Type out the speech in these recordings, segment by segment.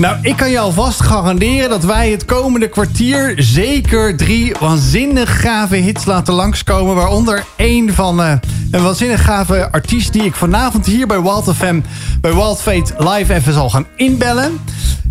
Nou, ik kan je alvast garanderen dat wij het komende kwartier zeker drie waanzinnig gave hits laten langskomen. Waaronder één van uh, een waanzinnig gave artiest die ik vanavond hier bij Wild FM, bij Wild Fate live even zal gaan inbellen.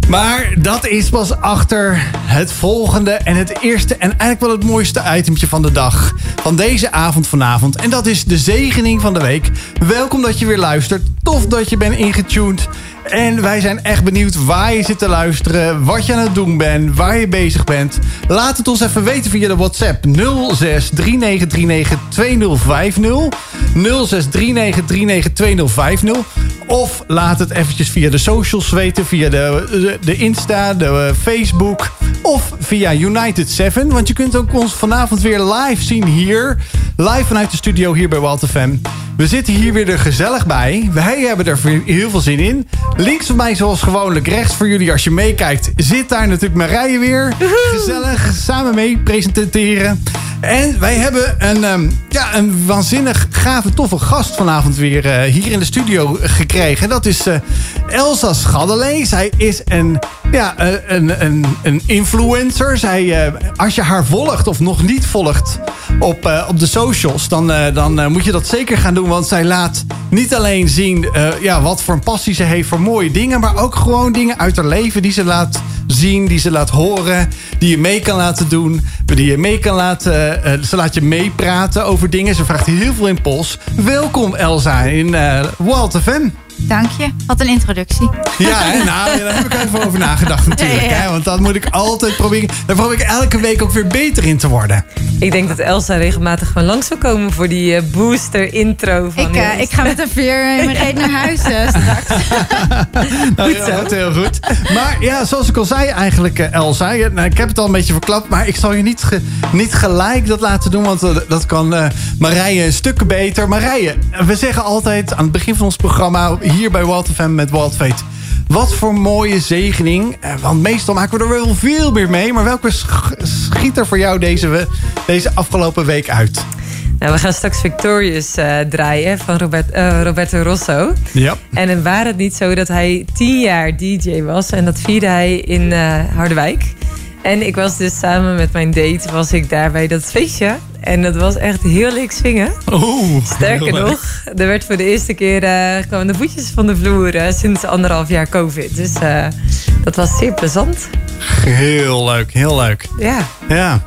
Maar dat is pas achter het volgende en het eerste en eigenlijk wel het mooiste itemtje van de dag. Van deze avond vanavond. En dat is de zegening van de week. Welkom dat je weer luistert. Tof dat je bent ingetuned. En wij zijn echt benieuwd waar je zit te luisteren, wat je aan het doen bent, waar je bezig bent. Laat het ons even weten via de WhatsApp 06 3939 2050. 06 3939 2050. Of laat het eventjes via de socials weten, via de, de, Insta, de Facebook of via United 7. Want je kunt ook ons vanavond weer live zien hier. Live vanuit de studio hier bij Walter FM. We zitten hier weer er gezellig bij. Wij hebben er heel veel zin in. Links van mij zoals gewoonlijk, rechts voor jullie als je meekijkt... zit daar natuurlijk Marije weer. Gezellig, samen mee presenteren. En wij hebben een, um, ja, een waanzinnig gave, toffe gast vanavond weer uh, hier in de studio gekregen. Dat is uh, Elsa Schaddelee. Zij is een, ja, een, een, een influencer. Zij, uh, als je haar volgt of nog niet volgt op, op de socials... dan, dan moet je dat zeker gaan doen. Want zij laat niet alleen zien ja, wat voor een passie ze heeft voor mooie dingen... maar ook gewoon dingen uit haar leven die ze laat zien, die ze laat horen... die je mee kan laten doen, die je mee kan laten... Ze laat je meepraten over dingen. Ze vraagt heel veel impuls. Welkom Elsa in uh. Dank je. Wat een introductie. Ja, hè? nou, daar heb ik even over nagedacht natuurlijk. Ja, ja, ja. Hè? Want dat moet ik altijd proberen. Daar probeer ik elke week ook weer beter in te worden. Ik denk dat Elsa regelmatig gewoon langs zal komen voor die uh, booster intro. Van ik, uh, ik ga met een veer in mijn reet naar huis uh, straks. nou, goed zo. heel goed. Maar ja, zoals ik al zei eigenlijk, Elsa. Nou, ik heb het al een beetje verklapt. Maar ik zal je niet, ge, niet gelijk dat laten doen. Want dat kan Marije een stuk beter. Marije, we zeggen altijd aan het begin van ons programma hier bij Wild FM met Wild Fate. Wat voor mooie zegening. Want meestal maken we er wel veel meer mee. Maar welke schiet er voor jou deze, deze afgelopen week uit? Nou, we gaan straks Victorious uh, draaien van Robert, uh, Roberto Rosso. Ja. En waar het niet zo dat hij tien jaar DJ was. En dat vierde hij in uh, Harderwijk. En ik was dus samen met mijn date was ik daar bij dat feestje. En dat was echt heel leuk swingen. Oeh, Sterker nog, er werd voor de eerste keer uh, kwamen de voetjes van de vloer uh, sinds anderhalf jaar COVID. Dus uh, dat was zeer plezant. Heel leuk, heel leuk. Ja. Ja.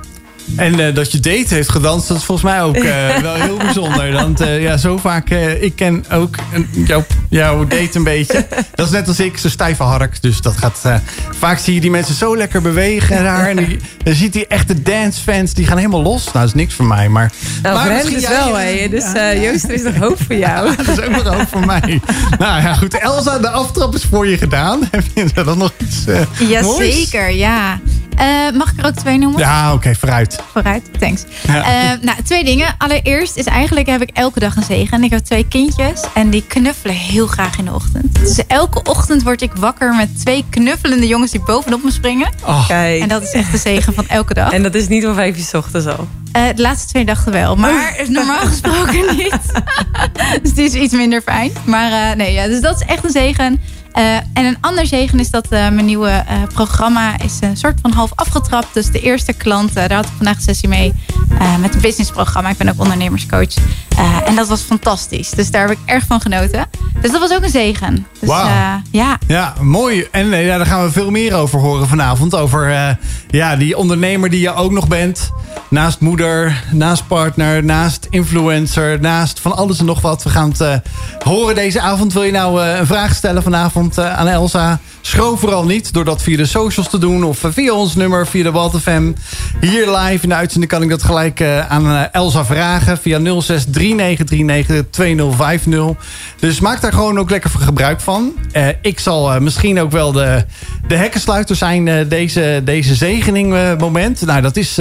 En uh, dat je date heeft gedanst, dat is volgens mij ook uh, wel heel bijzonder. Want uh, ja, zo vaak, ik ken ook jouw, jouw date een beetje. Dat is net als ik, ze stijve hark. Dus dat gaat, vaak zie je die mensen zo lekker bewegen daar. En die, dan ziet die echte dancefans, die gaan helemaal los. Nou, dat is niks voor mij, maar... Nou, maar voor hen dus wel, hè. Dus ja, Joost, er is nog hoop voor jou. dat is ook nog hoop voor mij. nou ja, goed. Elsa, de aftrap is voor je gedaan. Heb je dat nog iets Jazeker, ja. Uh, mag ik er ook twee noemen? Ja, oké, okay, vooruit. Vooruit, thanks. Ja. Uh, nou, twee dingen. Allereerst is eigenlijk heb ik elke dag een zegen. En ik heb twee kindjes en die knuffelen heel graag in de ochtend. Dus elke ochtend word ik wakker met twee knuffelende jongens die bovenop me springen. Oh. Kijk. En dat is echt de zegen van elke dag. En dat is niet om vijf uur s ochtends al? Uh, de laatste twee dagen wel, maar oh. normaal gesproken niet. dus die is iets minder fijn. Maar nee, ja, dus dat is echt een zegen. Uh, en een ander zegen is dat uh, mijn nieuwe uh, programma is een soort van half afgetrapt. Dus de eerste klant, daar had ik vandaag een sessie mee met een businessprogramma. Ik ben ook ondernemerscoach. En dat was fantastisch. Dus daar heb ik erg van genoten. Dus dat was ook een zegen. Dus, Wauw. ja. ja, mooi. En ja, daar gaan we veel meer over horen vanavond. Over ja, die ondernemer die je ook nog bent. Naast moeder, naast partner, naast influencer, naast van alles en nog wat. We gaan het horen deze avond. Wil je nou een vraag stellen vanavond aan Elsa? Schroom vooral niet door dat via de socials te doen of via ons nummer, via de Walt FM. Hier live in de uitzending kan ik dat gelijk aan Elsa vragen via 0639392050. Dus maak daar gewoon ook lekker gebruik van. Uh, ik zal misschien ook wel de, de hekkensluiter zijn deze, deze zegening moment. Nou, dat is...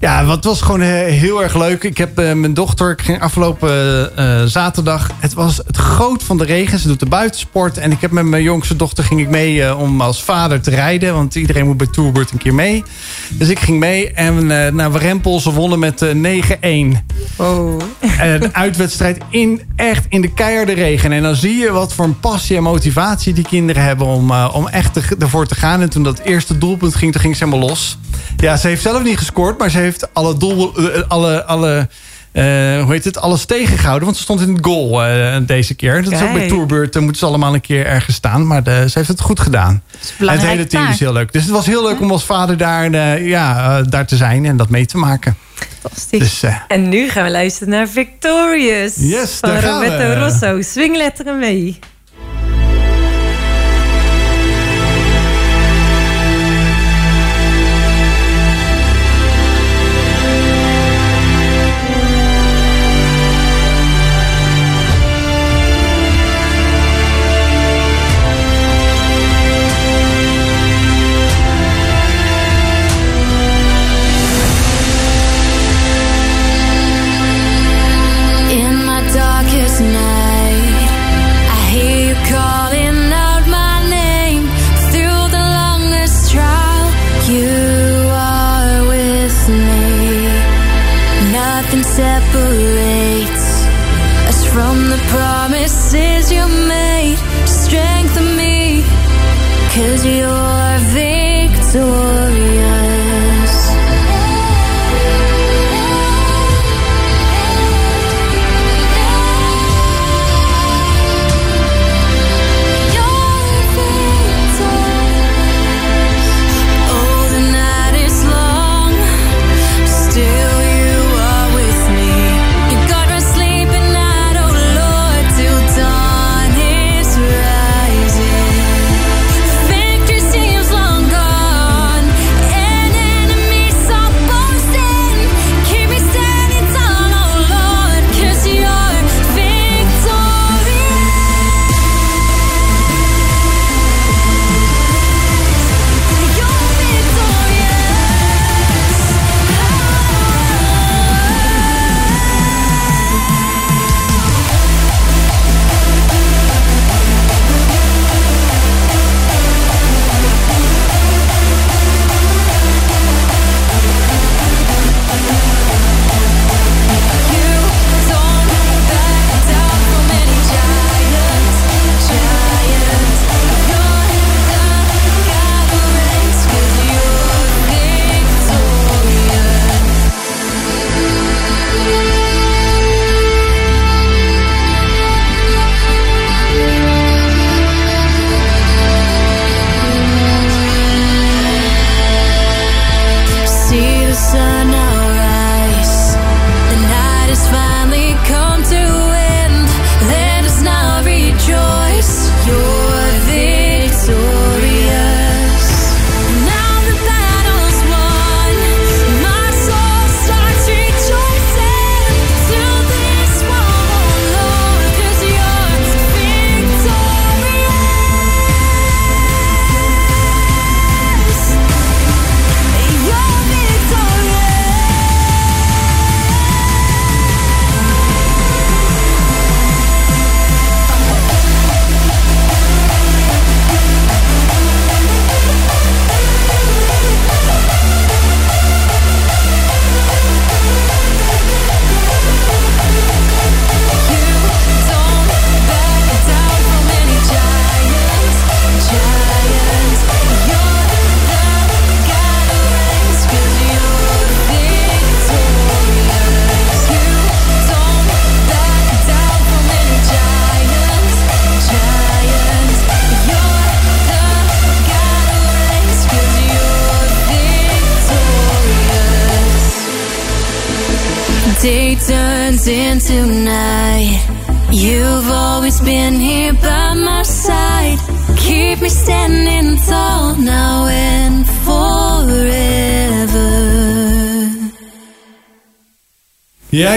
Ja, wat was gewoon eh, heel erg leuk. Ik heb eh, mijn dochter, ik ging afgelopen eh, zaterdag. Het was het groot van de regen. Ze doet de buitensport. En ik heb met mijn jongste dochter ging ik mee om als vader te rijden. Want iedereen moet bij Tourbird een keer mee. Dus ik ging mee. En eh nou, we rempel, ze wonnen met eh 9-1. Oh. En een uitwedstrijd in, echt in de keiharde regen. En dan zie je wat voor een passie en motivatie die kinderen hebben om, om echt te- ervoor te gaan. En toen dat eerste doelpunt ging, toen ging ze helemaal los. Ja, ze heeft zelf niet gescoord, maar ze heeft alle doel, eh, alle, alle, eh, hoe heet het, alles tegengehouden. Want ze stond in het goal eh, deze keer. Dat is ook bij. Tourbeurt, dan moeten ze allemaal een keer ergens staan. Maar de, ze heeft het goed gedaan. Het hele team taak. is heel leuk. Dus het was heel leuk om als vader daar, ja, daar te zijn en dat mee te maken. Fantastisch. Dus En nu gaan we luisteren naar Victorious. Yes, van daar gaan Roberto we. Rosso. Swingletteren mee.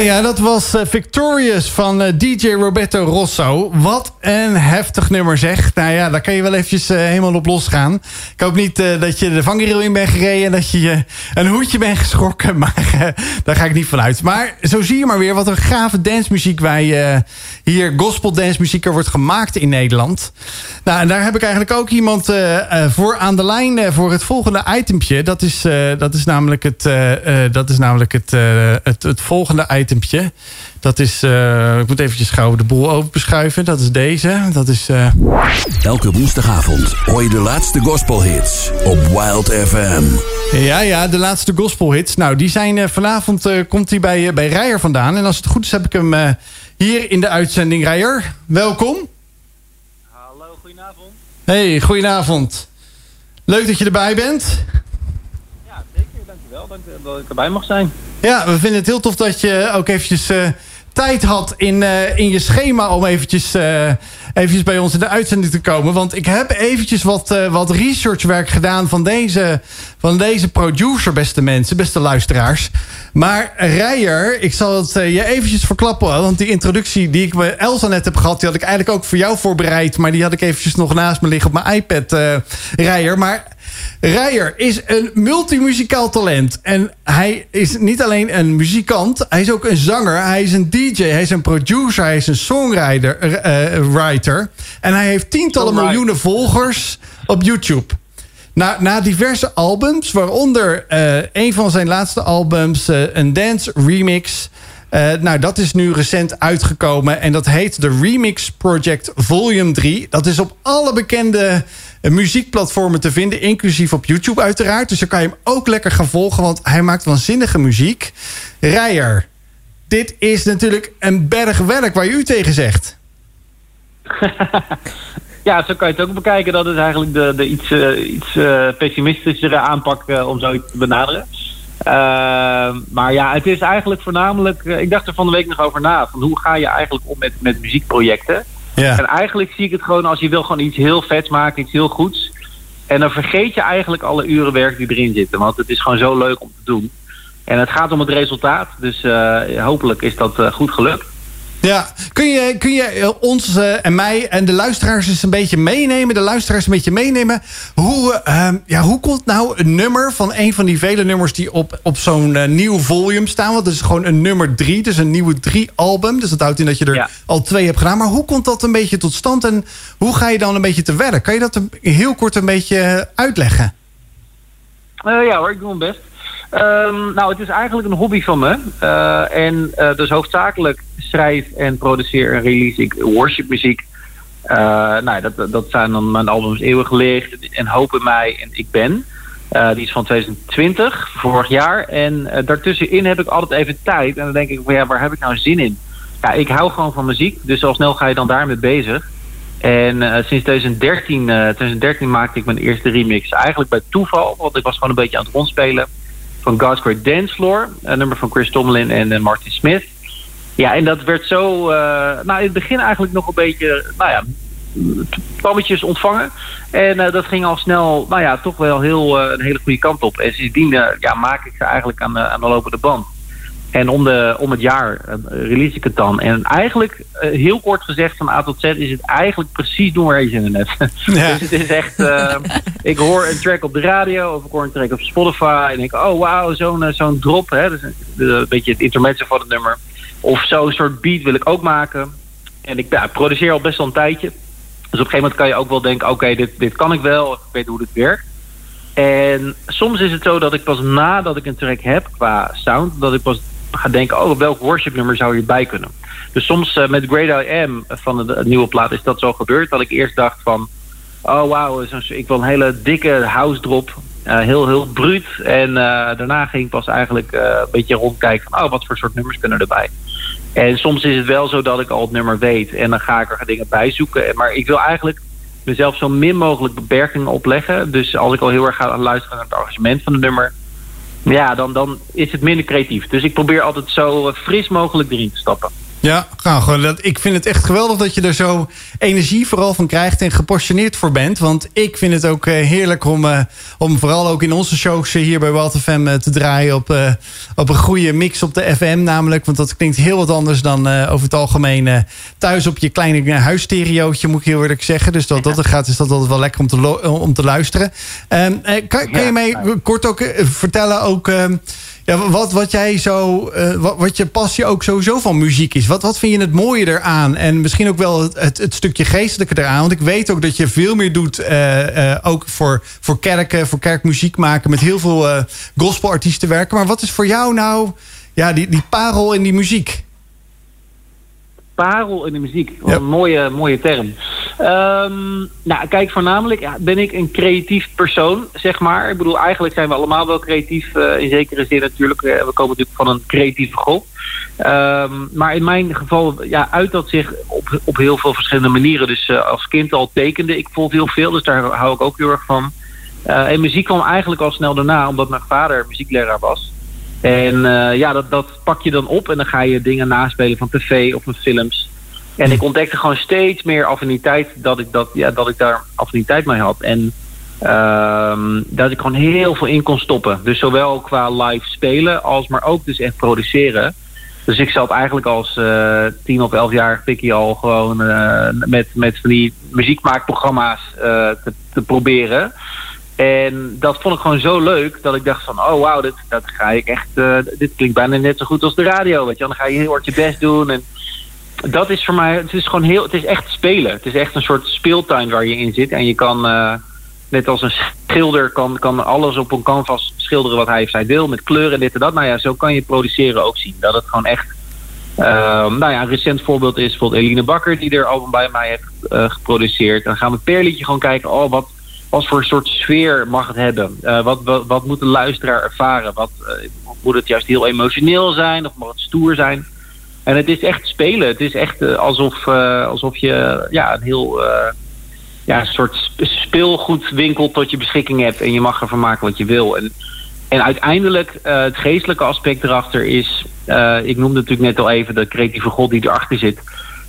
Ja, dat was uh, Victorious van uh, DJ Roberto Rosso. Wat een heftig nummer zeg. Nou ja, daar kan je wel eventjes uh, helemaal op losgaan. Ik hoop niet dat je de vangrail in bent gereden... en dat je een hoedje bent geschrokken, maar daar ga ik niet van uit. Maar zo zie je maar weer wat een gave dancemuziek wij hier... gospel dancemuziek er wordt gemaakt in Nederland. Nou, en daar heb ik eigenlijk ook iemand voor aan de lijn voor het volgende itempje. Dat is, dat is namelijk het, dat is namelijk het, het, het volgende itempje. Dat is, uh, ik moet eventjes gauw de boel open Dat is deze. Dat is... Uh... Elke woensdagavond hoor je de laatste gospelhits op Wild FM. Ja, ja, de laatste gospelhits. Nou, die zijn uh, vanavond, komt hij bij, bij Rijer vandaan. En als het goed is, heb ik hem hier in de uitzending. Rijer, welkom. Hallo, goedenavond. Hey, goedenavond. Leuk dat je erbij bent. Ja, zeker. Dankjewel. Dank dat ik erbij mag zijn. Ja, we vinden het heel tof dat je ook eventjes uh, tijd had in, uh, in je schema... om eventjes, uh, eventjes bij ons in de uitzending te komen. Want ik heb eventjes wat, wat researchwerk gedaan van deze, van deze producer, beste mensen, beste luisteraars. Maar Rijer, ik zal het je eventjes verklappen... want die introductie die ik bij Elsa net heb gehad... die had ik eigenlijk ook voor jou voorbereid... maar die had ik eventjes nog naast me liggen op mijn iPad, Rijer. Maar... Rijer is een multimuzikaal talent. En hij is niet alleen een muzikant, hij is ook een zanger. Hij is een DJ, hij is een producer, hij is een songwriter. Uh, writer. En hij heeft tientallen miljoenen volgers op YouTube. Na, na diverse albums, waaronder uh, een van zijn laatste albums, uh, een dance remix... Uh, nou, dat is nu recent uitgekomen en dat heet de Remix Project Volume 3. Dat is op alle bekende muziekplatformen te vinden, inclusief op YouTube uiteraard. Dus dan kan je hem ook lekker gaan volgen, want hij maakt waanzinnige muziek. Rijer, dit is natuurlijk een berg werk waar je u tegen zegt. ja, zo kan je het ook bekijken. Dat is eigenlijk de, de iets, uh, iets pessimistischere aanpak om zoiets te benaderen. Maar ja, het is eigenlijk voornamelijk... ik dacht er van de week nog over na. Van hoe ga je eigenlijk om met, met muziekprojecten? Ja. En eigenlijk zie ik het gewoon als je wil gewoon iets heel vets maken, iets heel goeds. En dan vergeet je eigenlijk alle uren werk die erin zitten. Want het is gewoon zo leuk om te doen. En het gaat om het resultaat. Dus uh, hopelijk is dat uh, goed gelukt. Ja, kun je, kun je eh, ons uh, en mij en de luisteraars eens een beetje meenemen, de luisteraars een beetje meenemen. Hoe, uh, ja, hoe komt nou een nummer van een van die vele nummers die op, op zo'n uh, nieuw volume staan? Want het is gewoon een nummer drie, dus een nieuwe drie album. Dus dat houdt in dat je er ja. al twee hebt gedaan. Maar hoe komt dat een beetje tot stand en hoe ga je dan een beetje te werk? Kan je dat een, heel kort een beetje uitleggen? ja hoor, ik doe mijn best. Um, nou, het is eigenlijk een hobby van me. Uh, en uh, dus hoofdzakelijk schrijf en produceer en release ik worshipmuziek. Uh, nou, dat, dat zijn dan mijn albums Eeuwig Licht en Hoop in Mij en Ik Ben. die is van 2020, vorig jaar. En daartussenin heb ik altijd even tijd. En dan denk ik, ja, waar heb ik nou zin in? Ja, ik hou gewoon van muziek, dus al snel ga je dan daarmee bezig. En sinds 2013, uh, 2013 maakte ik mijn eerste remix. Eigenlijk bij toeval, want ik was gewoon een beetje aan het rondspelen van God's Great Dance Floor. Een nummer van Chris Tomlin en uh, Martin Smith. Ja, en dat werd zo... Uh, nou, in het begin eigenlijk nog een beetje... Nou ja, pammetjes ontvangen. En uh, dat ging al snel, nou ja, toch wel heel, een hele goede kant op. En sindsdien ja, maak ik ze eigenlijk aan, aan de lopende band. En om, de, om het jaar uh, release ik het dan. En eigenlijk, uh, heel kort gezegd, van A tot Z is het eigenlijk precies doen waar je zin in hebt. Ja. dus het is echt, uh, ik hoor een track op de radio of ik hoor een track op Spotify. En denk, oh wauw, zo'n zo'n drop. Hè? Dus, een beetje het intermezzo van het nummer. Of zo'n soort beat wil ik ook maken. En ik ja, produceer al best wel een tijdje. Dus op een gegeven moment kan je ook wel denken, oké, okay, dit, dit kan ik wel. Ik weet hoe dit werkt. En soms is het zo dat ik pas nadat ik een track heb qua sound, dat ik pas ga denken, oh, welk worshipnummer zou hierbij kunnen? Dus soms uh, met Great I Am van de, nieuwe plaat is dat zo gebeurd. Dat ik eerst dacht van, oh wauw, ik wil een hele dikke house drop. Uh, heel, heel bruut. En uh, daarna ging ik pas eigenlijk een beetje rondkijken van, oh, wat voor soort nummers kunnen erbij? En soms is het wel zo dat ik al het nummer weet. En dan ga ik er dingen bij zoeken. Maar ik wil eigenlijk mezelf zo min mogelijk beperkingen opleggen. Dus als ik al heel erg ga luisteren naar het arrangement van het nummer ja, dan, dan is het minder creatief. Dus ik probeer altijd zo fris mogelijk erin te stappen. Ja, nou, dat, ik vind het echt geweldig dat je er zo energie vooral van krijgt en gepassioneerd voor bent. Want ik vind het ook eh, heerlijk om, eh, om vooral ook in onze shows hier bij Walt FM eh, te draaien op, eh, op een goede mix op de FM namelijk. Want dat klinkt heel wat anders dan eh, over het algemeen eh, thuis op je kleine eh, huisstereootje moet ik heel eerlijk zeggen. Dus dat dat er gaat is dat altijd wel lekker om te, om te luisteren. Ehm, eh, kan, kan je mij kort ook eh, vertellen ook... ehm, ja, wat, wat jij zo, eh, wat, wat je passie ook sowieso van muziek is. Wat, wat vind je het mooie eraan? En misschien ook wel het, het, stukje geestelijke eraan. Want ik weet ook dat je veel meer doet. eh, eh, ook voor, voor kerken, voor kerkmuziek maken. Met heel veel gospelartiesten werken. Maar wat is voor jou nou ja, die, die parel in die muziek? Parel in de muziek. Wat Ja. een mooie, mooie term. Ehm, nou, kijk, voornamelijk ja, ben ik een creatief persoon, zeg maar. Ik bedoel, eigenlijk zijn we allemaal wel creatief, eh, in zekere zin natuurlijk. Eh, we komen natuurlijk van een creatieve groep. Ehm, maar in mijn geval ja, uit dat zich op, op heel veel verschillende manieren. Dus eh, als kind al tekende ik vond heel veel, dus daar hou ik ook heel erg van. En muziek kwam eigenlijk al snel daarna, omdat mijn vader muziekleraar was. En eh, ja, dat, dat pak je dan op en dan ga je dingen naspelen van tv of van films. En ik ontdekte gewoon steeds meer affiniteit dat ik, dat, ja, dat ik daar affiniteit mee had. En ehm, dat ik gewoon heel veel in kon stoppen. Dus zowel qua live spelen als maar ook dus echt produceren. Dus ik zat eigenlijk als eh tien of elf jaar pikkie al gewoon eh, met, met van die muziekmaakprogramma's te, te proberen. En dat vond ik gewoon zo leuk dat ik dacht van, oh wauw, dit, dat ga ik echt, eh, dit klinkt bijna net zo goed als de radio, weet je. Dan ga je heel hard je best doen en dat is voor mij, het is gewoon heel, het is echt spelen. Het is echt een soort speeltuin waar je in zit en je kan, eh, net als een schilder, kan, kan alles op een canvas schilderen wat hij of zij wil met kleuren en dit en dat. Nou ja, zo kan je produceren ook zien. Dat het gewoon echt, Ehm, nou ja, een recent voorbeeld is bijvoorbeeld Eline Bakker, die er album bij mij heeft eh, geproduceerd. Dan gaan we per liedje gewoon kijken, oh, wat, wat voor soort sfeer mag het hebben? Eh, wat, wat, moet de luisteraar ervaren? Wat, eh, moet het juist heel emotioneel zijn of mag het stoer zijn? En het is echt spelen. Het is echt eh, alsof, alsof je ja, een heel ja, een soort sp- speelgoedwinkel tot je beschikking hebt. En je mag ervan maken wat je wil. En, en uiteindelijk, het geestelijke aspect erachter is... ik noemde natuurlijk net al even de creatieve god die erachter zit.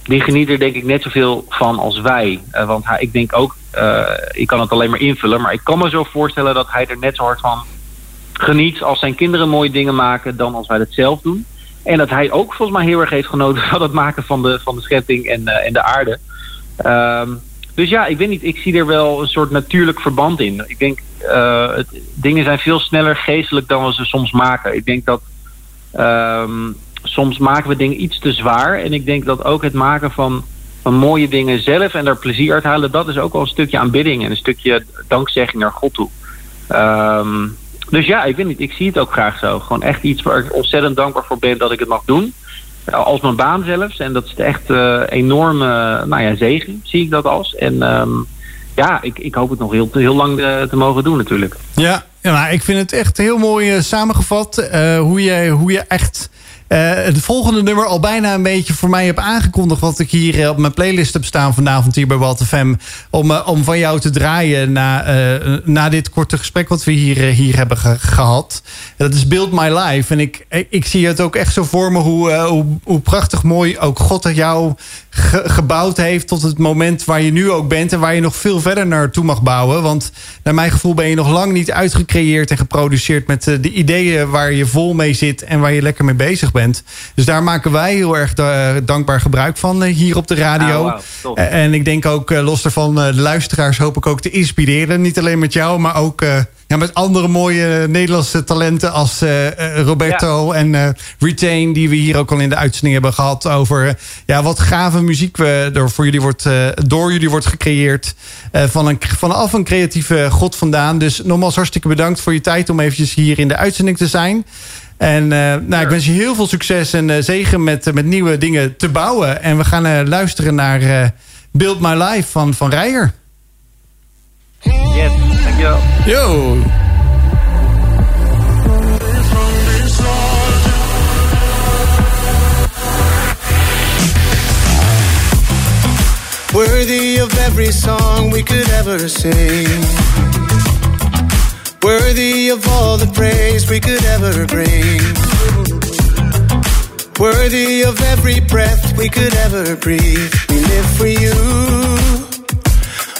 Die geniet er denk ik net zoveel van als wij. Want ik denk ook, ik kan het alleen maar invullen... maar ik kan me zo voorstellen dat hij er net zo hard van geniet... als zijn kinderen mooie dingen maken dan als wij dat zelf doen. En dat hij ook volgens mij heel erg heeft genoten van het maken van de, van de schepping en, eh, en de aarde. Ehm, dus ja, ik weet niet, ik zie er wel een soort natuurlijk verband in. Ik denk, eh, het, dingen zijn veel sneller geestelijk dan we ze soms maken. Ik denk dat ehm, soms maken we dingen iets te zwaar. En ik denk dat ook het maken van, van mooie dingen zelf en daar plezier uit halen, dat is ook wel een stukje aanbidding en een stukje dankzegging naar God toe. Ehm, dus ja, ik weet niet, ik zie het ook graag zo. Gewoon echt iets waar ik ontzettend dankbaar voor ben dat ik het mag doen. Als mijn baan zelfs. En dat is echt eh enorme nou ja, zegen, zie ik dat als. En ehm, ja, ik, ik hoop het nog heel, heel lang eh, te mogen doen natuurlijk. Ja, ja ik vind het echt heel mooi eh, samengevat. hoe, je, hoe je echt het volgende nummer al bijna een beetje voor mij hebt aangekondigd. Wat ik hier eh, op mijn playlist heb staan vanavond hier bij Walt. Om, eh, om van jou te draaien na, eh, na dit korte gesprek wat we hier, eh, hier hebben ge- gehad. Dat is Build My Life. En ik, ik, zie het ook echt zo voor me hoe, eh, hoe, hoe prachtig mooi ook God jou ge- gebouwd heeft tot het moment waar je nu ook bent. En waar je nog veel verder naartoe mag bouwen. Want naar mijn gevoel ben je nog lang niet uitgecreëerd en geproduceerd met eh, de ideeën waar je vol mee zit en waar je lekker mee bezig bent. Dus daar maken wij heel erg dankbaar gebruik van eh, hier op de radio. Ah. Eh, en ik denk ook, eh, los daarvan, de luisteraars hoop ik ook te inspireren. Niet alleen met jou, maar ook ja, met andere mooie Nederlandse talenten als Roberto en Retain, die we hier ook al in de uitzending hebben gehad over ja, wat gave muziek we door, voor jullie wordt, door jullie wordt gecreëerd. van een, vanaf een creatieve god vandaan. Dus nogmaals hartstikke bedankt voor je tijd om eventjes hier in de uitzending te zijn. En eh, nou, ik wens je heel veel succes en eh, zegen met, eh, met nieuwe dingen te bouwen. En we gaan eh, luisteren naar eh, Build My Life van, van Rijer. Yes, dankjewel. Yo! Worthy of every song we could ever sing. Worthy of all the praise we could ever bring. Worthy of every breath we could ever breathe. We live for you.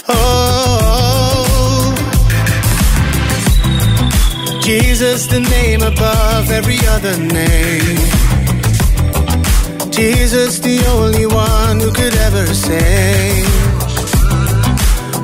Oh, Jesus, the name above every other name. Jesus, the only one who could ever save.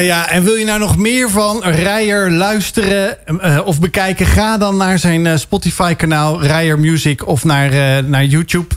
Ja. En wil je nou nog meer van Rijer luisteren eh, of bekijken? Ga dan naar zijn eh, Spotify-kanaal Rijer Music of naar, eh, naar YouTube.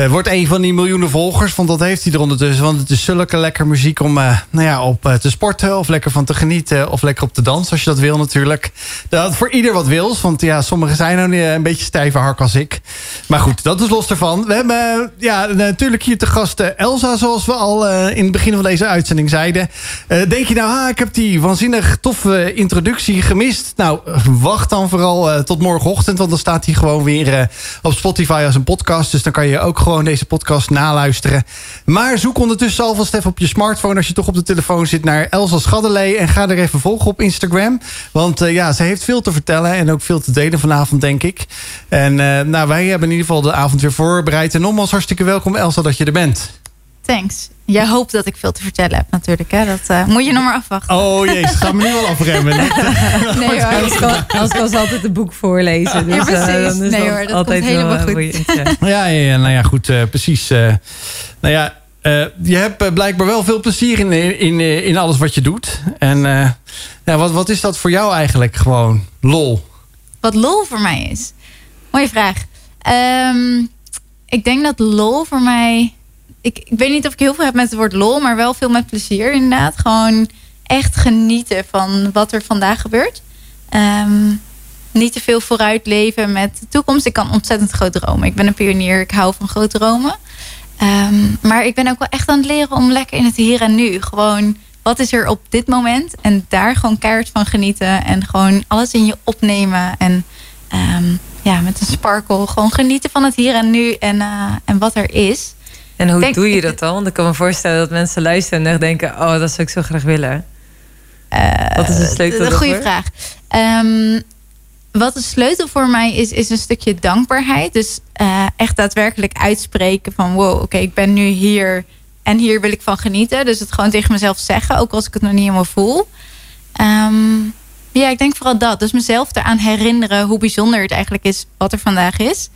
Eh, wordt een van die miljoenen volgers, want dat heeft hij er ondertussen. Want het is zulke lekker muziek om eh, nou ja, op eh, te sporten of lekker van te genieten. Of lekker op te dansen, als je dat wil natuurlijk. Dat voor ieder wat wils, want ja, sommigen zijn nou een beetje stijve hark als ik. Maar goed, dat is los ervan. We hebben ja, natuurlijk hier te gast Elsa, zoals we al in het begin van deze uitzending zeiden. Denk je nou, ah, ik heb die waanzinnig toffe introductie gemist. Nou, wacht dan vooral tot morgenochtend, want dan staat hij gewoon weer op Spotify als een podcast. Dus dan kan je ook gewoon deze podcast naluisteren. Maar zoek ondertussen alvast even op je smartphone als je toch op de telefoon zit naar Elsa Schaddelee. En ga er even volgen op Instagram. Want eh, ja, ze heeft veel te vertellen en ook veel te delen vanavond, denk ik. En eh, nou, wij hebben in ieder geval de avond weer voorbereid. En nogmaals hartstikke welkom Elsa dat je er bent. Thanks. Jij hoopt dat ik veel te vertellen heb natuurlijk. Hè? Dat eh, moet je nog maar afwachten. Oh jezus, ga me nu wel afremmen. nee hoor. Als kan, altijd het boek voorlezen. Dus, Ja, precies. eh, dan is Nee, hoor, dat altijd komt helemaal eh, goed. ja. Ja, nou ja, goed, precies. nou ja, je hebt blijkbaar wel veel plezier in, in, in, in alles wat je doet. En ja, wat, wat is dat voor jou eigenlijk gewoon? Lol. Wat lol voor mij is? Mooie vraag. Ehm, ik denk dat lol voor mij... Ik, ik weet niet of ik heel veel heb met het woord lol... maar wel veel met plezier inderdaad. Gewoon echt genieten van wat er vandaag gebeurt. Ehm, niet te veel vooruit leven met de toekomst. Ik kan ontzettend groot dromen. Ik ben een pionier. Ik hou van groot dromen. Ehm, maar ik ben ook wel echt aan het leren om lekker in het hier en nu. Gewoon, wat is er op dit moment? En daar gewoon keihard van genieten. En gewoon alles in je opnemen. En ehm, ja, met een sparkle. Gewoon genieten van het hier en nu. En, eh, en wat er is. En hoe doe je dat dan? Want ik kan me voorstellen dat mensen luisteren en denken... oh, dat zou ik zo graag willen. Wat is de sleutel Dat is een goede vraag. Ehm, wat de sleutel voor mij is, is een stukje dankbaarheid. Dus eh, echt daadwerkelijk uitspreken van... wow, oké, ik ben nu hier en hier wil ik van genieten. Dus het gewoon tegen mezelf zeggen, ook als ik het nog niet helemaal voel. Ehm, ja, ik denk vooral dat. Dus mezelf eraan herinneren hoe bijzonder het eigenlijk is wat er vandaag is.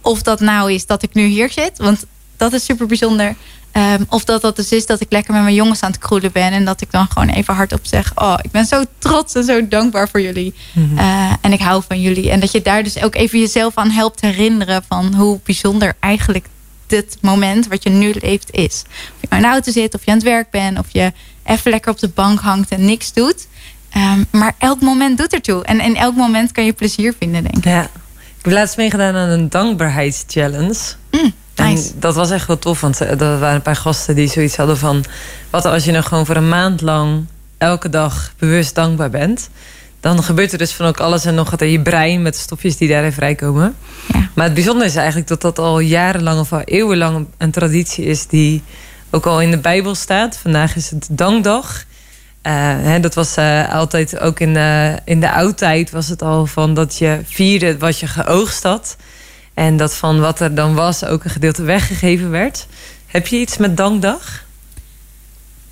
Of dat nou is dat ik nu hier zit, want dat is super bijzonder. Ehm, of dat dat dus is dat ik lekker met mijn jongens aan het kroelen ben. En dat ik dan gewoon even hardop zeg: Oh, ik ben zo trots en zo dankbaar voor jullie. Eh, en ik hou van jullie. En dat je daar dus ook even jezelf aan helpt herinneren van hoe bijzonder eigenlijk dit moment wat je nu leeft is. Of je nou in de auto zit, of je aan het werk bent, of je even lekker op de bank hangt en niks doet. Ehm, maar elk moment doet ertoe. En in elk moment kan je plezier vinden, denk ik. Ja. Ik heb laatst meegedaan aan een dankbaarheidschallenge. Mm, En dat was echt wel tof, want eh, er waren een paar gasten die zoiets hadden van... wat als je nou gewoon voor een maand lang elke dag bewust dankbaar bent... dan gebeurt er dus van ook alles en nog wat in je brein... met stofjes die daarin vrijkomen. Ja. Maar het bijzondere is eigenlijk dat dat al jarenlang of al eeuwenlang een traditie is... die ook al in de Bijbel staat. Vandaag is het dankdag. Eh, hè, dat was eh, altijd ook in de, in de oudtijd was het al van dat je vierde wat je geoogst had. En dat van wat er dan was ook een gedeelte weggegeven werd. Heb je iets met dankdag?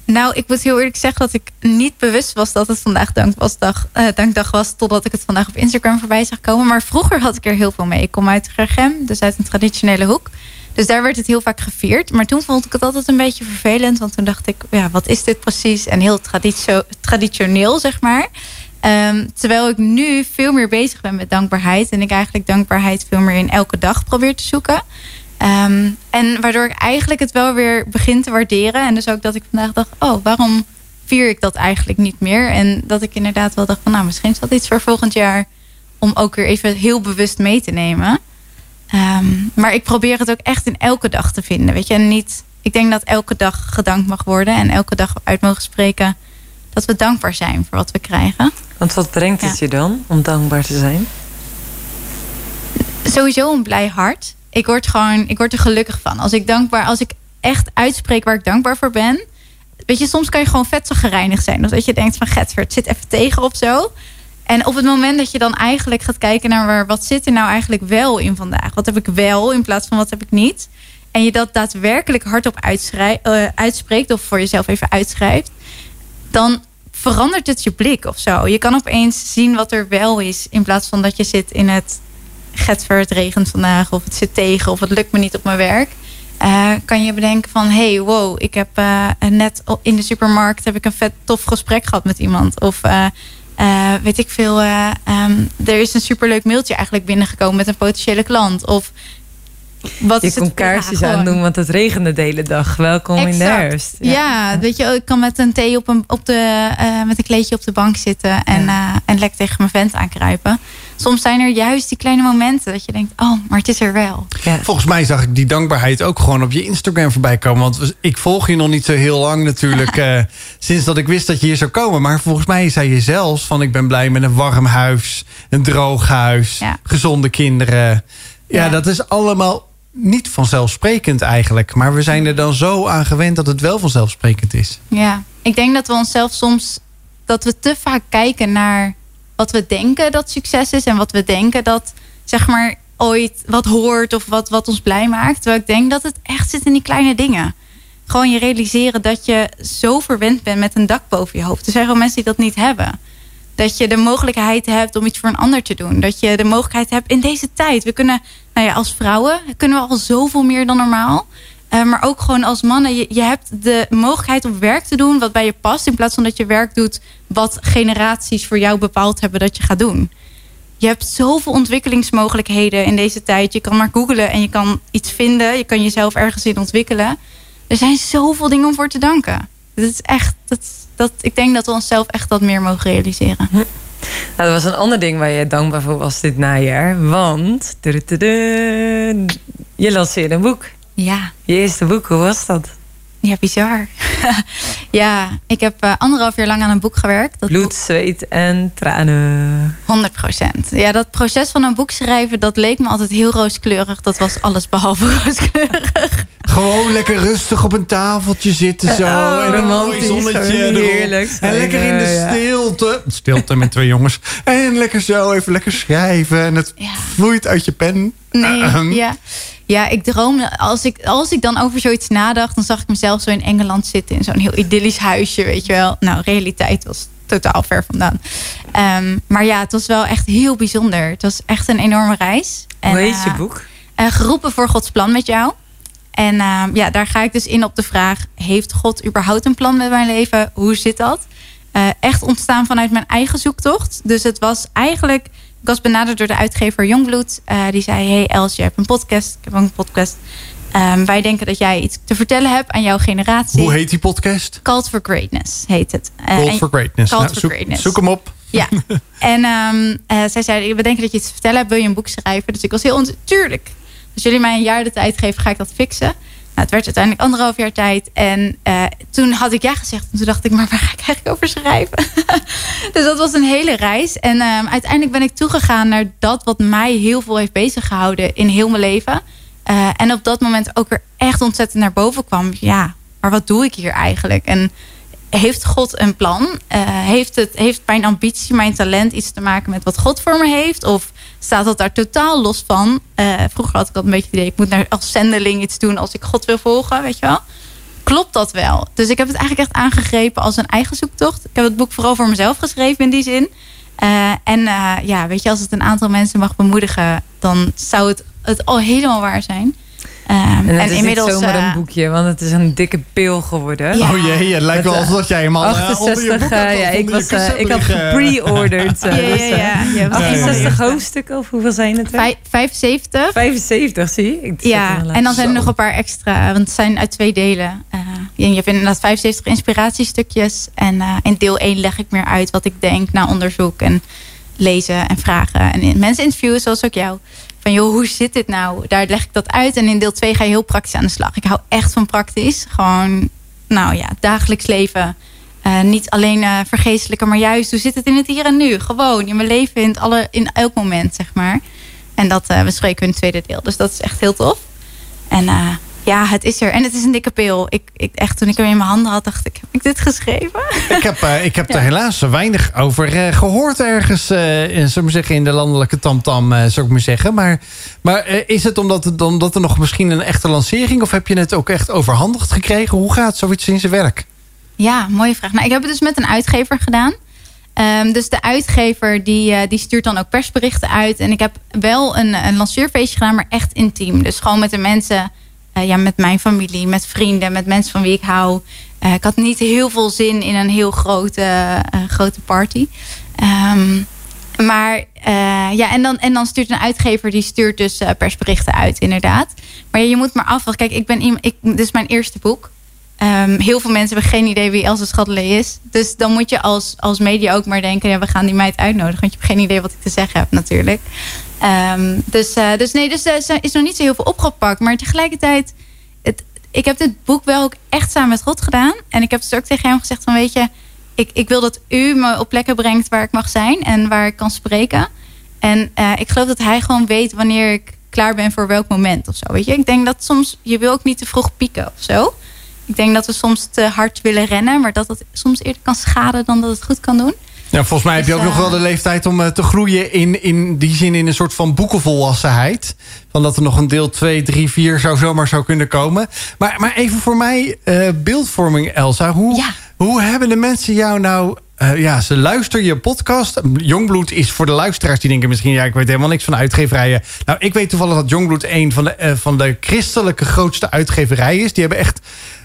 Nou, ik moet heel eerlijk zeggen dat ik niet bewust was dat het vandaag dankdag, eh, dankdag was. Totdat ik het vandaag op Instagram voorbij zag komen. Maar vroeger had ik er heel veel mee. Ik kom uit Gergem, dus uit een traditionele hoek. Dus daar werd het heel vaak gevierd. Maar toen vond ik het altijd een beetje vervelend. Want toen dacht ik, ja, wat is dit precies? En heel traditio- traditioneel, zeg maar. Ehm, terwijl ik nu veel meer bezig ben met dankbaarheid. En ik eigenlijk dankbaarheid veel meer in elke dag probeer te zoeken. Ehm, en waardoor ik eigenlijk het wel weer begin te waarderen. En dus ook dat ik vandaag dacht, oh, waarom vier ik dat eigenlijk niet meer? En dat ik inderdaad wel dacht van, nou, misschien is dat iets voor volgend jaar. Om ook weer even heel bewust mee te nemen. Ehm, maar ik probeer het ook echt in elke dag te vinden. Weet je, en niet. Ik denk dat elke dag gedankt mag worden. En elke dag uit mogen spreken. Dat we dankbaar zijn voor wat we krijgen. Want wat brengt het Ja. je dan om dankbaar te zijn? sowieso een blij hart. Ik word gewoon, ik word er gelukkig van. Als ik dankbaar, als ik echt uitspreek waar ik dankbaar voor ben. Weet je, soms kan je gewoon vet zo gereinigd zijn. Of dat je denkt van, Getver, het zit even tegen of zo. En op het moment dat je dan eigenlijk gaat kijken naar waar, wat zit er nou eigenlijk wel in vandaag? Wat heb ik wel in plaats van wat heb ik niet? En je dat daadwerkelijk hardop eh, uitspreekt of voor jezelf even uitschrijft. Dan verandert het je blik of zo. Je kan opeens zien wat er wel is. In plaats van dat je zit in het Getver, het regent vandaag, of het zit tegen, of het lukt me niet op mijn werk. Eh, kan je bedenken van, hey, wow, ik heb eh, net in de supermarkt heb ik een vet tof gesprek gehad met iemand. Of eh, weet ik veel, eh, ehm, er is een superleuk mailtje eigenlijk binnengekomen met een potentiële klant. Of wat Je is het? kon kaarsjes Ja, gewoon. aandoen, want het regende de hele dag. Welkom in de Exact. herfst. Ja. weet je, ik kan met een thee op een, op de, eh, met een kleedje op de bank zitten en, eh, en lekker tegen mijn vent aankruipen. Soms zijn er juist die kleine momenten dat je denkt, oh, maar het is er wel. Ja. Volgens mij zag ik die dankbaarheid ook gewoon op je Instagram voorbij komen. Want ik volg je nog niet zo heel lang natuurlijk. eh, sinds dat ik wist dat je hier zou komen. Maar volgens mij zei je zelfs van ik ben blij met een warm huis. Een droog huis. Ja. Gezonde kinderen. Ja, Ja. dat is allemaal niet vanzelfsprekend eigenlijk. Maar we zijn er dan zo aan gewend dat het wel vanzelfsprekend is. Ja, ik denk dat we onszelf soms dat we te vaak kijken naar wat we denken dat succes is en wat we denken dat zeg maar ooit wat hoort of wat, wat ons blij maakt. Terwijl ik denk dat het echt zit in die kleine dingen. Gewoon je realiseren dat je zo verwend bent met een dak boven je hoofd. Er zijn gewoon mensen die dat niet hebben. Dat je de mogelijkheid hebt om iets voor een ander te doen. Dat je de mogelijkheid hebt in deze tijd. We kunnen, nou ja, als vrouwen kunnen we al zoveel meer dan normaal. Eh, maar ook gewoon als mannen. Je, je hebt de mogelijkheid om werk te doen wat bij je past. In plaats van dat je werk doet wat generaties voor jou bepaald hebben dat je gaat doen. Je hebt zoveel ontwikkelingsmogelijkheden in deze tijd. Je kan maar googlen en je kan iets vinden. Je kan jezelf ergens in ontwikkelen. Er zijn zoveel dingen om voor te danken. Dat is echt, dat, dat, ik denk dat we onszelf echt wat meer mogen realiseren. Nou, dat was een ander ding waar je dankbaar voor was dit najaar. Want je lanceerde een boek. Ja, Je eerste boek, hoe was dat? Ja bizar. ja, ik heb eh, anderhalf jaar lang aan een boek gewerkt. Dat Bloed, zweet en tranen. 100 procent. Ja, dat proces van een boek schrijven, dat leek me altijd heel rooskleurig. Dat was alles behalve rooskleurig. Gewoon lekker rustig op een tafeltje zitten zo. Oh, en een mooi zonnetje heerlijk En lekker in de stilte. Stilte met twee jongens. En lekker zo even lekker schrijven. En het Ja. vloeit uit je pen. Nee, Ahem. ja. Ja, ik droomde, als ik, als ik dan over zoiets nadacht, dan zag ik mezelf zo in Engeland zitten in zo'n heel idyllisch huisje, weet je wel. Nou, realiteit was totaal ver vandaan. Ehm, maar ja, het was wel echt heel bijzonder. Het was echt een enorme reis. En, Hoe heet je eh, boek? eh, geroepen voor Gods plan met jou. En ehm, ja, daar ga ik dus in op de vraag: heeft God überhaupt een plan met mijn leven? Hoe zit dat? Eh, echt ontstaan vanuit mijn eigen zoektocht. Dus het was eigenlijk. Ik was benaderd door de uitgever Jongbloed. Eh, die zei: Hey Els, je hebt een podcast. Ik heb ook een podcast. Ehm, wij denken dat jij iets te vertellen hebt aan jouw generatie. Hoe heet die podcast? Cult for Greatness heet het. Eh, Call en- for Greatness. Nou, for zoek, Greatness. zoek hem op. ja, en ehm, eh, zij zei, we denken dat je iets te vertellen hebt. Wil je een boek schrijven? Dus ik was heel natuurlijk. Als jullie mij een jaar de tijd geven, ga ik dat fixen. Nou, het werd uiteindelijk anderhalf jaar tijd. En eh, toen had ik ja gezegd. En toen dacht ik, maar waar ga ik eigenlijk over schrijven? dus dat was een hele reis. En ehm, uiteindelijk ben ik toegegaan naar dat wat mij heel veel heeft bezig gehouden in heel mijn leven. Eh, en op dat moment ook weer echt ontzettend naar boven kwam. Ja, maar wat doe ik hier eigenlijk? En heeft God een plan? Eh, heeft, het, heeft mijn ambitie, mijn talent iets te maken met wat God voor me heeft? Of staat dat daar totaal los van? Eh, vroeger had ik al een beetje het idee, ik moet naar, als zendeling iets doen als ik God wil volgen, weet je wel? Klopt dat wel? Dus ik heb het eigenlijk echt aangegrepen als een eigen zoektocht. Ik heb het boek vooral voor mezelf geschreven in die zin. Eh, en ja, weet je, als het een aantal mensen mag bemoedigen, dan zou het, het al helemaal waar zijn. Ehm, En het is niet zomaar eh, een boekje, want het is een dikke pil geworden. Ja. Oh jee, het lijkt wel eh, alsof jij hem al eh, onder je 68, boek eh, hebt, ja, ik, was, eh, ik had gepre-ordered. eh, Ja, ja, dus, eh, ja. Je hebt 68 ja. hoofdstukken, of hoeveel zijn het? er? Vijf- 75. 75, zie je? Ik Ja, en dan zijn er Zo. nog een paar extra, want het zijn uit twee delen. Eh, en je hebt inderdaad 75 inspiratiestukjes. En eh, in deel 1 leg ik meer uit wat ik denk na onderzoek en lezen en vragen. En in, mensen interviewen, zoals ook jou. Van joh, hoe zit dit nou? Daar leg ik dat uit. En in deel 2 ga je heel praktisch aan de slag. Ik hou echt van praktisch. Gewoon, nou ja, dagelijks leven. Eh, niet alleen eh vergeestelijke, maar juist hoe zit het in het hier en nu? Gewoon in mijn leven, in, alle, in elk moment, zeg maar. En dat eh bespreken we in het tweede deel. Dus dat is echt heel tof. En eh, ja, het is er. En het is een dikke pil. Ik, ik, echt, toen ik hem in mijn handen had, dacht ik, heb ik dit geschreven? Ik heb, eh, ik heb er helaas weinig over eh, gehoord ergens, eh, in, we maar zeggen, in de landelijke tamtam, zou ik maar zeggen. Maar, maar is het omdat, het omdat er nog misschien een echte lancering, of heb je het ook echt overhandigd gekregen? Hoe gaat zoiets in zijn werk? Ja, mooie vraag. Nou, ik heb het dus met een uitgever gedaan. Ehm, dus de uitgever die, die stuurt dan ook persberichten uit. En ik heb wel een, een lanceerfeestje gedaan, maar echt intiem. Dus gewoon met de mensen, eh, ja, met mijn familie, met vrienden, met mensen van wie ik hou. Eh, ik had niet heel veel zin in een heel grote, eh, grote party. Ehm, maar ja, en dan, en dan stuurt een uitgever die stuurt dus persberichten uit, inderdaad. Maar je moet maar afwachten. Kijk, ik ben ik, dit is mijn eerste boek. Ehm, heel veel mensen hebben geen idee wie Elsa Schattelee is. Dus dan moet je als, als media ook maar denken... ja, we gaan die meid uitnodigen. Want je hebt geen idee wat ik te zeggen heb natuurlijk. Ehm, dus, eh, dus nee, dus er is nog niet zo heel veel opgepakt. Maar tegelijkertijd... Het, ik heb dit boek wel ook echt samen met God gedaan. En ik heb dus ook tegen hem gezegd van... weet je, ik, ik wil dat u me op plekken brengt waar ik mag zijn... en waar ik kan spreken. En eh, ik geloof dat hij gewoon weet wanneer ik klaar ben voor welk moment of zo. Weet je? Ik denk dat soms... je wil ook niet te vroeg pieken of zo... Ik denk dat we soms te hard willen rennen, maar dat het soms eerder kan schaden dan dat het goed kan doen. Ja, volgens mij heb je ook Dus, nog eh, wel de leeftijd om eh, te groeien in, in die zin in een soort van boekenvolwassenheid. Van dat er nog een deel 2, 3, 4 zou zomaar zou kunnen komen. Maar, maar even voor mij, eh, beeldvorming Elsa. Hoe, Ja. hoe hebben de mensen jou nou... eh, ja, ze luisteren je podcast. Jongbloed is voor de luisteraars die denken misschien... ja, ik weet helemaal niks van uitgeverijen. Nou, ik weet toevallig dat Jongbloed een van de, eh, van de christelijke grootste uitgeverijen is. Die hebben echt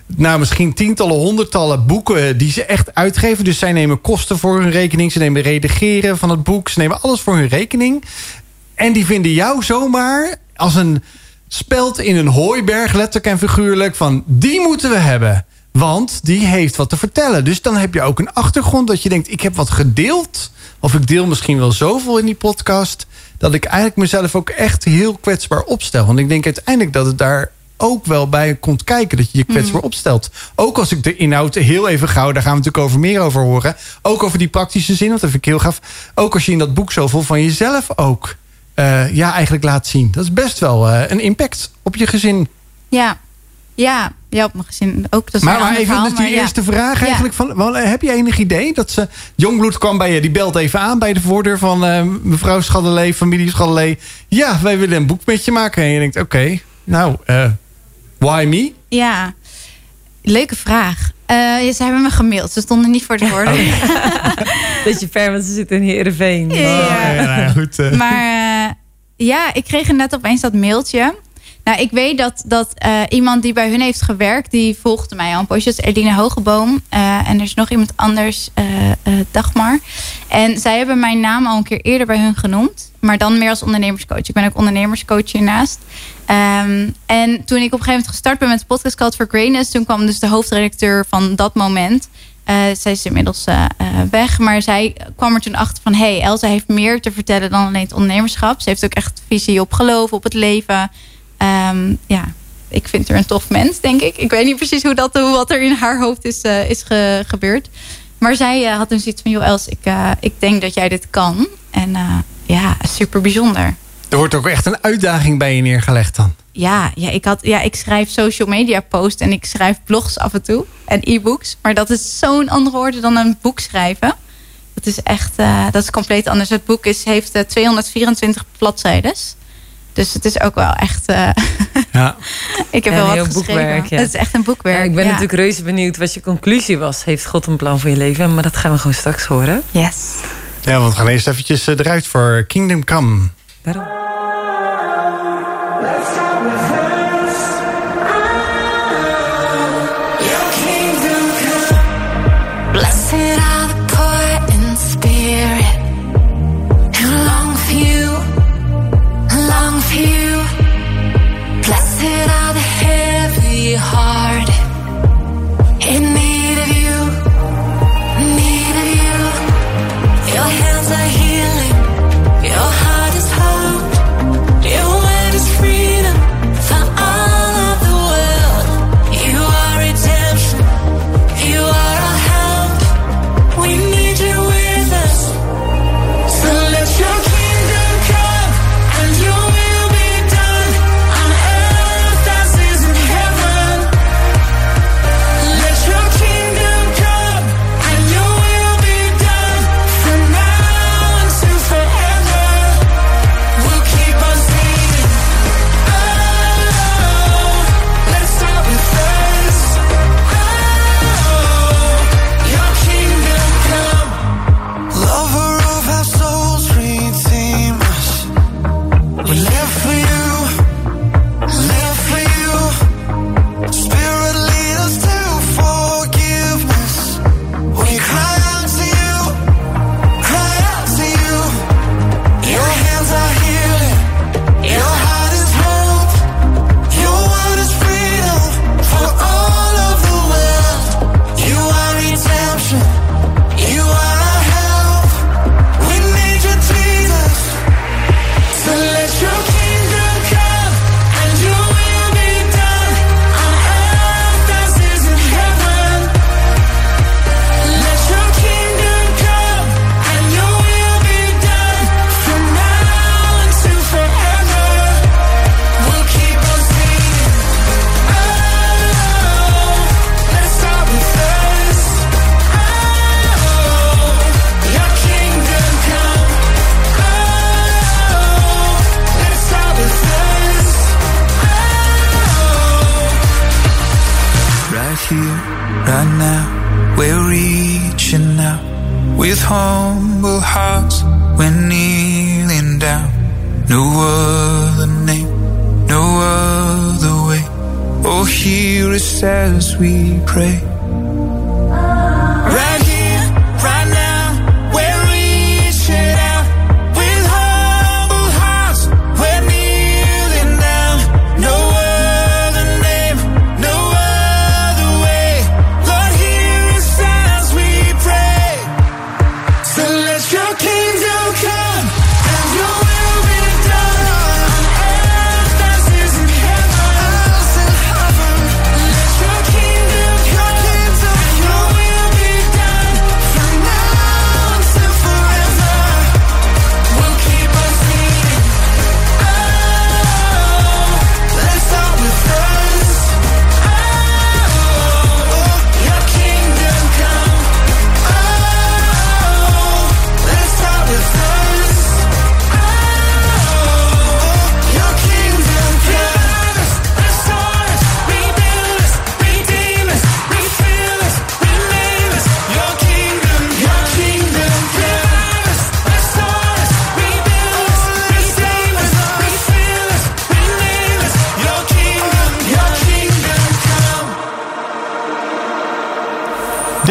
nou, misschien tientallen, honderdtallen boeken die ze echt uitgeven. Dus zij nemen kosten voor hun rekening. Ze nemen redigeren van het boek. Ze nemen alles voor hun rekening. En die vinden jou zomaar als een speld in een hooiberg, letterlijk en figuurlijk, van die moeten we hebben. Want die heeft wat te vertellen. Dus dan heb je ook een achtergrond dat je denkt, ik heb wat gedeeld. Of ik deel misschien wel zoveel in die podcast. Dat ik eigenlijk mezelf ook echt heel kwetsbaar opstel. Want ik denk uiteindelijk dat het daar ook wel bij komt kijken. Dat je je kwetsbaar opstelt. Ook als ik de inhoud heel even gauw, daar gaan we natuurlijk over meer over horen. Ook over die praktische zin, want dat vind ik heel gaaf. Ook als je in dat boek zoveel van jezelf ook eh, ja, eigenlijk laat zien. Dat is best wel eh, een impact op je gezin. Ja. Ja, ja, op mijn gezin ook. Dat is Maar, even verhaal, dus die maar ja. eerste vraag Ja. eigenlijk. Van, wel, eh, heb je enig idee dat ze... Jongbloed kwam bij je, die belt even aan bij de voordeur van mevrouw Schaddelee, familie Schaddelee. Ja, wij willen een boek met je maken. En je denkt, oké, nou, why me? Ja, leuke vraag. Eh, ja, ze hebben me gemaild. Ze stonden niet voor de voordeur. Beetje ver, want ze zitten in Heerenveen. Ja. Oh, ja, nou, goed. eh. Maar eh, ja, ik kreeg net opeens dat mailtje. Nou, ik weet dat, dat eh, iemand die bij hun heeft gewerkt, die volgde mij al een poosje. Dat is Hogeboom. Eh, en er is nog iemand anders, eh, Dagmar. En zij hebben mijn naam al een keer eerder bij hun genoemd. Maar dan meer als ondernemerscoach. Ik ben ook ondernemerscoach hiernaast. Ehm, en toen ik op een gegeven moment gestart ben met de podcast Called for Greatness... toen kwam dus de hoofdredacteur van dat moment... Zij is inmiddels weg. Maar zij kwam er toen achter van... hey, Elsa heeft meer te vertellen dan alleen het ondernemerschap. Ze heeft ook echt visie op geloof, op het leven. Ehm, ja, ik vind haar een tof mens, denk ik. Ik weet niet precies hoe dat, hoe wat er in haar hoofd is, eh, is ge- gebeurd. Maar zij eh, had toen zoiets van... joh, Els, ik, eh, ik denk dat jij dit kan. En ja, super bijzonder. Er wordt ook echt een uitdaging bij je neergelegd dan. Ja, ja, ik had, ja, ik schrijf social media posts en ik schrijf blogs af en toe. En e-books. Maar dat is zo'n andere orde dan een boek schrijven. Dat is echt, dat is compleet anders. Het boek is, heeft eh, 224 bladzijden. Dus het is ook wel echt... eh, Ja. ik heb Ja, wel een wat boekwerk, ja. Het is echt een boekwerk. Ja, ik ben ja. natuurlijk reuze benieuwd wat je conclusie was. Heeft God een plan voor je leven? Maar dat gaan we gewoon straks horen. Yes. ja, want we gaan eerst eventjes eh, eruit voor Kingdom Come. Waarom?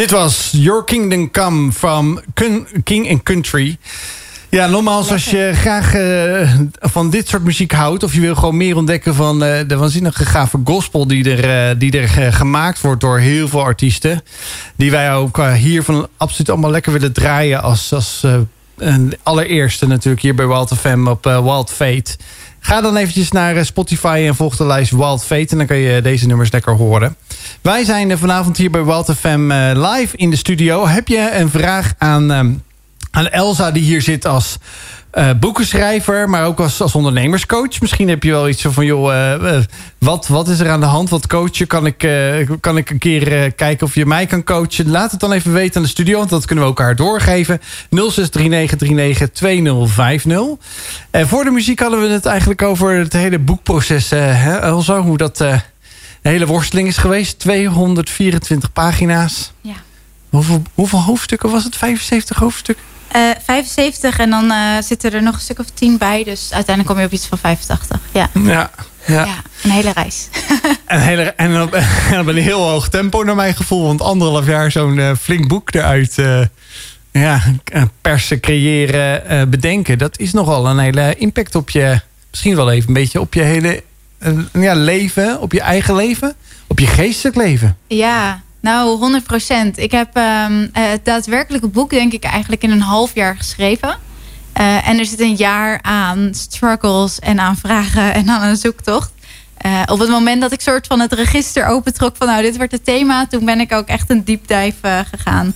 Dit was Your Kingdom Come from Kun- King and Country. Ja, nogmaals, als je graag eh, van dit soort muziek houdt... of je wil gewoon meer ontdekken van eh, de waanzinnige gave gospel... die er, eh, die er gemaakt wordt door heel veel artiesten... die wij ook hier van absoluut allemaal lekker willen draaien... als, als een allereerste natuurlijk hier bij Wild FM op Wild Fate... Ga dan eventjes naar eh, Spotify en volg de lijst Wild Fate... en dan kan je deze nummers lekker horen. Wij zijn eh, vanavond hier bij Wild FM eh, live in de studio. Heb je een vraag aan, ehm, aan Elsa die hier zit als eh, boekenschrijver... maar ook als, als ondernemerscoach? Misschien heb je wel iets van... joh, eh, eh, wat, wat is er aan de hand? Wat coachen? Kan ik, kan ik een keer kijken of je mij kan coachen? Laat het dan even weten aan de studio... want dat kunnen we elkaar doorgeven. 0639392050. En voor de muziek hadden we het eigenlijk over het hele boekproces. hè, hoe dat een hele worsteling is geweest. 224 pagina's. Ja. Hoeveel, hoeveel hoofdstukken was het? 75 hoofdstukken? Eh, 75 en dan eh, zitten er nog een stuk of 10 bij. Dus uiteindelijk kom je op iets van 85. Ja, Ja. ja. ja een hele reis. Een hele, en dan, en op een heel hoog tempo naar mijn gevoel. Want anderhalf jaar zo'n eh, flink boek eruit eh, ja, eh, persen, creëren, eh, bedenken. Dat is nogal een hele impact op je... Misschien wel even een beetje op je hele eh, ja, leven. Op je eigen leven. Op je geestelijk leven. Ja, nou 100 procent. Ik heb eh, het daadwerkelijke boek denk ik eigenlijk in een half jaar geschreven. Eh, en er zit een jaar aan struggles en aan vragen en aan een zoektocht. Eh, op het moment dat ik soort van het register opentrok van nou dit wordt het thema. Toen ben ik ook echt een deep gegaan.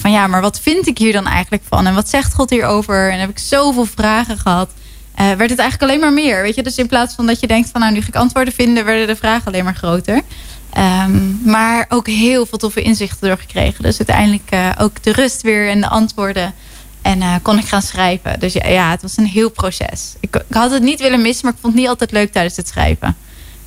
Van ja, maar wat vind ik hier dan eigenlijk van? En wat zegt God hierover? En heb ik zoveel vragen gehad. eh, werd het eigenlijk alleen maar meer. Weet je? Dus in plaats van dat je denkt van nou nu ga ik antwoorden vinden, werden de vragen alleen maar groter. Ehm, maar ook heel veel toffe inzichten doorgekregen. Dus uiteindelijk eh, ook de rust weer en de antwoorden. En eh, kon ik gaan schrijven. Dus ja, het was een heel proces. Ik, ik had het niet willen missen, maar ik vond het niet altijd leuk tijdens het schrijven.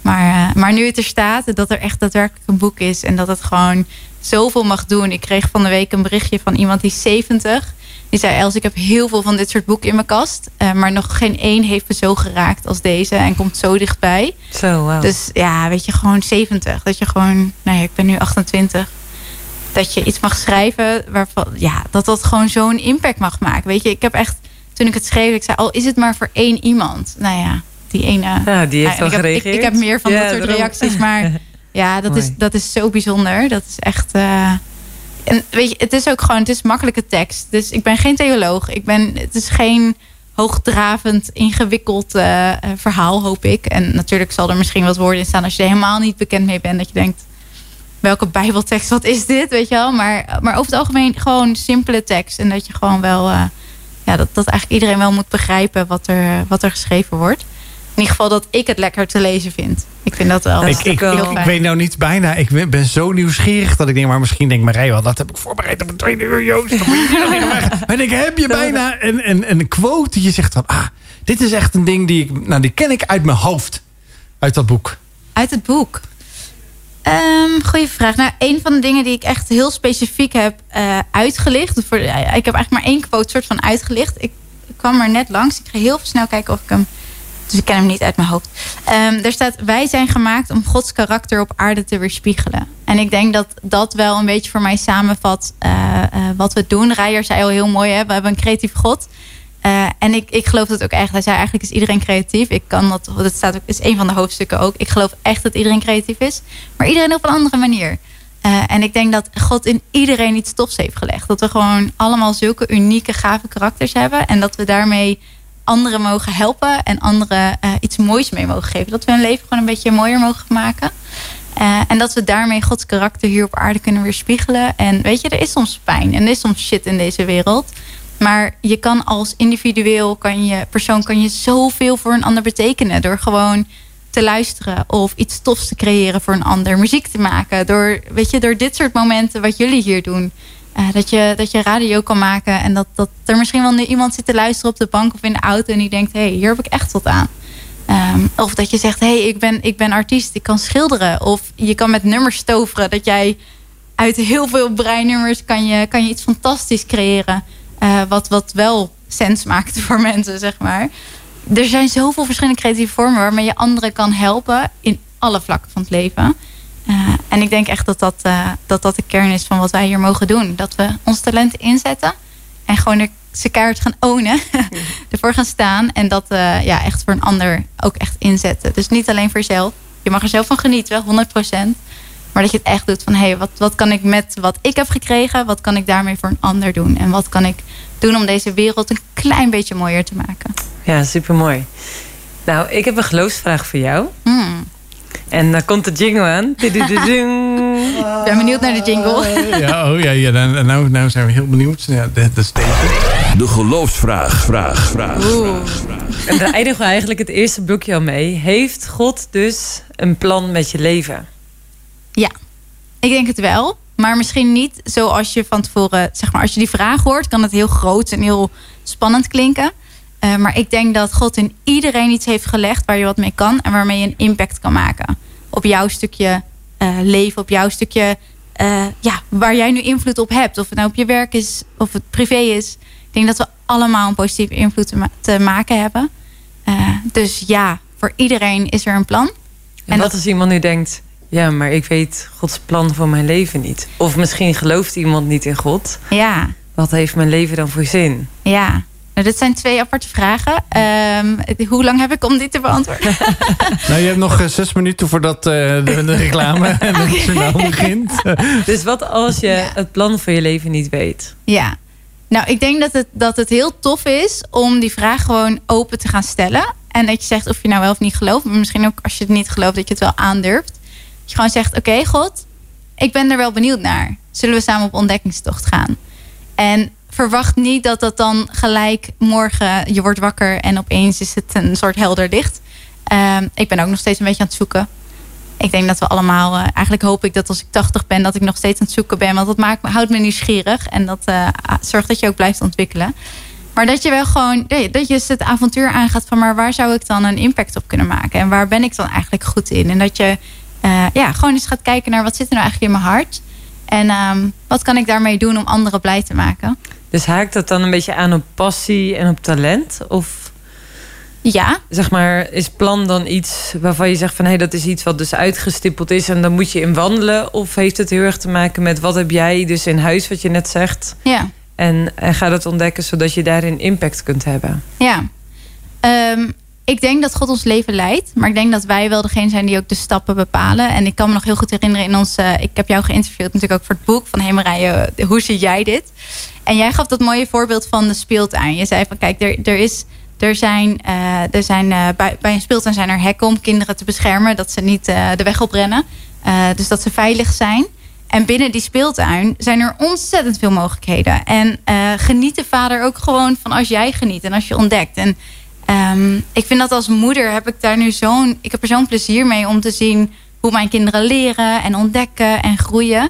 Maar, eh, maar nu het er staat, dat er echt daadwerkelijk een boek is. En dat het gewoon zoveel mag doen. Ik kreeg van de week een berichtje van iemand die is 70. Die zei, Els, ik heb heel veel van dit soort boeken in mijn kast. eh, maar nog geen één heeft me zo geraakt als deze. En komt zo dichtbij. Zo, wauw. Dus ja, weet je, gewoon 70. Dat je gewoon, nou ja, ik ben nu 28. Dat je iets mag schrijven waarvan, ja, dat dat gewoon zo'n impact mag maken. Weet je, ik heb echt, toen ik het schreef, ik zei, al is het maar voor één iemand. Nou ja, die ene. Ja, die heeft Nou, heb, ik, gereageerd. ik heb meer van Ja, dat soort daarom. reacties, maar ja, dat is, dat is zo bijzonder. Dat is echt. eh, en het is ook gewoon, het is makkelijke tekst. Dus ik ben geen theoloog. Ik ben, het is geen hoogdravend, ingewikkeld eh, eh, verhaal, hoop ik. En natuurlijk zal er misschien wat woorden in staan als je er helemaal niet bekend mee bent. Dat je denkt, welke bijbeltekst, wat is dit, weet je wel? Maar, maar over het algemeen gewoon simpele tekst. En dat je gewoon wel, eh, ja, dat, dat eigenlijk iedereen wel moet begrijpen wat er, wat er geschreven wordt. In ieder geval dat ik het lekker te lezen vind. Ik vind dat wel. Dat Ik, ik, wel- ik, ik weet nou niet bijna. Ik ben, ben zo nieuwsgierig dat ik denk, maar misschien denkt Marij wel, dat heb ik voorbereid op een tweede uur, Joost. En ik heb je bijna een, een, een quote die je zegt van, ah, dit is echt een ding die ik, nou, die ken ik uit mijn hoofd. Uit dat boek. Uit het boek. Ehm goeie vraag. Nou, een van de dingen die ik echt heel specifiek heb eh, uitgelicht. Voor, ik heb eigenlijk maar één quote soort van uitgelicht. Ik, ik kwam er net langs. Ik ga heel snel kijken of ik hem... Dus ik ken hem niet uit mijn hoofd. Ehm er staat, wij zijn gemaakt om Gods karakter op aarde te weerspiegelen. En ik denk dat dat wel een beetje voor mij samenvat eh, eh, wat we doen. Rijer zei al heel mooi, hè? we hebben een creatief God. Eh, en ik, ik geloof dat ook echt. Hij zei eigenlijk is iedereen creatief. Ik kan dat, dat staat ook, is een van de hoofdstukken ook. Ik geloof echt dat iedereen creatief is. Maar iedereen op een andere manier. En ik denk dat God in iedereen iets tofs heeft gelegd. Dat we gewoon allemaal zulke unieke, gave karakters hebben. En dat we daarmee anderen mogen helpen. En anderen eh, iets moois mee mogen geven. Dat we hun leven gewoon een beetje mooier mogen maken. Eh, en dat we daarmee Gods karakter hier op aarde kunnen weerspiegelen. En weet je, er is soms pijn en er is soms shit in deze wereld. Maar je kan als individueel kan je, persoon kan je zoveel voor een ander betekenen. Door gewoon te luisteren of iets tofs te creëren voor een ander. Muziek te maken. Door, weet je, door dit soort momenten wat jullie hier doen. Eh, dat, je, dat je radio kan maken. En dat, dat er misschien wel iemand zit te luisteren op de bank of in de auto. En die denkt, hé, hey, hier heb ik echt wat aan. Ehm, of dat je zegt, hé, hey, ik, ben, ik ben artiest, ik kan schilderen. Of je kan met nummers toveren. Dat jij uit heel veel breinnummers kan je, kan je iets fantastisch creëren. eh, wat, wat wel sens maakt voor mensen, zeg maar. Er zijn zoveel verschillende creatieve vormen waarmee je anderen kan helpen in alle vlakken van het leven. Eh, en ik denk echt dat dat, eh, dat dat de kern is van wat wij hier mogen doen. Dat we ons talent inzetten en gewoon er, ze kaart gaan ownen. ervoor gaan staan en dat eh, ja, echt voor een ander ook echt inzetten. Dus niet alleen voor jezelf. Je mag er zelf van genieten, 100%. Maar dat je het echt doet van, hé, hey, wat, wat kan ik met wat ik heb gekregen... wat kan ik daarmee voor een ander doen? En wat kan ik doen om deze wereld een klein beetje mooier te maken? Ja, supermooi. Nou, ik heb een geloofsvraag voor jou. Hmm. En dan komt de jingle aan. Ik ben benieuwd naar de jingle. Ja, oh ja, ja dan, nou, nou zijn we heel benieuwd. Ja, dat is deze. De geloofsvraag, vraag, vraag. Oeh. En daar eindigen we eigenlijk het eerste blokje al mee. Heeft God dus een plan met je leven? Ja, ik denk het wel. Maar misschien niet zoals je van tevoren, zeg maar, als je die vraag hoort, kan het heel groot en heel spannend klinken. Eh, maar ik denk dat God in iedereen iets heeft gelegd waar je wat mee kan en waarmee je een impact kan maken. Op jouw stukje eh, leven, op jouw stukje, eh, ja, waar jij nu invloed op hebt. Of het nou op je werk is, of het privé is. Ik denk dat we allemaal een positieve invloed te, ma- te maken hebben. Dus ja, voor iedereen is er een plan. En, En wat dat- als iemand nu denkt... ja, maar ik weet Gods plan voor mijn leven niet. Of misschien gelooft iemand niet in God. Ja, Wat heeft mijn leven dan voor zin? Ja, nou, dit zijn twee aparte vragen. Ehm, hoe lang heb ik om dit te beantwoorden? Nou, je hebt nog eh, zes minuten voordat eh, de, de reclame en het journaal begint. Dus wat als je Ja. het plan voor je leven niet weet? ja, nou, ik denk dat het, dat het heel tof is om die vraag gewoon open te gaan stellen. En dat je zegt of je nou wel of niet gelooft. Maar misschien ook als je het niet gelooft, dat je het wel aandurft. Dat je gewoon zegt, oké God, ik ben er wel benieuwd naar. Zullen we samen op ontdekkingstocht gaan? En verwacht niet dat dat dan gelijk morgen je wordt wakker en opeens is het een soort helder licht. Ehm, ik ben ook nog steeds een beetje aan het zoeken. Ik denk dat we allemaal, eh, eigenlijk hoop ik dat als ik 80 ben, dat ik nog steeds aan het zoeken ben. Want dat maakt houdt me nieuwsgierig en dat eh, zorgt dat je ook blijft ontwikkelen. Maar dat je wel gewoon, dat je het avontuur aangaat van, maar waar zou ik dan een impact op kunnen maken? En waar ben ik dan eigenlijk goed in? En dat je eh, ja, gewoon eens gaat kijken naar wat zit er nou eigenlijk in mijn hart. En ehm, wat kan ik daarmee doen om anderen blij te maken? Dus haakt dat dan een beetje aan op passie en op talent? Of Ja, zeg maar, is plan dan iets waarvan je zegt van... hé, hey, dat is iets wat dus uitgestippeld is en dan moet je in wandelen? Of heeft het heel erg te maken met wat heb jij dus in huis, wat je net zegt... ja. en, en ga dat ontdekken zodat je daarin impact kunt hebben? Ja. Ehm, ik denk dat God ons leven leidt. Maar ik denk dat wij wel degene zijn die ook de stappen bepalen. En ik kan me nog heel goed herinneren in ons... ik heb jou geïnterviewd natuurlijk ook voor het boek van... Eh, hoe zie jij dit? En jij gaf dat mooie voorbeeld van de speeltuin. Je zei van kijk, er, er is... Er zijn, eh, er zijn eh, bij, bij een speeltuin zijn er hekken om kinderen te beschermen. Dat ze niet eh, de weg oprennen. Dus dat ze veilig zijn. En binnen die speeltuin zijn er ontzettend veel mogelijkheden. En geniet de vader ook gewoon van als jij geniet en als je ontdekt. En ehm, ik vind dat als moeder heb ik daar nu zo'n. Ik heb er zo'n plezier mee om te zien hoe mijn kinderen leren en ontdekken en groeien.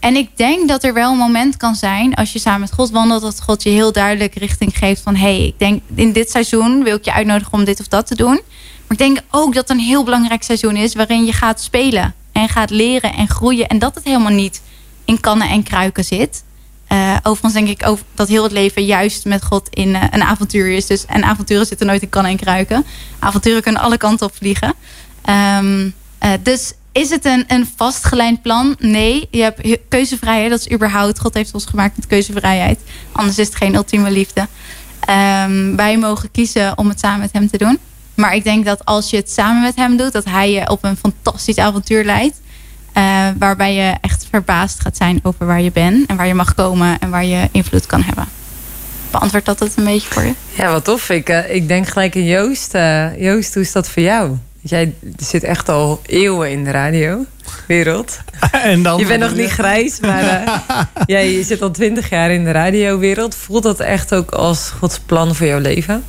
En ik denk dat er wel een moment kan zijn als je samen met God wandelt, dat God je heel duidelijk richting geeft van hé, hey, ik denk in dit seizoen wil ik je uitnodigen om dit of dat te doen. Maar ik denk ook dat het een heel belangrijk seizoen is waarin je gaat spelen en gaat leren en groeien. En dat het helemaal niet in kannen en kruiken zit. Eh, overigens denk ik ook dat heel het leven juist met God in eh, een avontuur is. Dus, en avonturen zitten nooit in kannen en kruiken. Avonturen kunnen alle kanten op vliegen. Ehm, eh, dus is het een, een vastgelijnd plan? Nee, je hebt he- keuzevrijheid. Dat is überhaupt, God heeft ons gemaakt met keuzevrijheid. Anders is het geen ultieme liefde. Ehm, wij mogen kiezen om het samen met hem te doen. Maar ik denk dat als je het samen met hem doet... dat hij je op een fantastisch avontuur leidt. waarbij je echt verbaasd gaat zijn over waar je bent... en waar je mag komen en waar je invloed kan hebben. Beantwoordt dat het een beetje voor je? Ja, wat tof. Ik, eh, ik denk gelijk in Joost. Eh, Joost, hoe is dat voor jou? Want Jij zit echt al eeuwen in de radiowereld. en dan, Je bent nog niet grijs, maar eh, jij zit al twintig jaar in de radiowereld. Voelt dat echt ook als Gods plan voor jouw leven?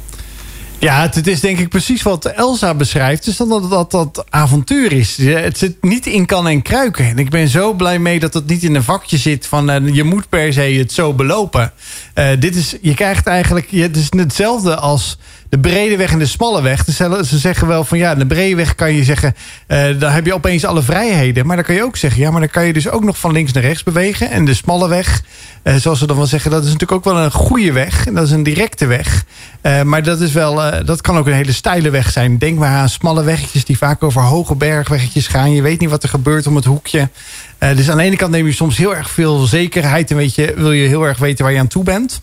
Ja, het, is denk ik precies wat Elsa beschrijft. Dus dat dat, dat dat avontuur is. Het zit niet in kan en kruiken. En ik ben zo blij mee dat het niet in een vakje zit van eh, je moet per se het zo belopen. Eh, dit is, je krijgt eigenlijk, het is hetzelfde als de brede weg en de smalle weg. Ze zeggen- Ze zeggen wel van ja, de brede weg kan je zeggen, eh dan heb je opeens alle vrijheden. Maar dan kan je ook zeggen, ja, maar dan kan je dus ook nog van links naar rechts bewegen. En de smalle weg, eh, zoals ze dan wel zeggen, dat is natuurlijk ook wel een goede weg. En dat is een directe weg. Eh, maar dat, is wel, dat kan ook een hele steile weg zijn. Denk maar aan smalle weggetjes die vaak over hoge bergweggetjes gaan. Je weet niet wat er gebeurt om het hoekje. Dus aan de ene kant neem je soms heel erg veel zekerheid... en weet je, wil je heel erg weten waar je aan toe bent...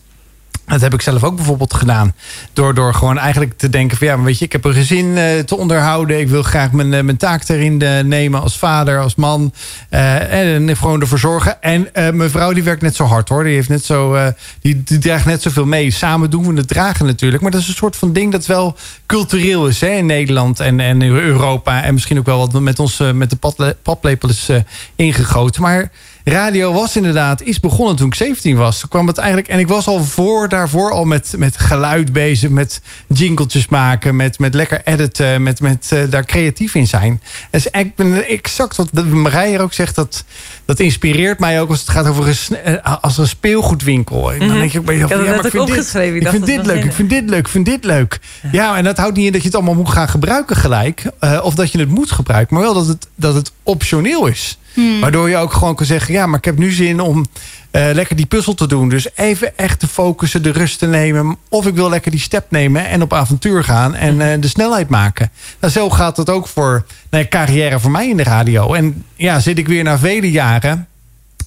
Dat heb ik zelf ook bijvoorbeeld gedaan. Door, door gewoon eigenlijk te denken van ja, weet je, ik heb een gezin eh, te onderhouden. Ik wil graag mijn, eh, mijn taak erin eh, nemen als vader, als man. eh, en gewoon ervoor zorgen. En mijn vrouw die werkt net zo hard hoor. Die, heeft net zo, die, die draagt net zoveel mee. Samen doen we het dragen natuurlijk. Maar dat is een soort van ding dat wel cultureel is hè, in Nederland en, en Europa. En misschien ook wel wat met ons met de paplepel is ingegoten. Maar radio was inderdaad, is begonnen toen ik 17 was. Toen kwam het eigenlijk, en ik was al voor daarvoor al met, met geluid bezig, met jingletjes maken, met, met lekker editen, met, met eh, daar creatief in zijn. Dus ik ben exact wat Marije ook zegt, dat, dat inspireert mij ook als het gaat over een, eh, als een speelgoedwinkel. En Dan denk je ook bij jezelf, Mhm. Ik had ja, maar ook vind dit-. Ik Ik vind dit leuk, ik vind dit leuk, ik vind dit leuk. Ja, en dat houdt niet in dat je het allemaal moet gaan gebruiken gelijk. eh, of dat je het moet gebruiken. Maar wel dat het, dat het optioneel is. Waardoor je ook gewoon kan zeggen... ja, maar ik heb nu zin om eh, lekker die puzzel te doen. Dus even echt te focussen, de rust te nemen. Of ik wil lekker die step nemen en op avontuur gaan... en eh, de snelheid maken. Nou, zo gaat het ook voor carrière voor mij in de radio. En ja, zit ik weer na vele jaren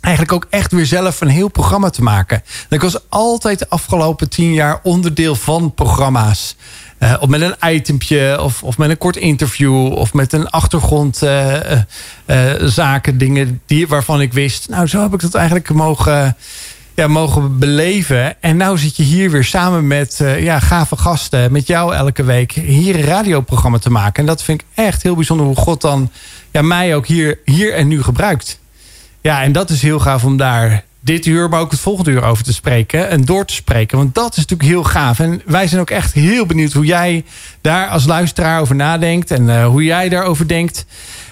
eigenlijk ook echt weer zelf een heel programma te maken. En ik was altijd de afgelopen tien jaar onderdeel van programma's. Eh, of met een itempje, of, of met een kort interview, of met een achtergrond eh, eh, zaken, dingen die, waarvan ik wist. Nou, zo heb ik dat eigenlijk mogen, ja, mogen beleven. En nou zit je hier weer samen met ja, gave gasten, met jou elke week, hier een radioprogramma te maken. En dat vind ik echt heel bijzonder hoe God dan ja, mij ook hier, hier en nu gebruikt. Ja, en dat is heel gaaf om daar dit uur, maar ook het volgende uur over te spreken. En door te spreken. Want dat is natuurlijk heel gaaf. En wij zijn ook echt heel benieuwd hoe jij daar als luisteraar over nadenkt. En eh, hoe jij daarover denkt.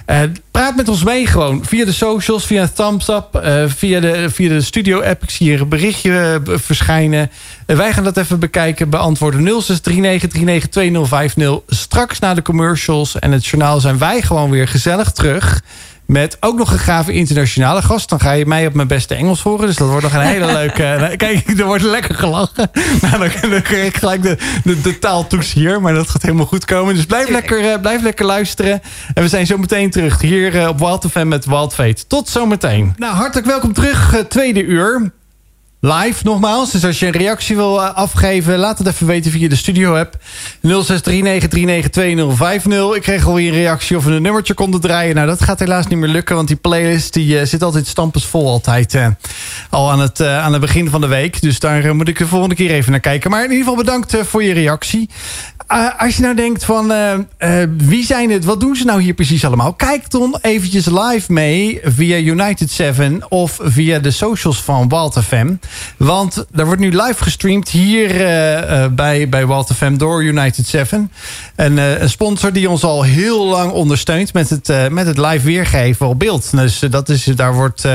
Eh, praat met ons mee gewoon. Via de socials, via thumbs up. eh, via, de, via de studio app. Ik zie hier een berichtje verschijnen. Wij gaan dat even bekijken. Beantwoorden 0639392050. Straks na de commercials en het journaal zijn wij gewoon weer gezellig terug. Met ook nog een gave internationale gast. Dan ga je mij op mijn beste Engels horen. Dus dat wordt nog een hele leuke... eh, Kijk, er wordt lekker gelachen. Nou, dan, dan krijg ik gelijk de, de, de taaltoets hier. Maar dat gaat helemaal goed komen. Dus blijf lekker, eh, blijf lekker luisteren. En we zijn zo meteen terug. Hier eh, op Wild FM met Wild Fate. Tot zometeen. Nou, hartelijk welkom terug. tweede uur. Live nogmaals. Dus als je een reactie wil eh, afgeven, laat het even weten via de studio app. 0639392050. Ik kreeg alweer een reactie of we een nummertje konden draaien. Nou, dat gaat helaas niet meer lukken, want die playlist die, eh, zit altijd stampensvol altijd. eh, al aan het, aan het begin van de week. Dus daar moet ik de volgende keer even naar kijken. Maar in ieder geval bedankt voor je reactie. Als je nou denkt van wie zijn het, wat doen ze nou hier precies allemaal? Kijk dan eventjes live mee via United 7 of via de socials van Wild FM. Want er wordt nu live gestreamd hier eh, eh, bij, bij Wild FM door United 7. Een, eh, een sponsor die ons al heel lang ondersteunt met het, met het live weergeven op beeld. Dus dat is, daar wordt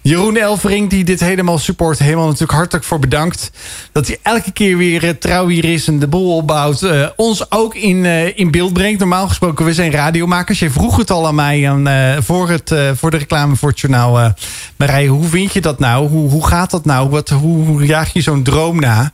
Jeroen Elvering, die dit helemaal support, helemaal natuurlijk hartelijk voor bedankt. Dat hij elke keer weer trouw hier is en de boel opbouwt. ons ook in, in beeld brengt. Normaal gesproken, we zijn radiomakers. Je vroeg het al aan mij eh, voor, het, voor de reclame voor het journaal. Marije, hoe vind je dat nou? Hoe, hoe gaat dat nou? Hoe, hoe jaag je zo'n droom na?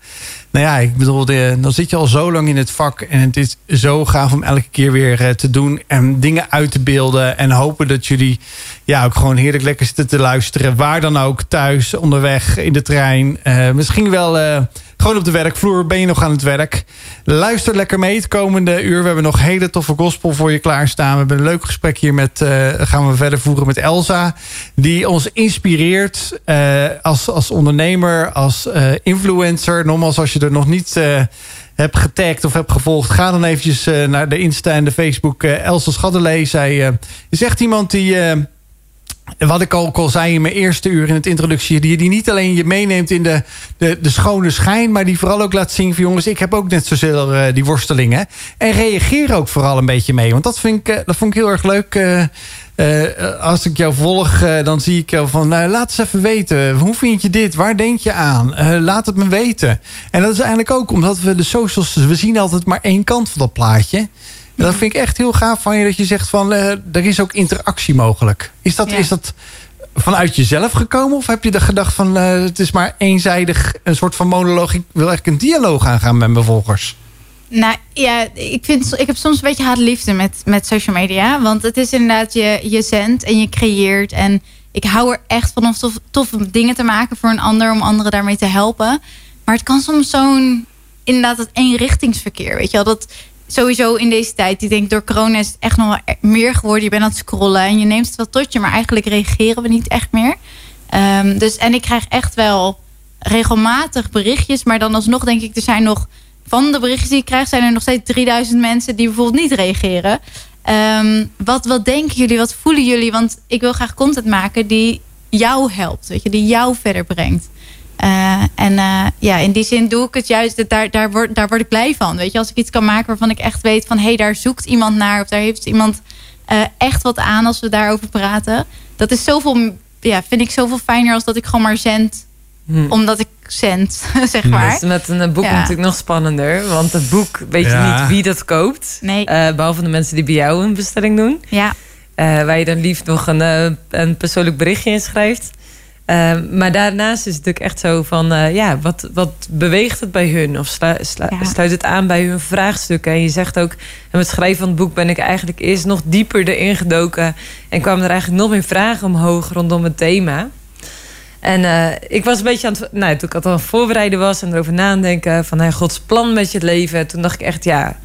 Nou ja, ik bedoel, dan zit je al zo lang in het vak. En het is zo gaaf om elke keer weer eh, te doen. En dingen uit te beelden. En hopen dat jullie ja, ook gewoon heerlijk lekker zitten te luisteren. Waar dan ook. Thuis, onderweg, in de trein. Eh, misschien wel eh, gewoon op de werkvloer. Ben je nog aan het werk? Luister lekker mee het komende uur. We hebben nog hele toffe gospel voor je klaarstaan. We hebben een leuk gesprek hier met... eh, gaan we verder voeren met Elsa. Die ons inspireert eh, als, als ondernemer, als eh, influencer. Nogmaals, als je er nog niet... hebt getagd of hebt gevolgd... ga dan eventjes naar de Insta en de Facebook. Elsa Schaddelee. Zij is echt iemand die... wat ik al zei in mijn eerste uur in het introductie... die, die niet alleen je meeneemt in de, de, de schone schijn... maar die vooral ook laat zien van jongens... ik heb ook net zozeer eh, die worstelingen. En reageer ook vooral een beetje mee. Want dat, vind ik, eh, dat vond ik heel erg leuk... eh, als ik jou volg, dan zie ik jou van... nou, laat eens even weten, hoe vind je dit? Waar denk je aan? Laat het me weten. En dat is eigenlijk ook omdat we de socials... we zien altijd maar één kant van dat plaatje. Dat vind ik echt heel gaaf van je dat je zegt van... eh, er is ook interactie mogelijk. Is dat, Ja. is dat vanuit jezelf gekomen? Of heb je de gedacht van eh, het is maar eenzijdig... een soort van monoloog, ik wil eigenlijk een dialoog aangaan met mijn volgers? Nou ja, ik, vind, ik heb soms een beetje haat-liefde met, met social media. Want het is inderdaad, je, je zendt en je creëert. En ik hou er echt van om tof, toffe dingen te maken voor een ander. Om anderen daarmee te helpen. Maar het kan soms zo'n, inderdaad, dat eenrichtingsverkeer. Weet je wel, dat sowieso in deze tijd. Ik denk door corona is het echt nog e- meer geworden. Je bent aan het scrollen en je neemt het wel tot je. Maar eigenlijk reageren we niet echt meer. Ehm, dus, en ik krijg echt wel regelmatig berichtjes. Maar dan alsnog denk ik, er zijn nog... Van de berichtjes die ik krijg, zijn er nog steeds 3000 mensen die bijvoorbeeld niet reageren. Ehm, wat, wat denken jullie? Wat voelen jullie? Want ik wil graag content maken die jou helpt. Weet je, die jou verder brengt. Eh, en eh, ja, in die zin doe ik het juist. Daar, daar, word, daar word ik blij van. Weet je, als ik iets kan maken waarvan ik echt weet van hé, hey, daar zoekt iemand naar. Of daar heeft iemand eh, echt wat aan als we daarover praten. Dat is zoveel, ja, vind ik zoveel fijner als dat ik gewoon maar zend. Hm. Omdat ik zend, zeg Dat maar. is met een boek Ja. natuurlijk nog spannender. Want het boek weet je niet wie dat koopt. Nee. Eh, behalve de mensen die bij jou een bestelling doen. Ja, Eh, waar je dan liefst nog een, een persoonlijk berichtje in schrijft. Eh, maar daarnaast is het natuurlijk echt zo van... eh, ja, wat, wat beweegt het bij hun? Of slu- slu- Ja. sluit het aan bij hun vraagstukken? En je zegt ook... En met het schrijven van het boek ben ik eigenlijk eerst nog dieper erin gedoken. En kwamen er eigenlijk nog meer vragen omhoog rondom het thema. En eh, ik was een beetje aan het... Nou, toen ik het aan het voorbereiden was en erover nadenken... van hey, Gods plan met je leven. Toen dacht ik echt, ja...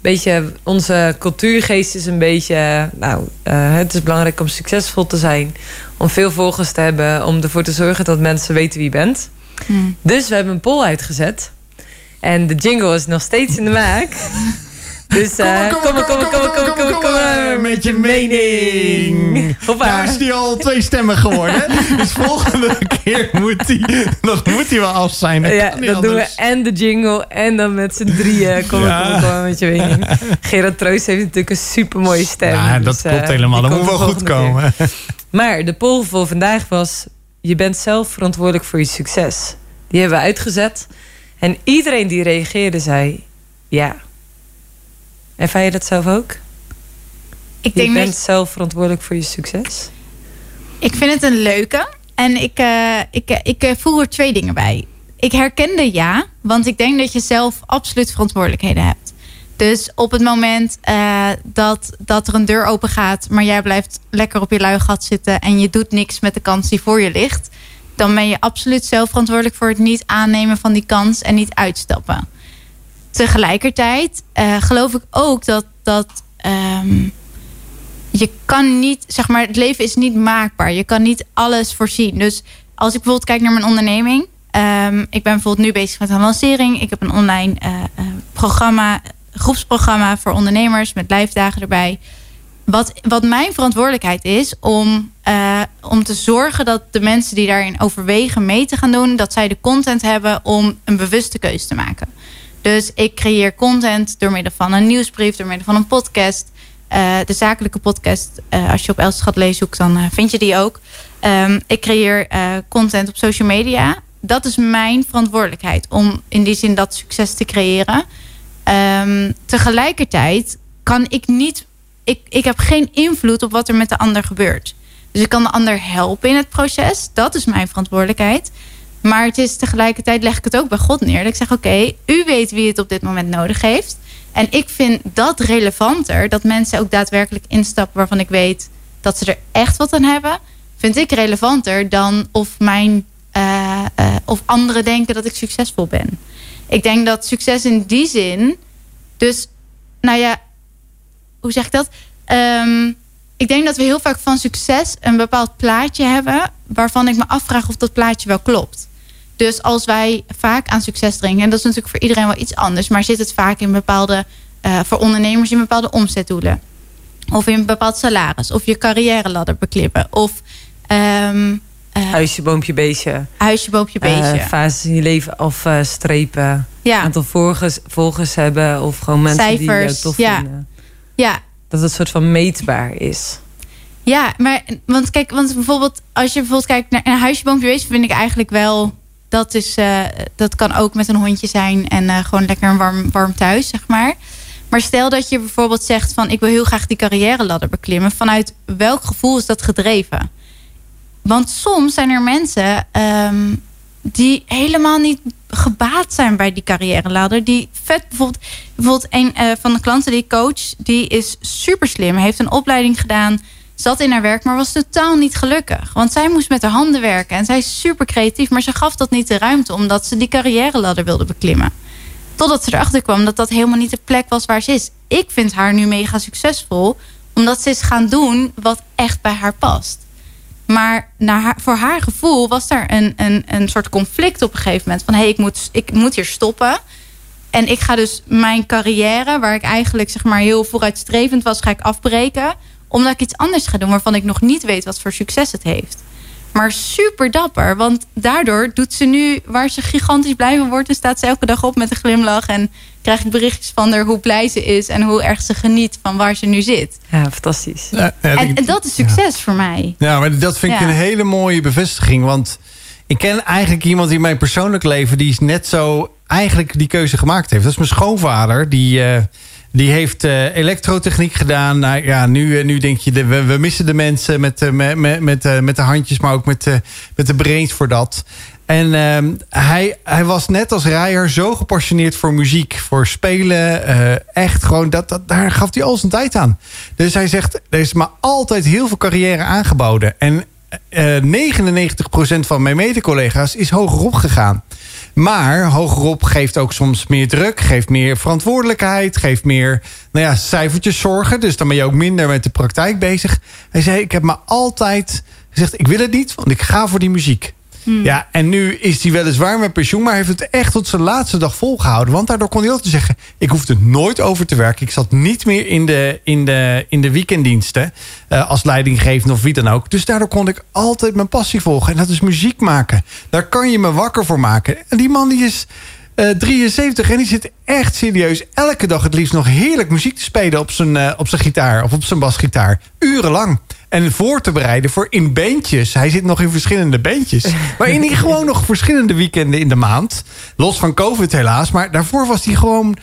Beetje, onze cultuurgeest is een beetje... Nou, eh, het is belangrijk om succesvol te zijn. Om veel volgers te hebben. Om ervoor te zorgen dat mensen weten wie je bent. Hmm. Dus we hebben een poll uitgezet. En de jingle is nog steeds in de maak. Dus kom kom kom kom kom met je mening. Nou is die al twee stemmen geworden. dus volgende keer moet die, dat moet die wel af zijn. Dat Ja, dan doen we en de jingle en dan met z'n drieën. Kom Ja. kom met je mening. Gerard Troost heeft natuurlijk een super mooie stem. Ja, dat Dus, eh, klopt helemaal. Dat moet wel goed volgende keer. komen. Maar de poll voor vandaag was... je bent zelf verantwoordelijk voor je succes. Die hebben we uitgezet. En iedereen die reageerde zei... ja. Ervaar je dat zelf ook? Ik Je denk bent dat zelf verantwoordelijk voor je succes? Ik vind het een leuke. En ik, eh, ik, eh, ik eh, voel er twee dingen bij. Ik herkende ja, want ik denk dat je zelf absoluut verantwoordelijkheden hebt. Dus op het moment dat, dat er een deur open gaat, maar jij blijft lekker op je luigat zitten en je doet niks met de kans die voor je ligt, dan ben je absoluut zelf verantwoordelijk voor het niet aannemen van die kans en niet uitstappen. Tegelijkertijd geloof ik ook dat, dat ehm, je kan niet, zeg maar, het leven is niet maakbaar. Je kan niet alles voorzien. Dus als ik bijvoorbeeld kijk naar mijn onderneming. ehm, ik ben bijvoorbeeld nu bezig met een lancering. Ik heb een online eh, eh, programma, groepsprogramma voor ondernemers met lijfdagen erbij. Wat, wat mijn verantwoordelijkheid is om, eh, om te zorgen dat de mensen die daarin overwegen mee te gaan doen, dat zij de content hebben om een bewuste keuze te maken. Dus ik creëer content door middel van een nieuwsbrief, door middel van een podcast. Eh, de zakelijke podcast, eh, als je op Elschat leest zoekt, dan eh, vind je die ook. Ehm, ik creëer content op social media. Dat is mijn verantwoordelijkheid om in die zin dat succes te creëren. Ehm, tegelijkertijd kan ik niet. Ik, ik heb geen invloed op wat er met de ander gebeurt. Dus ik kan de ander helpen in het proces. Dat is mijn verantwoordelijkheid. Maar het is tegelijkertijd leg ik het ook bij God neer. Dat ik zeg: Oké, u weet wie het op dit moment nodig heeft. En ik vind dat relevanter. Dat mensen ook daadwerkelijk instappen waarvan ik weet dat ze er echt wat aan hebben. Vind ik relevanter dan of, mijn, eh, eh, of anderen denken dat ik succesvol ben. Ik denk dat succes in die zin. Dus, nou ja, hoe zeg ik dat? Ehm, ik denk dat we heel vaak van succes een bepaald plaatje hebben. waarvan ik me afvraag of dat plaatje wel klopt. Dus als wij vaak aan succes denken, en dat is natuurlijk voor iedereen wel iets anders, maar zit het vaak in bepaalde, eh, voor ondernemers in bepaalde omzetdoelen. Of in een bepaald salaris, of je carrière ladder beklimmen. Of eh, Huisje, boompje, beestje. huisje, boompje, beestje. Eh, fases in je leven afstrepen. ja, Aantal volgers, volgers hebben. Of gewoon mensen die Cijfers, je tof ja. vinden. ja, Dat het soort van meetbaar is. Ja, maar want kijk, want bijvoorbeeld als je bijvoorbeeld kijkt naar een huisje, boompje, beestje, vind ik eigenlijk wel dat is eh, dat kan ook met een hondje zijn en eh, gewoon lekker een warm, warm thuis, zeg maar. Maar stel dat je bijvoorbeeld zegt van ik wil heel graag die carrière ladder beklimmen, vanuit welk gevoel is dat gedreven? Want soms zijn er mensen ehm, die helemaal niet gebaat zijn bij die carrière ladder. Die vet bijvoorbeeld, bijvoorbeeld een eh, van de klanten die ik coach, die is super slim, heeft een opleiding gedaan, zat in haar werk, maar was totaal niet gelukkig. Want zij moest met haar handen werken en zij is super creatief, maar ze gaf dat niet de ruimte omdat ze die carrière ladder wilde beklimmen. Totdat ze erachter kwam dat dat helemaal niet de plek was waar ze is. Ik vind haar nu mega succesvol, omdat ze is gaan doen wat echt bij haar past. Maar naar haar, voor haar gevoel was er een, een, een soort conflict op een gegeven moment. Van hé, hey, ik, moet, ik moet hier stoppen. En ik ga dus mijn carrière, waar ik eigenlijk zeg maar heel vooruitstrevend was, ga ik afbreken. Omdat ik iets anders ga doen waarvan ik nog niet weet wat voor succes het heeft. Maar super dapper, want daardoor doet ze nu waar ze gigantisch blij van wordt. En staat ze elke dag op met een glimlach. En krijg ik berichtjes van haar hoe blij ze is en hoe erg ze geniet van waar ze nu zit. Ja, fantastisch. Ja, ja, En, dat is succes voor mij. Ja, maar dat vind ik Ja. een hele mooie bevestiging. Want ik ken eigenlijk iemand in mijn persoonlijk leven... die is net zo eigenlijk die keuze gemaakt heeft. Dat is mijn schoonvader. Die, eh, die heeft eh, elektrotechniek gedaan. Nou ja, nu, eh, nu denk je, we, missen de mensen met, eh, met, met, de handjes... maar ook met, met de brains voor dat. En ehm, hij, hij was net als Rijer zo gepassioneerd voor muziek, voor spelen. echt gewoon, dat, dat, daar gaf hij al zijn tijd aan. Dus hij zegt, er is me altijd heel veel carrière aangeboden. En eh 99% van mijn mede-collega's is hogerop gegaan. Maar hogerop geeft ook soms meer druk, geeft meer verantwoordelijkheid, geeft meer nou ja, cijfertjes zorgen. Dus dan ben je ook minder met de praktijk bezig. Hij zei, ik heb me altijd gezegd, ik wil het niet, want ik ga voor die muziek. Ja, en nu is hij weliswaar met pensioen, maar heeft het echt tot zijn laatste dag volgehouden. Want daardoor kon hij altijd zeggen: Ik hoefde nooit over te werken. Ik zat niet meer in de, in de, in de weekenddiensten eh, als leidinggevende of wie dan ook. Dus daardoor kon ik altijd mijn passie volgen. En dat is muziek maken. Daar kan je me wakker voor maken. En die man die is. eh, 73 en die zit echt serieus elke dag het liefst nog heerlijk muziek te spelen op zijn, eh, op zijn gitaar of op zijn basgitaar. Urenlang. En voor te bereiden voor in bandjes. Hij zit nog in verschillende bandjes. Waarin hij gewoon nog verschillende weekenden in de maand. Los van COVID helaas. Maar daarvoor was hij gewoon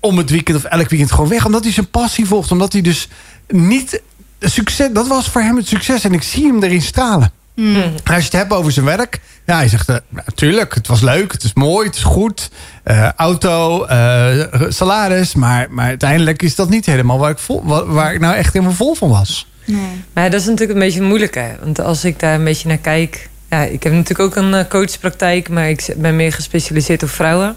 om het weekend of elk weekend gewoon weg. Omdat hij zijn passie volgt. Omdat hij dus niet... Succes, dat was voor hem het succes. En ik zie hem erin stralen. Als je het hebt over zijn werk. Ja, hij zegt, natuurlijk, het was leuk, het is mooi, het is goed. eh, auto, eh, salaris. Maar, maar uiteindelijk is dat niet helemaal waar ik, vol, wa- waar ik nou echt helemaal vol van was. Maar dat is natuurlijk een beetje het moeilijke. Want als ik daar een beetje naar kijk... Ja, ik heb natuurlijk ook een eh, coachpraktijk... maar ik ben meer gespecialiseerd op vrouwen.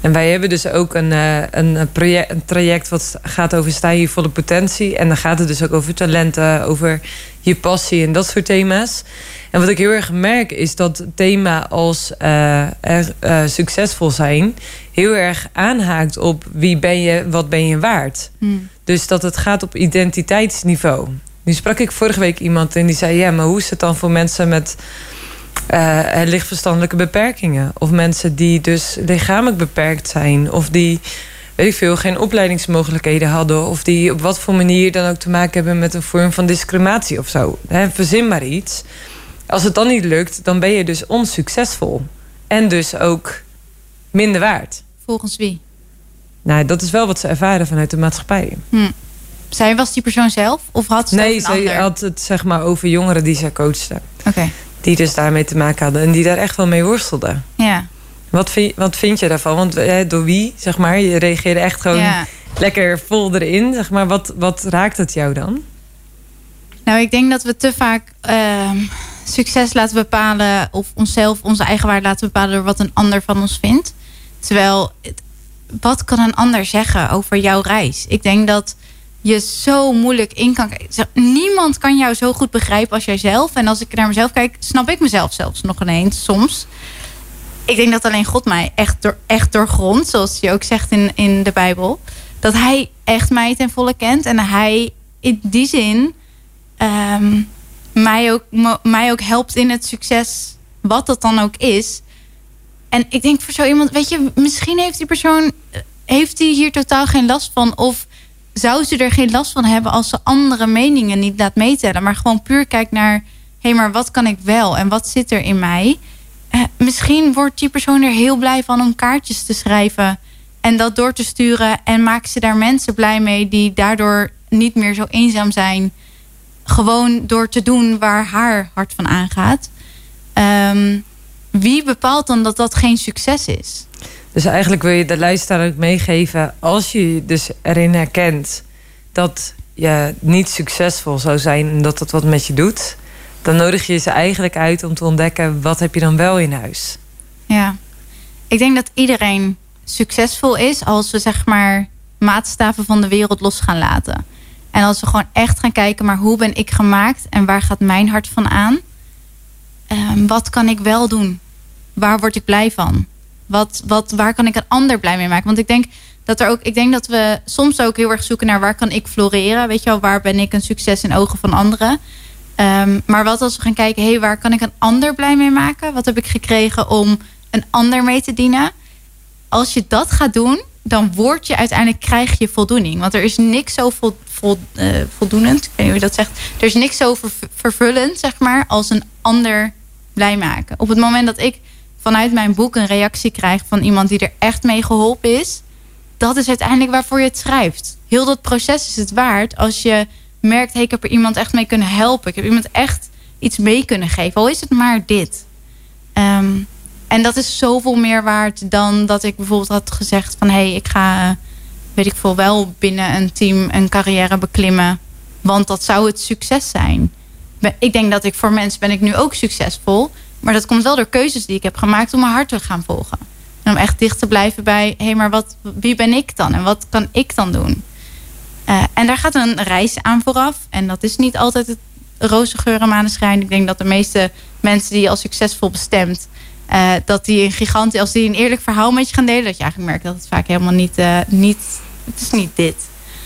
En wij hebben dus ook een, eh, een, een project, een traject... wat gaat over sta je volle potentie. En dan gaat het dus ook over talenten... over je passie en dat soort thema's. En wat ik heel erg merk is dat thema als eh, er, eh, succesvol zijn... heel erg aanhaakt op wie ben je, wat ben je waard. Dus dat het gaat op identiteitsniveau. Nu sprak ik vorige week iemand en die zei... ja, maar hoe is het dan voor mensen met eh, lichtverstandelijke beperkingen? Of mensen die dus lichamelijk beperkt zijn... of die, weet ik veel, geen opleidingsmogelijkheden hadden... of die op wat voor manier dan ook te maken hebben... met een vorm van discriminatie of zo. Verzin maar iets. Als het dan niet lukt, dan ben je dus onsuccesvol. En dus ook minder waard. Volgens wie? Nou, dat is wel wat ze ervaren vanuit de maatschappij. Zij was die persoon zelf? Of had ze Nee, ander? had het zeg maar over jongeren die zij coachte. Oké, Die dus daarmee te maken hadden. En die daar echt wel mee worstelden. ja. Wat vind, wat vind je daarvan? Want eh, door wie, zeg maar? Je reageerde echt gewoon ja. lekker vol erin. Zeg maar. wat, wat raakt het jou dan? Nou, ik denk dat we te vaak ehm, succes laten bepalen... of onszelf, onze eigen waarde laten bepalen... door wat een ander van ons vindt. Terwijl, wat kan een ander zeggen over jouw reis? Ik denk dat je zo moeilijk in kan kijken. Niemand kan jou zo goed begrijpen als jijzelf. En als ik naar mezelf kijk, snap ik mezelf zelfs nog ineens soms. Ik denk dat alleen God mij echt, door, echt doorgrondt, zoals je ook zegt in, in de Bijbel. Dat hij echt mij ten volle kent. En hij in die zin ehm, mij ook, mij ook helpt in het succes, wat dat dan ook is. En ik denk voor zo iemand, weet je, misschien heeft die persoon, eh, heeft die hier totaal geen last van. Of zou ze er geen last van hebben als ze andere meningen niet laat meetellen. Maar gewoon puur kijkt naar, hé, hey, maar wat kan ik wel en wat zit er in mij? Eh, misschien wordt die persoon er heel blij van om kaartjes te schrijven en dat door te sturen. En maken ze daar mensen blij mee die daardoor niet meer zo eenzaam zijn. Gewoon door te doen waar haar hart van aangaat. Ehm, wie bepaalt dan dat dat geen succes is? Dus eigenlijk wil je de luisteraar ook meegeven... als je dus erin herkent dat je niet succesvol zou zijn... en dat dat wat met je doet... dan nodig je ze eigenlijk uit om te ontdekken... wat heb je dan wel in huis? Ja, ik denk dat iedereen succesvol is als we zeg maar maatstaven van de wereld los gaan laten. En als we gewoon echt gaan kijken, maar hoe ben ik gemaakt en waar gaat mijn hart van aan? Ehm, wat kan ik wel doen? Waar word ik blij van? Wat, wat, waar kan ik een ander blij mee maken? Want ik denk dat er ook, ik denk dat we soms ook heel erg zoeken naar waar kan ik floreren? Weet je wel, waar ben ik een succes in ogen van anderen? Ehm, maar wat als we gaan kijken, hé, hey, waar kan ik een ander blij mee maken? Wat heb ik gekregen om een ander mee te dienen? Als je dat gaat doen, dan word je uiteindelijk krijg je voldoening. Want er is niks zo vol, eh, voldoenend, ik weet niet hoe je dat zegt. Er is niks zo ver- vervullend, zeg maar, als een ander blij maken. Op het moment dat ik vanuit mijn boek een reactie krijg van iemand die er echt mee geholpen is, dat is uiteindelijk waarvoor je het schrijft. Heel dat proces is het waard als je merkt, hey, ik heb er iemand echt mee kunnen helpen. Ik heb iemand echt iets mee kunnen geven. Al is het maar dit. Ehm, en dat is zoveel meer waard dan dat ik bijvoorbeeld had gezegd van... hé, hey, ik ga, weet ik veel, wel binnen een team een carrière beklimmen. Want dat zou het succes zijn. Ik denk dat ik voor mensen ben ik nu ook succesvol. Maar dat komt wel door keuzes die ik heb gemaakt om mijn hart te gaan volgen. En om echt dicht te blijven bij, hé, hey, maar wat, wie ben ik dan? En wat kan ik dan doen? Eh, en daar gaat een reis aan vooraf. En dat is niet altijd het roze geur en maneschijn. Ik denk dat de meeste mensen die je als succesvol bestemt... eh, dat die een gigantisch, als die een eerlijk verhaal met je gaan delen... dat je eigenlijk merkt dat het vaak helemaal niet... eh, niet het is niet dit.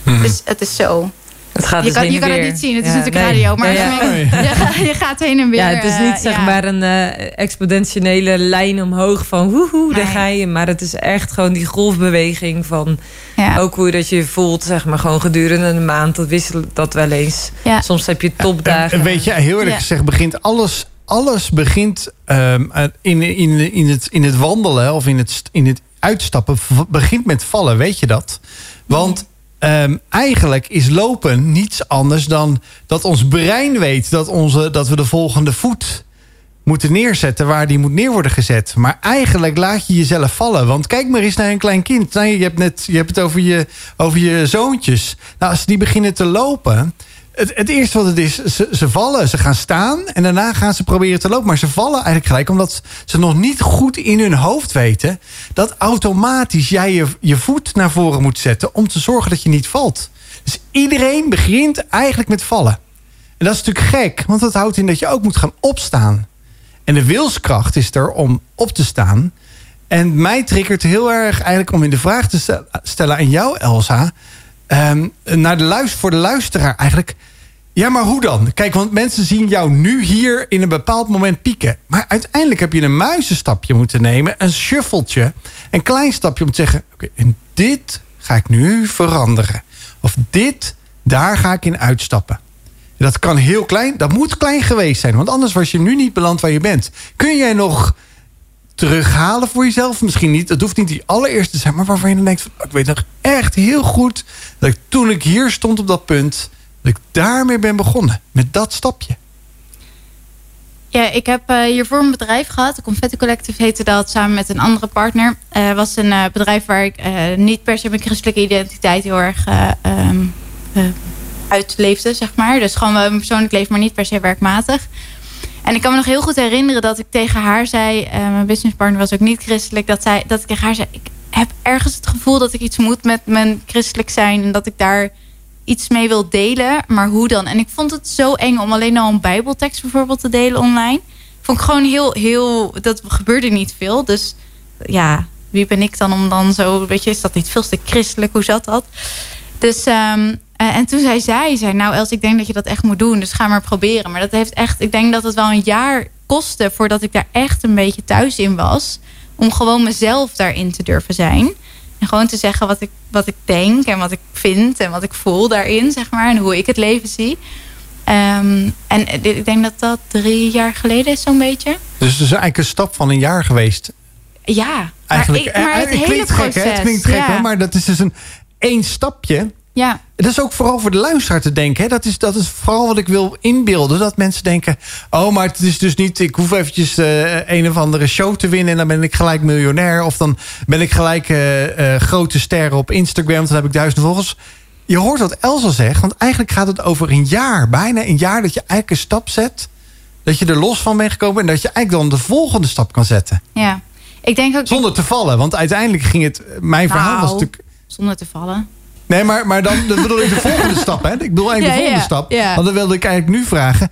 Dus het is zo. Het gaat Je dus kan, heen je en kan het niet zien, het is natuurlijk nee. radio. Maar Ja, ja. als je, je, gaat, je gaat heen en weer. Ja, het is niet eh, zeg ja. maar een eh, exponentiële lijn omhoog van woehoe, daar ga je. Maar het is echt gewoon die golfbeweging van Ja. ook hoe je dat je voelt, zeg maar, gewoon gedurende een maand. Dat wisselt dat wel eens. Ja. Soms heb je En, topdagen. en weet je, heel eerlijk Ja. gezegd, begint alles, alles begint ehm, in, in, in, het, in het wandelen of in het, in het uitstappen, begint met vallen, weet je dat? Want ehm, eigenlijk is lopen niets anders dan dat ons brein weet dat, onze, dat we de volgende voet moeten neerzetten waar die moet neer worden gezet. Maar eigenlijk laat je jezelf vallen. Want kijk maar eens naar een klein kind. Nou, je, hebt net, je hebt het over je, over je zoontjes. Nou, als die beginnen te lopen... Het, eerste wat het is, ze, ze vallen, ze gaan staan... en daarna gaan ze proberen te lopen. Maar ze vallen eigenlijk gelijk omdat ze nog niet goed in hun hoofd weten... dat automatisch jij je, je voet naar voren moet zetten... om te zorgen dat je niet valt. Dus iedereen begint eigenlijk met vallen. En dat is natuurlijk gek, want dat houdt in dat je ook moet gaan opstaan. En de wilskracht is er om op te staan. En mij triggert heel erg eigenlijk om in de vraag te stel- stellen aan jou, Elsa. Ehm, naar de luister, voor de luisteraar eigenlijk. Ja, maar hoe dan? Kijk, want mensen zien jou nu hier in een bepaald moment pieken. Maar uiteindelijk heb je een muizenstapje moeten nemen. Een shuffeltje. Een klein stapje om te zeggen... Oké, en dit ga ik nu veranderen. Of dit, daar ga ik in uitstappen. Dat kan heel klein, dat moet klein geweest zijn. Want anders was je nu niet beland waar je bent. Kun jij nog terughalen voor jezelf? Misschien niet, het hoeft niet die allereerste te zijn... maar waarvan je dan denkt, van, ik weet nog echt heel goed... dat ik toen ik hier stond op dat punt... dat ik daarmee ben begonnen. Met dat stapje. Ja, ik heb eh, hiervoor een bedrijf gehad. De Confetti Collective heette dat. Samen met een andere partner. Het was een eh, bedrijf waar ik eh, niet per se mijn christelijke identiteit heel erg eh, ehm, eh, uitleefde, zeg maar. Dus gewoon mijn persoonlijk leven, maar niet per se werkmatig. En ik kan me nog heel goed herinneren dat ik tegen haar zei... eh, mijn businesspartner was ook niet christelijk... Dat, zij, dat ik tegen haar zei... ik heb ergens het gevoel dat ik iets moet met mijn christelijk zijn... en dat ik daar iets mee wil delen, maar hoe dan? En ik vond het zo eng om alleen al een bijbeltekst bijvoorbeeld te delen online. Vond ik gewoon heel, heel... Dat gebeurde niet veel, dus ja... Wie ben ik dan om dan zo... Weet je, is dat niet veel te christelijk? Hoe zat dat? Dus ehm, Eh, en toen zei zij, zei, nou Els, ik denk dat je dat echt moet doen. Dus ga maar proberen. Maar dat heeft echt, ik denk dat het wel een jaar kostte voordat ik daar echt een beetje thuis in was. Om gewoon mezelf daarin te durven zijn. En gewoon te zeggen wat ik, wat ik denk en wat ik vind en wat ik voel daarin, zeg maar. En hoe ik het leven zie. Ehm, en dit- ik denk dat dat drie jaar geleden is, zo'n beetje. Dus het is eigenlijk een stap van een jaar geweest. Ja, Eigenlijk, maar, ik, maar eh, het het hele klinkt gek, proces. hè? Het klinkt gek, ja. hè? Maar dat is dus een één stapje. Ja, Dat is ook vooral voor de luisteraar te denken. Hè? Dat, is, dat is vooral wat ik wil inbeelden. Dat mensen denken... oh, maar het is dus niet... ik hoef eventjes eh, een of andere show te winnen... en dan ben ik gelijk miljonair. Of dan ben ik gelijk eh, eh, grote sterren op Instagram. Dan heb ik duizend volgers. Je hoort wat Elsa zegt. Want eigenlijk gaat het over een jaar. Bijna een jaar dat je eigenlijk een stap zet. Dat je er los van bent gekomen. En dat je eigenlijk dan de volgende stap kan zetten. ja. Ik denk ook... Zonder te vallen. Want uiteindelijk ging het... Mijn verhaal was Nou. natuurlijk... Zonder te vallen. Nee, maar, maar dan dan bedoel ik de volgende stap. Hè? Ik bedoel eigenlijk de volgende ja, stap. ja. Want dan wilde ik eigenlijk nu vragen.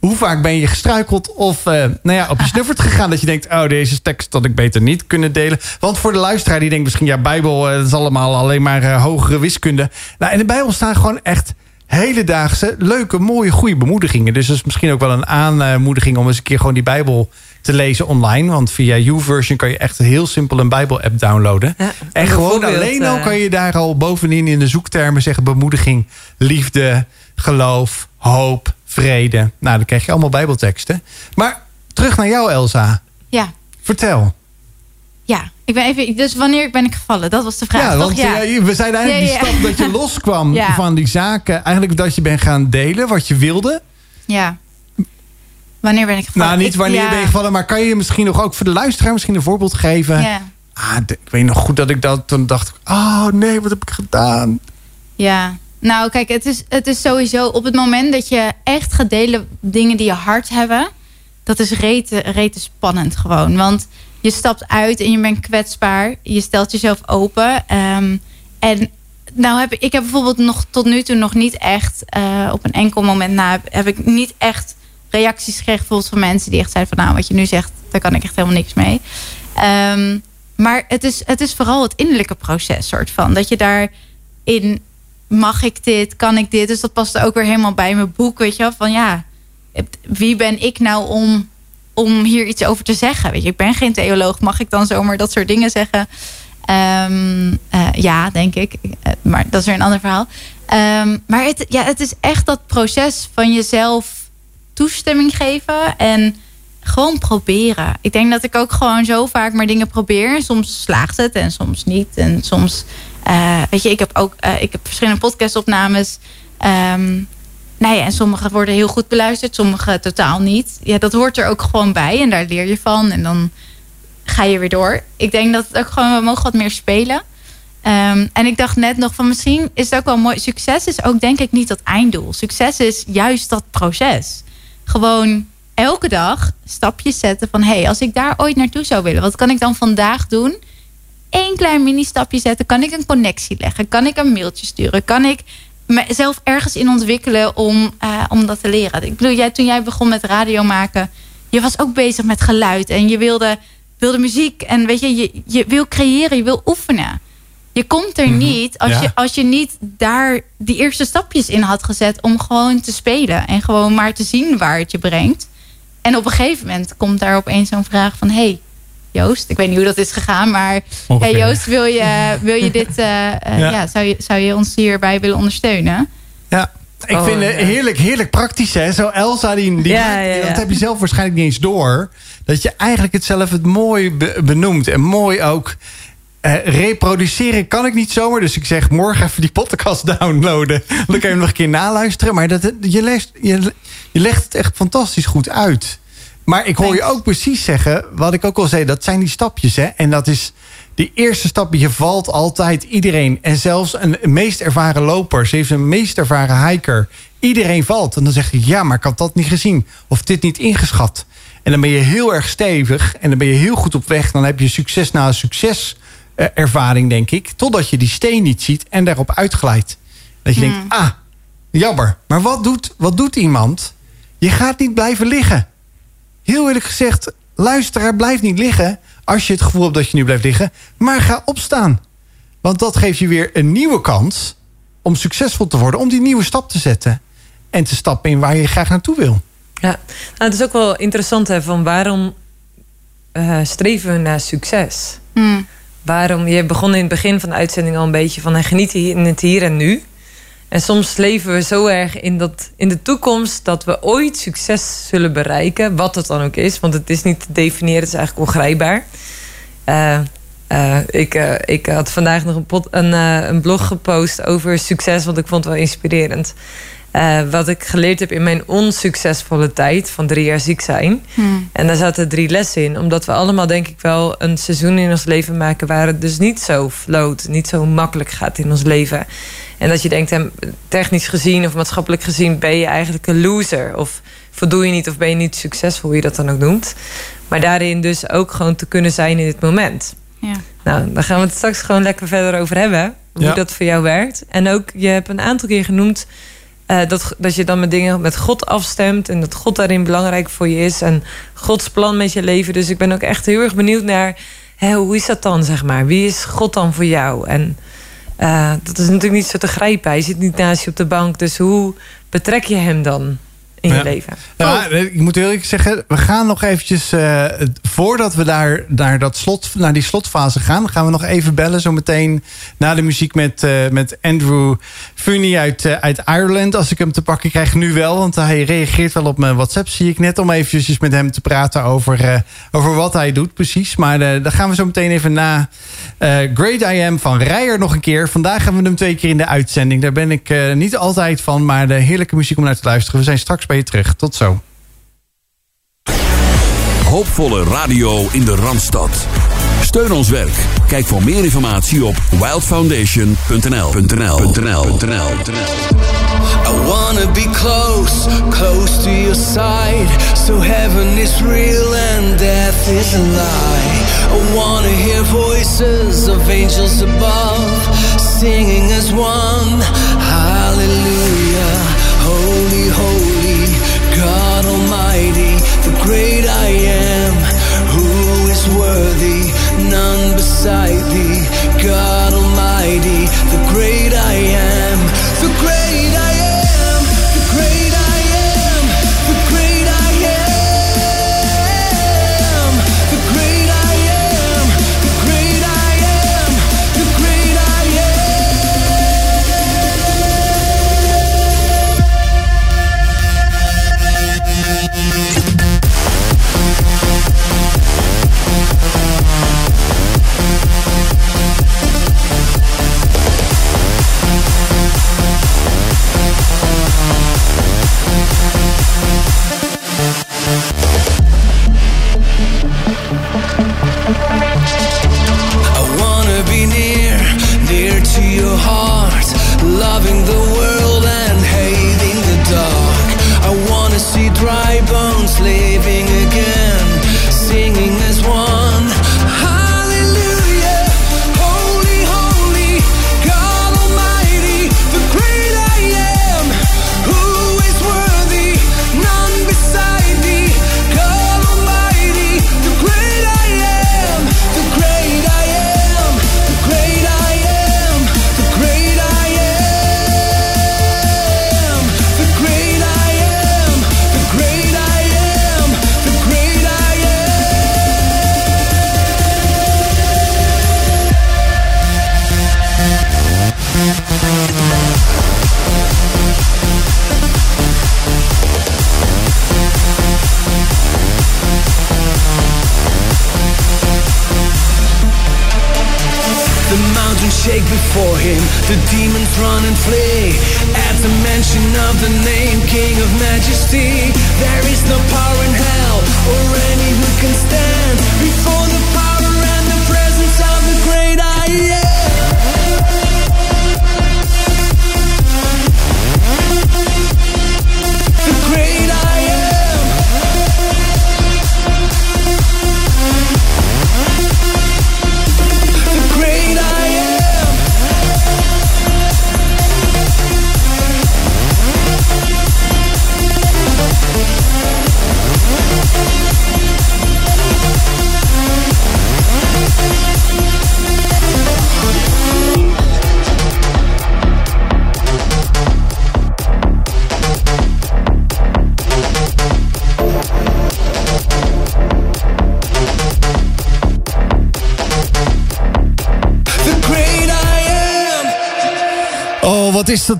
Hoe vaak ben je gestruikeld of eh, nou ja, op je snuffert gegaan... dat je denkt, oh, deze tekst had ik beter niet kunnen delen. Want voor de luisteraar die denkt misschien... ja, Bijbel, eh, dat is allemaal alleen maar eh, hogere wiskunde. Nou, in de Bijbel staan gewoon echt hedendaagse, leuke, mooie, goede bemoedigingen. Dus dat is misschien ook wel een aanmoediging... om eens een keer gewoon die Bijbel te lezen online. Want via YouVersion kan je echt heel simpel een Bijbel-app downloaden. Ja, en gewoon alleen al eh, kan je daar al bovenin in de zoektermen zeggen... bemoediging, liefde, geloof, hoop, vrede. Nou, dan krijg je allemaal bijbelteksten. Maar terug naar jou, Elsa. Ja, Vertel. ja. Ik ben even, dus wanneer ben ik gevallen? Dat was de vraag, ja, toch? want Ja. eh, we zeiden eigenlijk Ja, ja. die stap dat je loskwam Ja. van die zaken. Eigenlijk dat je bent gaan delen wat je wilde. ja. Wanneer ben ik gevallen? Nou, niet Ik- wanneer ja. ben je gevallen, maar kan je misschien nog ook voor de luisteraar misschien een voorbeeld geven? Ja. Ah, ik weet nog goed dat ik dat toen dacht. Oh nee, wat heb ik gedaan? Ja, nou kijk, het is, het is sowieso op het moment dat je echt gaat delen dingen die je hart hebben, dat is rete, rete spannend gewoon. Want je stapt uit en je bent kwetsbaar, je stelt jezelf open. ehm, en nou heb ik, heb bijvoorbeeld nog tot nu toe nog niet echt, eh, op een enkel moment na, heb, heb ik niet echt reacties gekregen bijvoorbeeld van mensen die echt zeiden van nou wat je nu zegt, daar kan ik echt helemaal niks mee. Ehm, maar het is, het is vooral het innerlijke proces soort van. Dat je daarin mag ik dit, kan ik dit? Dus dat past ook weer helemaal bij mijn boek, weet je wel? Van ja, wie ben ik nou om, om hier iets over te zeggen? Weet je, ik ben geen theoloog, mag ik dan zomaar dat soort dingen zeggen? Ehm, eh, ja, denk ik. Eh, Maar dat is weer een ander verhaal. Ehm, maar ja, het is echt dat proces van jezelf toestemming geven en gewoon proberen. Ik denk dat ik ook gewoon zo vaak maar dingen probeer. Soms slaagt het en soms niet. En soms, eh, weet je, ik heb ook eh, ik heb verschillende podcastopnames. Ehm nou ja, en sommige worden heel goed beluisterd, sommige totaal niet. Ja, dat hoort er ook gewoon bij en daar leer je van. En dan ga je weer door. Ik denk dat het ook gewoon, we mogen wat meer spelen. Ehm, en ik dacht net nog van misschien is het ook wel mooi. Succes is ook denk ik niet dat einddoel. Succes is juist dat proces. Gewoon elke dag stapjes zetten van... hé, hey, als ik daar ooit naartoe zou willen... wat kan ik dan vandaag doen? Eén klein mini-stapje zetten. Kan ik een connectie leggen? Kan ik een mailtje sturen? Kan ik mezelf ergens in ontwikkelen om, eh, om dat te leren? Ik bedoel, jij, toen jij begon met radio maken... je was ook bezig met geluid en je wilde, wilde muziek. En weet je, je, je wil creëren, je wil oefenen. Je komt er niet als, Ja. je, als je niet daar die eerste stapjes in had gezet... om gewoon te spelen en gewoon maar te zien waar het je brengt. En op een gegeven moment komt daar opeens zo'n vraag van... hey, Joost, ik weet niet hoe dat is gegaan, maar... Ongeveer. hey Joost, wil je, wil je dit... eh, eh, Ja. ja. zou, je, zou je ons hierbij willen ondersteunen? Ja. Ik Oh, vind het ja. heerlijk, heerlijk praktisch. Hè? Zo Elsa, die, die Ja, ja, ja. dat heb je zelf waarschijnlijk niet eens door. Dat je eigenlijk het zelf het mooi be- benoemt. En mooi ook eh, reproduceren kan ik niet zomaar. Dus ik zeg morgen even die podcast downloaden. Dan kan je hem nog een keer naluisteren. Maar dat, je, legt, je, je legt het echt fantastisch goed uit. Maar ik hoor je ook precies zeggen, wat ik ook al zei, dat zijn die stapjes. Hè? En dat is die eerste stap. Je valt altijd iedereen. En zelfs een meest ervaren loper, ze heeft een meest ervaren hiker. Iedereen valt. En dan zeg je, ja, maar ik had dat niet gezien. Of dit niet ingeschat. En dan ben je heel erg stevig. En dan ben je heel goed op weg. Dan heb je succes na succes ervaring, denk ik. Totdat je die steen niet ziet en daarop uitglijdt. Dat je denkt, ah, jammer. Maar wat doet, wat doet iemand? Je gaat niet blijven liggen. Heel eerlijk gezegd, luisteraar, blijf niet liggen... als je het gevoel hebt dat je nu blijft liggen. Maar ga opstaan. Want dat geeft je weer een nieuwe kans om succesvol te worden, om die nieuwe stap te zetten en te stappen in waar je graag naartoe wil. Ja, nou, het is ook wel interessant hè, van waarom eh, streven we naar succes? Hmm. Waarom, je begon in het begin van de uitzending al een beetje van... geniet in het hier en nu. En soms leven we zo erg in, dat, in de toekomst... dat we ooit succes zullen bereiken, wat het dan ook is. Want het is niet te definiëren, het is eigenlijk ongrijpbaar. Eh, eh, ik, eh, ik had vandaag nog een, pod- een, een blog gepost over succes... want ik vond het wel inspirerend. Eh, wat ik geleerd heb in mijn onsuccesvolle tijd... van drie jaar ziek zijn... Hmm. En daar zaten drie lessen in. Omdat we allemaal denk ik wel een seizoen in ons leven maken... waar het dus niet zo floot, niet zo makkelijk gaat in ons leven. En dat je denkt, hem, technisch gezien of maatschappelijk gezien... ben je eigenlijk een loser. Of voldoe je niet of ben je niet succesvol, hoe je dat dan ook noemt. Maar daarin dus ook gewoon te kunnen zijn in dit moment. Ja. Nou, daar gaan we het straks gewoon lekker verder over hebben. Hoe Ja. dat voor jou werkt. En ook, je hebt een aantal keer genoemd... eh, dat, dat je dan met dingen met God afstemt... en dat God daarin belangrijk voor je is... en Gods plan met je leven. Dus ik ben ook echt heel erg benieuwd naar... Hè, hoe is dat dan, zeg maar? Wie is God dan voor jou? En eh, dat is natuurlijk niet zo te grijpen. Hij zit niet naast je op de bank. Dus hoe betrek je hem dan in Ja. je leven? Ja, ik moet eerlijk zeggen, we gaan nog eventjes, eh, voordat we daar naar, dat slot, naar die slotfase gaan, gaan we nog even bellen zo meteen na de muziek met, eh, met Andrew Funny uit, eh, uit Ireland. Als ik hem te pakken krijg, nu wel, want hij reageert wel op mijn WhatsApp, zie ik net, om eventjes met hem te praten over, over wat hij doet precies. Maar daar gaan we zo meteen even na Great I Am van Rijer nog een keer. Vandaag hebben we hem twee keer in de uitzending. Daar ben ik niet altijd van, maar de heerlijke muziek om naar te luisteren. We zijn straks je terug. Tot zo. Hoopvolle radio in de Randstad. Steun ons werk. Kijk voor meer informatie op wildfoundation.nl. I wanna be close, close to your side. So heaven is real and death is a lie. I wanna hear voices of angels above, singing as one. inside the God.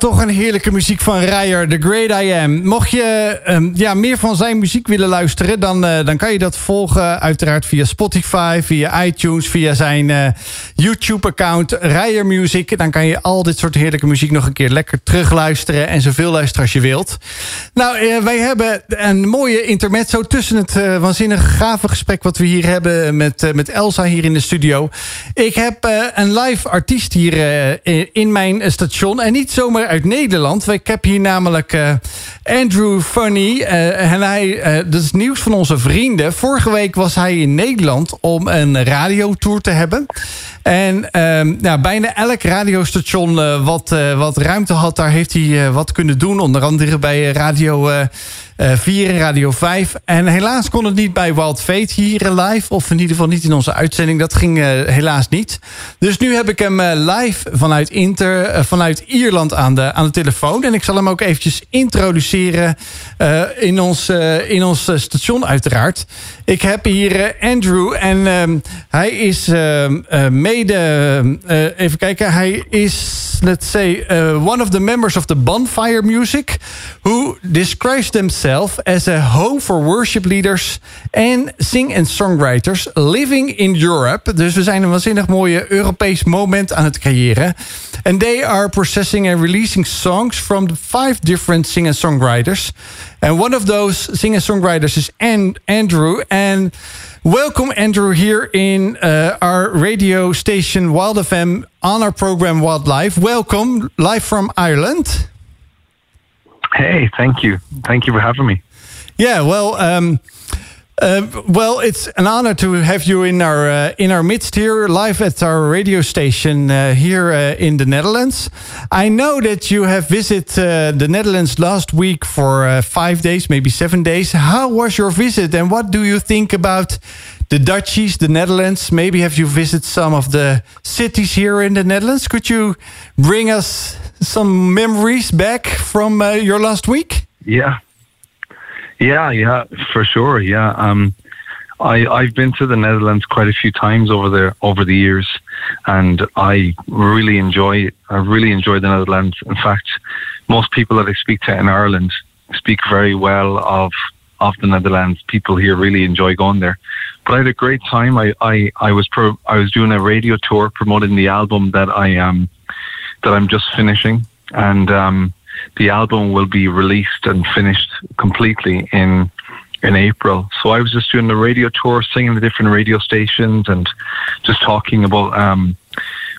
Toch een heerlijke muziek van Ryer, The Great I Am. Mocht je ehm, ja, meer van zijn muziek willen luisteren... Dan, eh, dan kan je dat volgen uiteraard via Spotify, via iTunes... via zijn eh, YouTube-account Ryer Music. Dan kan je al dit soort heerlijke muziek nog een keer lekker terugluisteren... en zoveel luisteren als je wilt. Nou, eh, wij hebben een mooie intermezzo tussen het uh, waanzinnig gave gesprek... wat we hier hebben met, uh, met Elsa hier in de studio. Ik heb een live artiest hier in mijn station... en niet zomaar uit Nederland. Ik heb hier namelijk Andrew Funny. en hij, dat is nieuws van onze vrienden. Vorige week was hij in Nederland om een radiotour te hebben... En nou, bijna elk radiostation wat, wat ruimte had... daar heeft hij wat kunnen doen. Onder andere bij Radio... radio eh, 4 en Radio 5. En helaas kon het niet bij Wild Fate hier live. Of in ieder geval niet in onze uitzending. Dat ging uh, helaas niet. Dus nu heb ik hem uh, live vanuit, Inter, vanuit Ierland aan de, aan de telefoon. En ik zal hem ook eventjes introduceren in, ons, in ons station uiteraard. Ik heb hier Andrew en um, hij is mede... even kijken, hij is, let's say, one of the members of the Bonfire Music... who describes themselves as a home for worship leaders and sing- and songwriters living in Europe. Dus we zijn een waanzinnig mooie Europees moment aan het creëren. And they are processing and releasing songs from five different sing- and songwriters. And one of those sing- and songwriters is Andrew. And welcome, Andrew, here in uh, our radio station Wild FM on our program Wildlife. Welcome, live from Ireland. Hey, thank you. Thank you for having me. Yeah, well, um, uh, well, it's an honor to have you in our uh, in our midst here, live at our radio station uh, here uh, in the Netherlands. I know that you have visited uh, the Netherlands last week for uh, five days, maybe seven days. How was your visit, and what do you think about the Dutchies, the Netherlands? Maybe have you visited some of the cities here in the Netherlands? Could you bring us some memories back from uh, your last week? Yeah, yeah, yeah, for sure. Yeah, um, I I've been to the Netherlands quite a few times over there over the years, and I really enjoy I really enjoy the Netherlands. In fact, most people that I speak to in Ireland speak very well of of the Netherlands. People here really enjoy going there. But I had a great time. I I, I was pro, I was doing a radio tour promoting the album that I um that I'm just finishing, and um, the album will be released and finished completely in in April. So I was just doing the radio tour, singing the different radio stations, and just talking about um,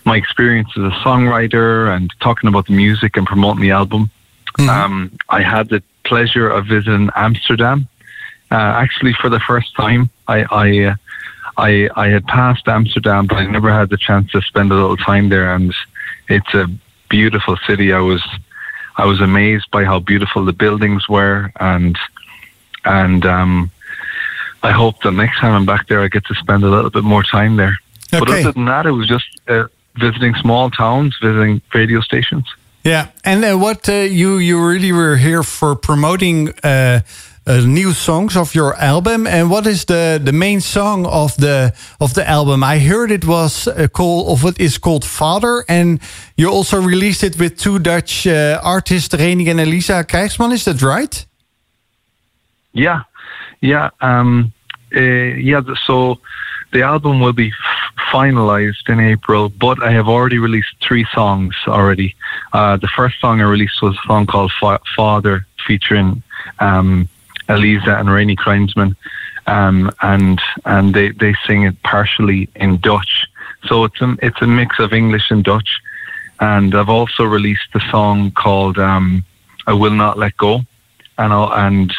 my experience as a songwriter and talking about the music and promoting the album. Mm-hmm. Um, I had the pleasure of visiting Amsterdam. Uh, actually, for the first time, I I, uh, I I had passed Amsterdam, but I never had the chance to spend a little time there. And it's a beautiful city. I was I was amazed by how beautiful the buildings were, and and um, I hope that next time I'm back there, I get to spend a little bit more time there. Okay. But other than that, it was just uh, visiting small towns, visiting radio stations. Yeah, and uh, what uh, you you really were here for promoting new songs of your album. And what is the the main song of the of the album? I heard it was uh, called of it is called Father, and you also released it with two Dutch uh, artists, Rening and Elisa Krijgsman. Is that right? Yeah, yeah, um, uh, yeah. So the album will be finalized in April, but I have already released three songs already. Uh, the first song I released was a song called Fa Father, featuring um, Elisa and Rainy Kleinsman, um, and and they, they sing it partially in Dutch. So it's a it's a mix of English and Dutch. And I've also released a song called um, "I Will Not Let Go," and I'll, and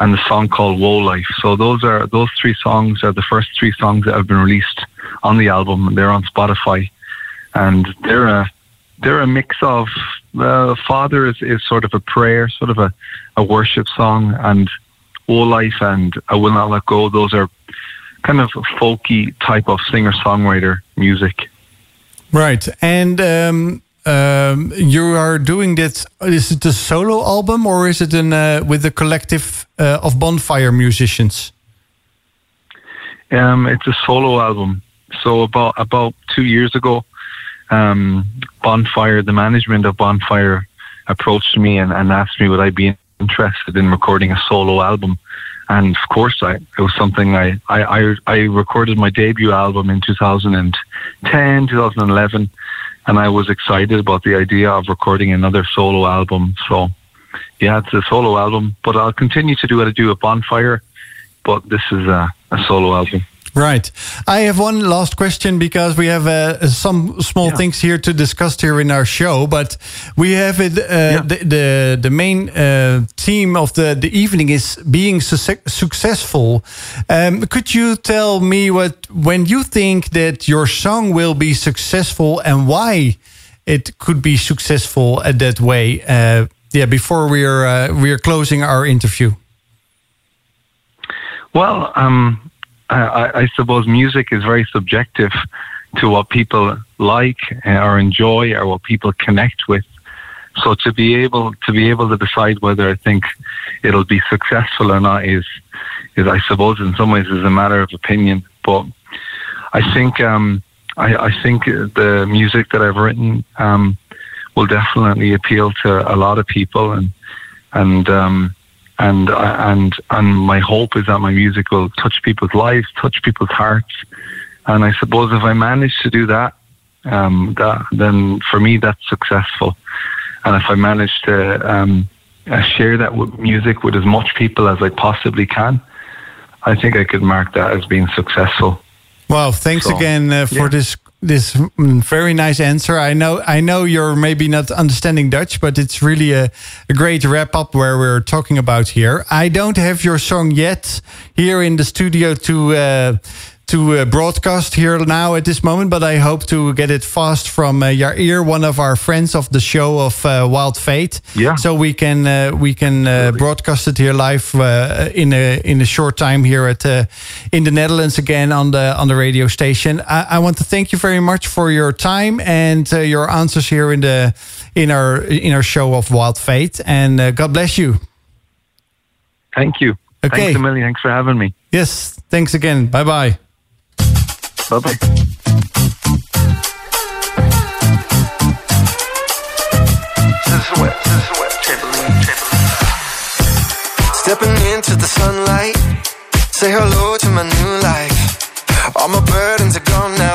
and the song called "Woe Life." So those are those three songs are the first three songs that have been released on the album. They're on Spotify, and they're a they're a mix of uh, Father is, is sort of a prayer, sort of a, a worship song, and All Life and I Will Not Let Go. Those are kind of folky type of singer songwriter music. Right, and um, um, you are doing this. Is it a solo album or is it in uh, with a collective uh, of bonfire musicians? Um, it's a solo album. So about about two years ago, um, Bonfire, the management of Bonfire approached me and, and asked me would I be interested in recording a solo album. And of course, I, it was something I, I, I, I recorded my debut album in 2010, 2011, and I was excited about the idea of recording another solo album. So, yeah, it's a solo album, but I'll continue to do what I do at Bonfire, but this is a, a solo album. Right. I have one last question because we have uh, some small things here to discuss here in our show, but we have it. Uh, the, the the main uh, theme of the the evening is being su- successful. Um, could you tell me what when you think that your song will be successful and why it could be successful at that way? Uh, yeah, before we're uh, we're closing our interview. Well, um, I, I suppose music is very subjective to what people like or enjoy or what people connect with. So to be able to be able to decide whether I think it'll be successful or not is is I suppose in some ways is a matter of opinion. But I think um, I, I think the music that I've written um, will definitely appeal to a lot of people and and um, and and and my hope is that my music will touch people's lives, touch people's hearts, and I suppose if I manage to do that, um, that then for me that's successful, and if I manage to um, uh, share that with music with as much people as I possibly can, I think I could mark that as being successful. Well, thanks So, again uh, for yeah. this this very nice answer. I know I know you're maybe not understanding Dutch, but it's really a, a great wrap up where we're talking about here. I don't have your song yet here in the studio to uh, to uh, broadcast here now at this moment, but I hope to get it fast from uh, Jair, one of our friends of the show of uh, Wild Fate. Yeah. So we can uh, we can uh, broadcast it here live uh, in a in a short time here at uh, in the Netherlands again on the on the radio station. I, I want to thank you very much for your time and uh, your answers here in the in our in our show of Wild Fate. And uh, God bless you. Thank you. Okay. Thanks a million. Thanks for having me. Yes. Thanks again. Bye bye. Bye bye. Stepping into the sunlight, say hello to my new life. All my burdens are gone now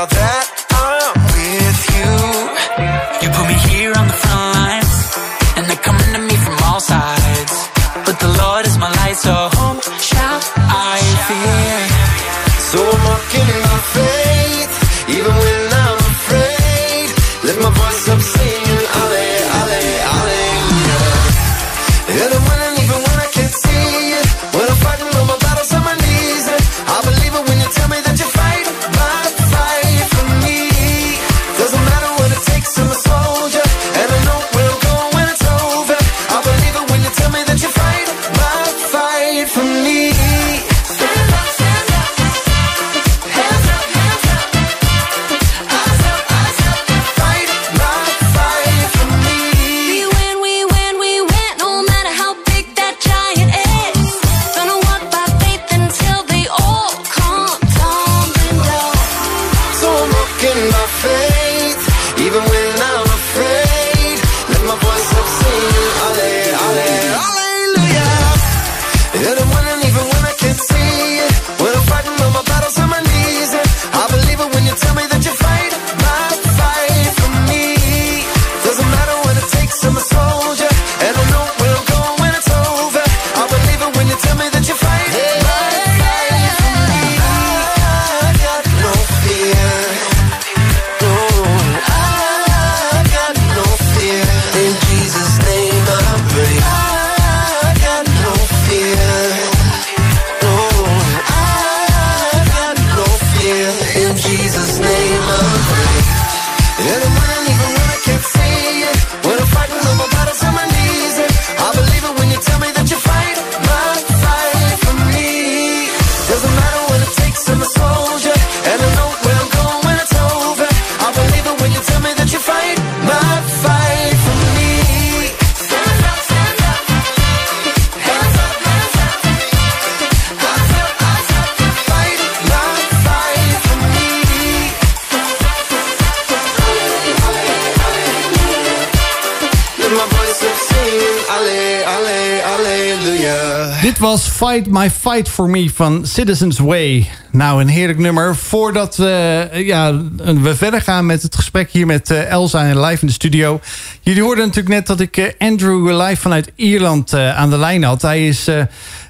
Fight For Me van Citizens Way. Nou, een heerlijk nummer. Voordat we, eh, ja, we verder gaan met het gesprek hier met eh, Elsa en live in de studio. Jullie hoorden natuurlijk net dat ik eh, Andrew live vanuit Ierland aan de lijn had. Hij is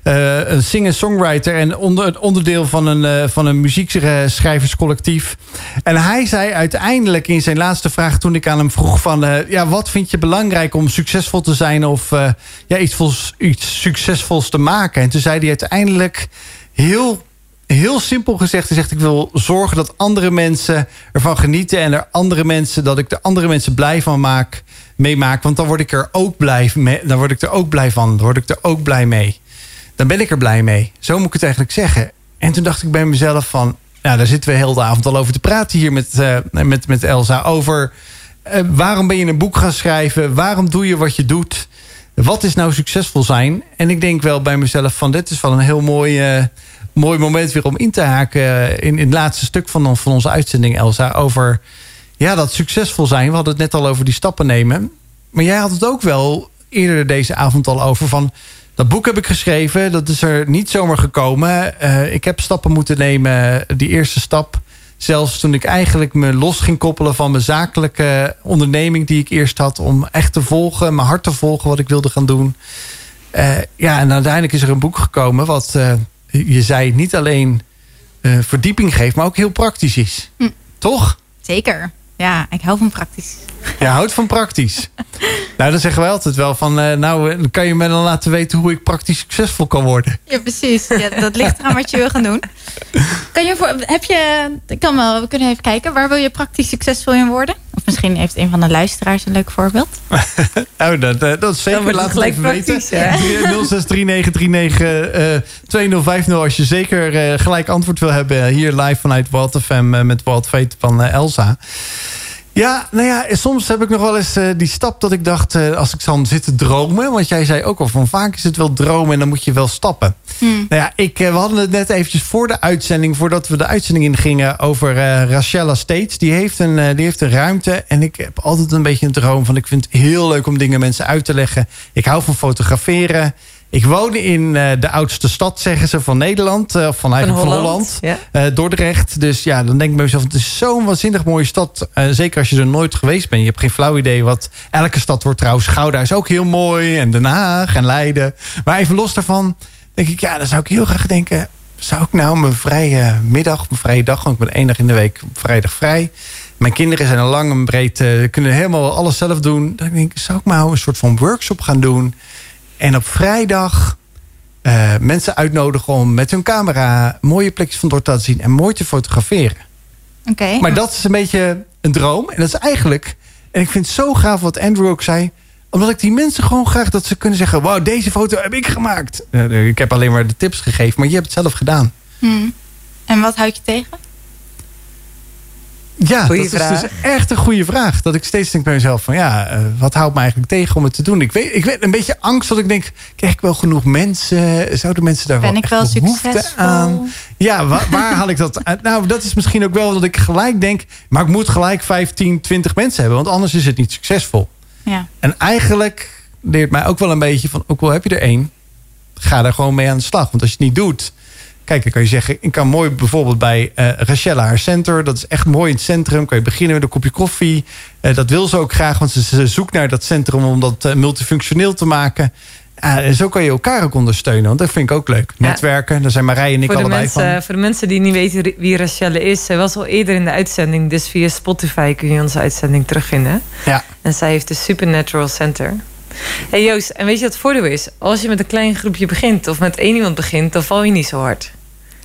eh, een singer-songwriter en onder, onderdeel van een, eh, van een muziekschrijverscollectief. En hij zei uiteindelijk in zijn laatste vraag toen ik aan hem vroeg van... eh, ja, wat vind je belangrijk om succesvol te zijn of ja, iets, iets succesvols te maken? En toen zei hij uiteindelijk heel heel simpel gezegd, hij zegt ik wil zorgen dat andere mensen ervan genieten en er andere mensen dat ik er andere mensen blij van maak, meemaak, want dan word ik er ook blij mee, dan word ik er ook blij van, dan word ik er ook blij mee. Dan ben ik er blij mee. Zo moet ik het eigenlijk zeggen. En toen dacht ik bij mezelf van, nou daar zitten we heel de avond al over te praten hier met, eh, met, met Elsa over eh, waarom ben je een boek gaan schrijven, waarom doe je wat je doet. Wat is nou succesvol zijn? En ik denk wel bij mezelf van dit is wel een heel mooi, eh, mooi moment weer om in te haken in, in het laatste stuk van, van onze uitzending, Elsa. Over ja, dat succesvol zijn. We hadden het net al over die stappen nemen. Maar jij had het ook wel eerder deze avond al over van. Dat boek heb ik geschreven. Dat is er niet zomaar gekomen. Eh, ik heb stappen moeten nemen. Die eerste stap. Zelfs toen ik eigenlijk me los ging koppelen van mijn zakelijke onderneming die ik eerst had. Om echt te volgen, mijn hart te volgen wat ik wilde gaan doen. Eh, ja, en uiteindelijk is er een boek gekomen wat eh, je zei niet alleen verdieping geeft, maar ook heel praktisch is. Hm. Toch? Zeker. Ja, ik hou van praktisch. Je houdt van praktisch. nou, dan zeggen wij altijd wel van... eh, nou, eh, kan je me dan laten weten hoe ik praktisch succesvol kan worden? Ja, precies. Ja, dat ligt eraan wat je wil gaan doen. Kan je voor, heb je, ik kan wel, we kunnen even kijken. Waar wil je praktisch succesvol in worden? Of misschien heeft een van de luisteraars een leuk voorbeeld. Oh, dat, eh, dat is zeker. Laat het gelijk even weten. 0639392050 als je zeker eh, gelijk antwoord wil hebben. Hier live vanuit Walt FM eh, met Walt Veet van eh, Elsa. Ja, nou ja, soms heb ik nog wel eens eh, die stap dat ik dacht... eh, als ik dan zit te dromen... want jij zei ook al van vaak is het wel dromen... en dan moet je wel stappen. Nou ja, ik, eh, we hadden het net eventjes voor de uitzending... voordat we de uitzending ingingen over Rachella States. Die heeft, een, die heeft een ruimte en ik heb altijd een beetje een droom... van ik vind het heel leuk om dingen mensen uit te leggen. Ik hou van fotograferen... Ik woon in eh, de oudste stad, zeggen ze, van Nederland. eh, van eigenlijk van Holland. Ja. Eh, Dordrecht. Dus ja, dan denk ik bij mezelf, het is zo'n waanzinnig mooie stad. Zeker als je er nooit geweest bent. Je hebt geen flauw idee wat... Elke stad wordt trouwens. Gouda is ook heel mooi. En Den Haag en Leiden. Maar even los daarvan denk ik, ja, dan zou ik heel graag denken... Zou ik nou mijn vrije middag, mijn vrije dag... want ik ben één dag in de week vrijdag vrij... Mijn kinderen zijn al lang en breed, kunnen helemaal alles zelf doen. Dan denk ik, zou ik nou een soort van workshop gaan doen... En op vrijdag eh, mensen uitnodigen om met hun camera mooie plekjes van Dordt te zien en mooi te fotograferen. Oké. Maar dat is een beetje een droom. En dat is eigenlijk, en ik vind het zo gaaf wat Andrew ook zei, omdat ik die mensen gewoon graag dat ze kunnen zeggen: Wauw, deze foto heb ik gemaakt. Eh, ik heb alleen maar de tips gegeven, maar je hebt het zelf gedaan. Hmm. En wat houd je tegen? Ja, Goeie dat vraag. is dus echt een goede vraag. Dat ik steeds denk bij mezelf van ja, eh, wat houdt me eigenlijk tegen om het te doen? Ik weet, ik weet een beetje angst dat ik denk, krijg ik wel genoeg mensen? Zouden mensen daar Ben wel ik wel behoefte aan? Ja, waar, waar haal ik dat uit? Nou, dat is misschien ook wel dat ik gelijk denk, maar ik moet gelijk 15, 20 mensen hebben, want anders is het niet succesvol. Ja. En eigenlijk leert mij ook wel een beetje van, ook al heb je er één, ga daar gewoon mee aan de slag. Want als je het niet doet, kijk, dan kan je zeggen, ik kan mooi bijvoorbeeld bij Rachella haar center, dat is echt mooi in het centrum, kan je beginnen met een kopje koffie. Eh, dat wil ze ook graag, want ze, ze zoekt naar dat centrum om dat eh, multifunctioneel te maken. En zo kan je elkaar ook ondersteunen, want dat vind ik ook leuk. Ja. Netwerken, daar zijn Marij en ik Voor allebei mensen, van. voor de mensen die niet weten wie Rachelle is, zij was al eerder in de uitzending. Dus via Spotify kun je onze uitzending terugvinden. Ja. En zij heeft de Supernatural Center. Hey Joost, en weet je wat het voordeel is? Als je met een klein groepje begint of met één iemand begint, dan val je niet zo hard.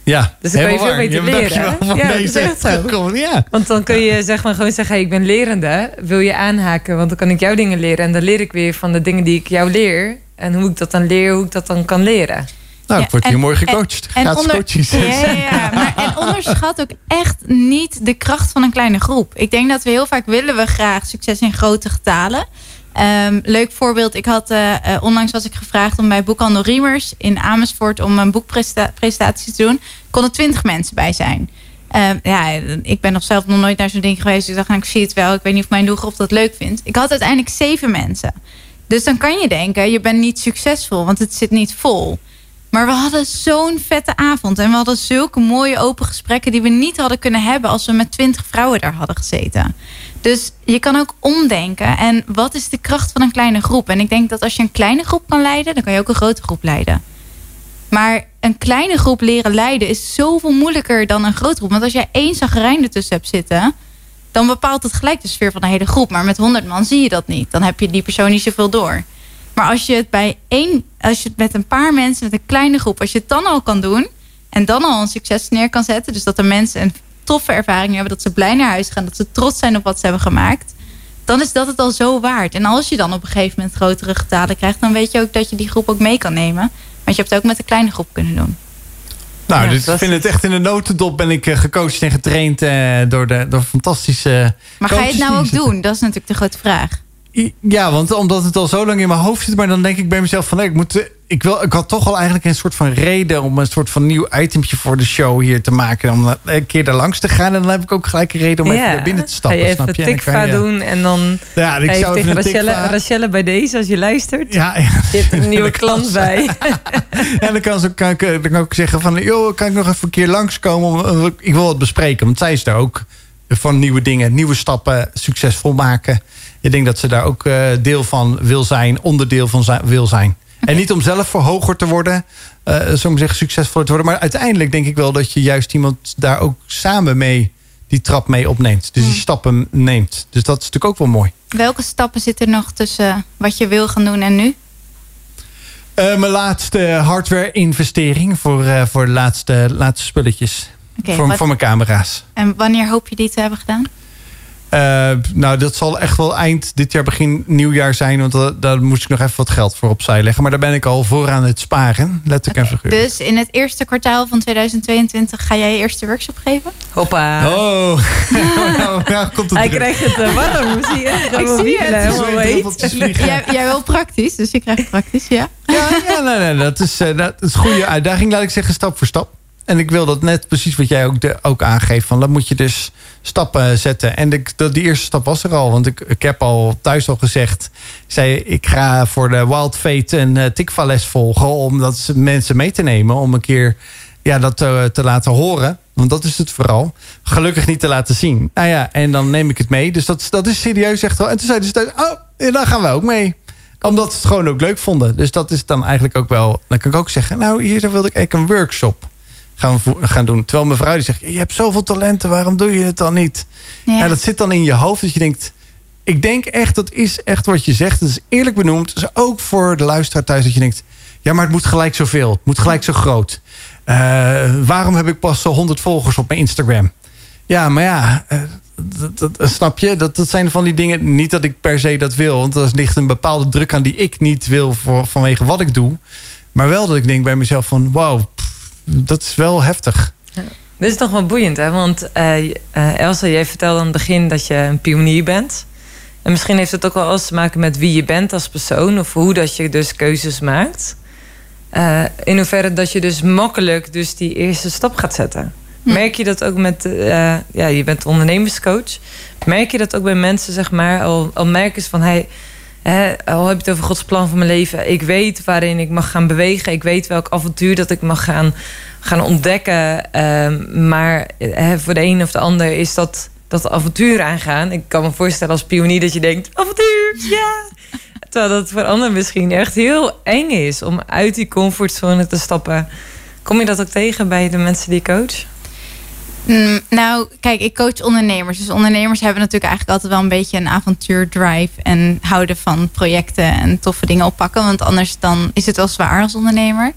Ja, Dus dan kan je veel waar. beter Ja, leren, Ja, dat is deze echt zo. terugkomen. Ja. Want dan kun je zeg maar gewoon zeggen, hey, ik ben lerende. Wil je aanhaken? Want dan kan ik jouw dingen leren. En dan leer ik weer van de dingen die ik jou leer. En hoe ik dat dan leer, hoe ik dat dan kan leren. Nou, Ja, ik word en- hier mooi gecoacht. En, Gratis onder, coaches. ja, ja, ja. Maar, en onderschat ook echt niet de kracht van een kleine groep. Ik denk dat we heel vaak willen we graag succes in grote getalen. Ehm, leuk voorbeeld. Ik had eh, eh, onlangs was ik gevraagd om bij Boekhandel Riemers in Amersfoort om een boekpresentatie te doen. Er konden twintig mensen bij zijn. Ehm, ja, ik ben nog zelf nog nooit naar zo'n ding geweest. Ik dacht, nou, ik zie het wel. Ik weet niet of mijn doelgroep dat leuk vindt. Ik had uiteindelijk zeven mensen. Dus dan kan je denken, je bent niet succesvol, want het zit niet vol. Maar we hadden zo'n vette avond. En we hadden zulke mooie open gesprekken die we niet hadden kunnen hebben als we met twintig vrouwen daar hadden gezeten. Dus je kan ook omdenken. En wat is de kracht van een kleine groep? En ik denk dat als je een kleine groep kan leiden, dan kan je ook een grote groep leiden. Maar een kleine groep leren leiden is zoveel moeilijker dan een grote groep. Want als jij één zagrijn ertussen hebt zitten, dan bepaalt het gelijk de sfeer van de hele groep. Maar met 100 man zie je dat niet. Dan heb je die persoon niet zoveel door. Maar als je het bij één, als je het met een paar mensen, met een kleine groep, als je het dan al kan doen en dan al een succes neer kan zetten, dus dat de mensen een toffe ervaring hebben, dat ze blij naar huis gaan, dat ze trots zijn op wat ze hebben gemaakt, dan is dat het al zo waard. En als je dan op een gegeven moment grotere getalen krijgt, dan weet je ook dat je die groep ook mee kan nemen. Want je hebt het ook met een kleine groep kunnen doen. Nou, Ja, dus ik vind het echt in de notendop ben ik eh, gecoacht en getraind eh, door, de, door fantastische Maar ga je het nou ook zitten. doen? Dat is natuurlijk de grote vraag. Ja, want omdat het al zo lang in mijn hoofd zit, maar dan denk ik bij mezelf van nee, ik moet. eh, Ik, wil, ik had toch al eigenlijk een soort van reden om een soort van nieuw itempje voor de show hier te maken. Om een keer daar langs te gaan. En dan heb ik ook gelijk een reden om even naar binnen te stappen. Ga je snap even tikva doen en dan Ja, ik zou tegen Rachelle, Rachelle bij deze als je luistert. Ja, ja. Je hebt een nieuwe klant bij. En dan kan, ze, kan, ik, dan kan ik ook zeggen van... joh, kan ik nog even een keer langskomen? Om, eh, ik wil wat bespreken. Want zij is daar ook van nieuwe dingen, nieuwe stappen succesvol maken. Ik denk dat ze daar ook eh, deel van wil zijn, onderdeel van wil zijn. En niet om zelf voor hoger te worden, eh zo zeggen, succesvol te worden. Maar uiteindelijk denk ik wel dat je juist iemand daar ook samen mee die trap mee opneemt. Dus die stappen neemt. Dus dat is natuurlijk ook wel mooi. Welke stappen zitten er nog tussen wat je wil gaan doen en nu? Eh, mijn laatste hardware investering voor, voor de laatste, laatste spulletjes. Voor, wat- voor mijn camera's. En wanneer hoop je die te hebben gedaan? Eh, nou, dat zal echt wel eind dit jaar, begin nieuwjaar zijn. Want da- daar moest ik nog even wat geld voor opzij leggen. Maar daar ben ik al voor aan het sparen. Letterlijk en figuurlijk. Dus in het eerste kwartaal van 2022 ga jij je eerste workshop geven? Hoppa. Oh, nou, nou komt het Hij terug. krijgt het eh, warm. Zie je? Ik zie het. Vliegen. Jij, jij wil praktisch, dus je krijgt praktisch, ja. Ja, ja nee, nee, dat is, eh, dat is een goede uitdaging, laat ik zeggen, stap voor stap. En ik wil dat net precies wat jij ook, de, ook aangeeft. Van, dan moet je dus stappen zetten. En de, dat, die eerste stap was er al. Want ik, ik heb al thuis al gezegd. Zei, ik ga voor de Wild Fate een uh, tikva-les volgen. Om dat ze- mensen mee te nemen. Om een keer ja, dat te, te laten horen. Want dat is het vooral. Gelukkig niet te laten zien. Nou ja, en dan neem ik het mee. Dus dat, dat is serieus echt wel. En toen zeiden ze, thuis, oh, en dan gaan we ook mee omdat ze het gewoon ook leuk vonden. Dus dat is dan eigenlijk ook wel... Dan kan ik ook zeggen, nou, hier wilde ik eigenlijk een workshop gaan, gaan doen. Terwijl mijn vrouw die zegt, je hebt zoveel talenten, waarom doe je het dan niet? Ja. Ja. dat zit dan in je hoofd dat je denkt... Ik denk echt, dat is echt wat je zegt. Dat is eerlijk benoemd. Dus ook voor de luisteraar thuis dat je denkt... Ja, maar het moet gelijk zoveel. Het moet gelijk zo groot. Eh, waarom heb ik pas zo 100 volgers op mijn Instagram? Ja, maar ja, eh, dat, snap je? Dat, dat zijn van die dingen. Niet dat ik per se dat wil, want er ligt een bepaalde druk aan die ik niet wil voor, vanwege wat ik doe. Maar wel dat ik denk bij mezelf van, wauw, dat is wel heftig. Dit is toch wel boeiend, hè? Want eh eh, Elsa, jij vertelde aan het begin dat je een pionier bent. En misschien heeft het ook wel alles te maken met wie je bent als persoon... of hoe dat je dus keuzes maakt. Eh, in hoeverre dat je dus makkelijk dus die eerste stap gaat zetten. Merk je dat ook met... eh, ja, je bent ondernemerscoach. Merk je dat ook bij mensen, zeg maar... al, al merken ze van... Hey, Hè, al heb je het over Gods plan voor mijn leven. Ik weet waarin ik mag gaan bewegen. Ik weet welk avontuur dat ik mag gaan, gaan ontdekken. Ehm, maar hè, voor de een of de ander is dat, dat avontuur aangaan. Ik kan me voorstellen als pionier dat je denkt... avontuur, ja! Terwijl dat voor anderen misschien echt heel eng is... om uit die comfortzone te stappen. Kom je dat ook tegen bij de mensen die coach? Mm, nou, kijk, ik coach ondernemers. Dus ondernemers hebben natuurlijk eigenlijk altijd wel een beetje een avontuurdrive. En houden van projecten en toffe dingen oppakken. Want anders dan is het wel zwaar als ondernemer.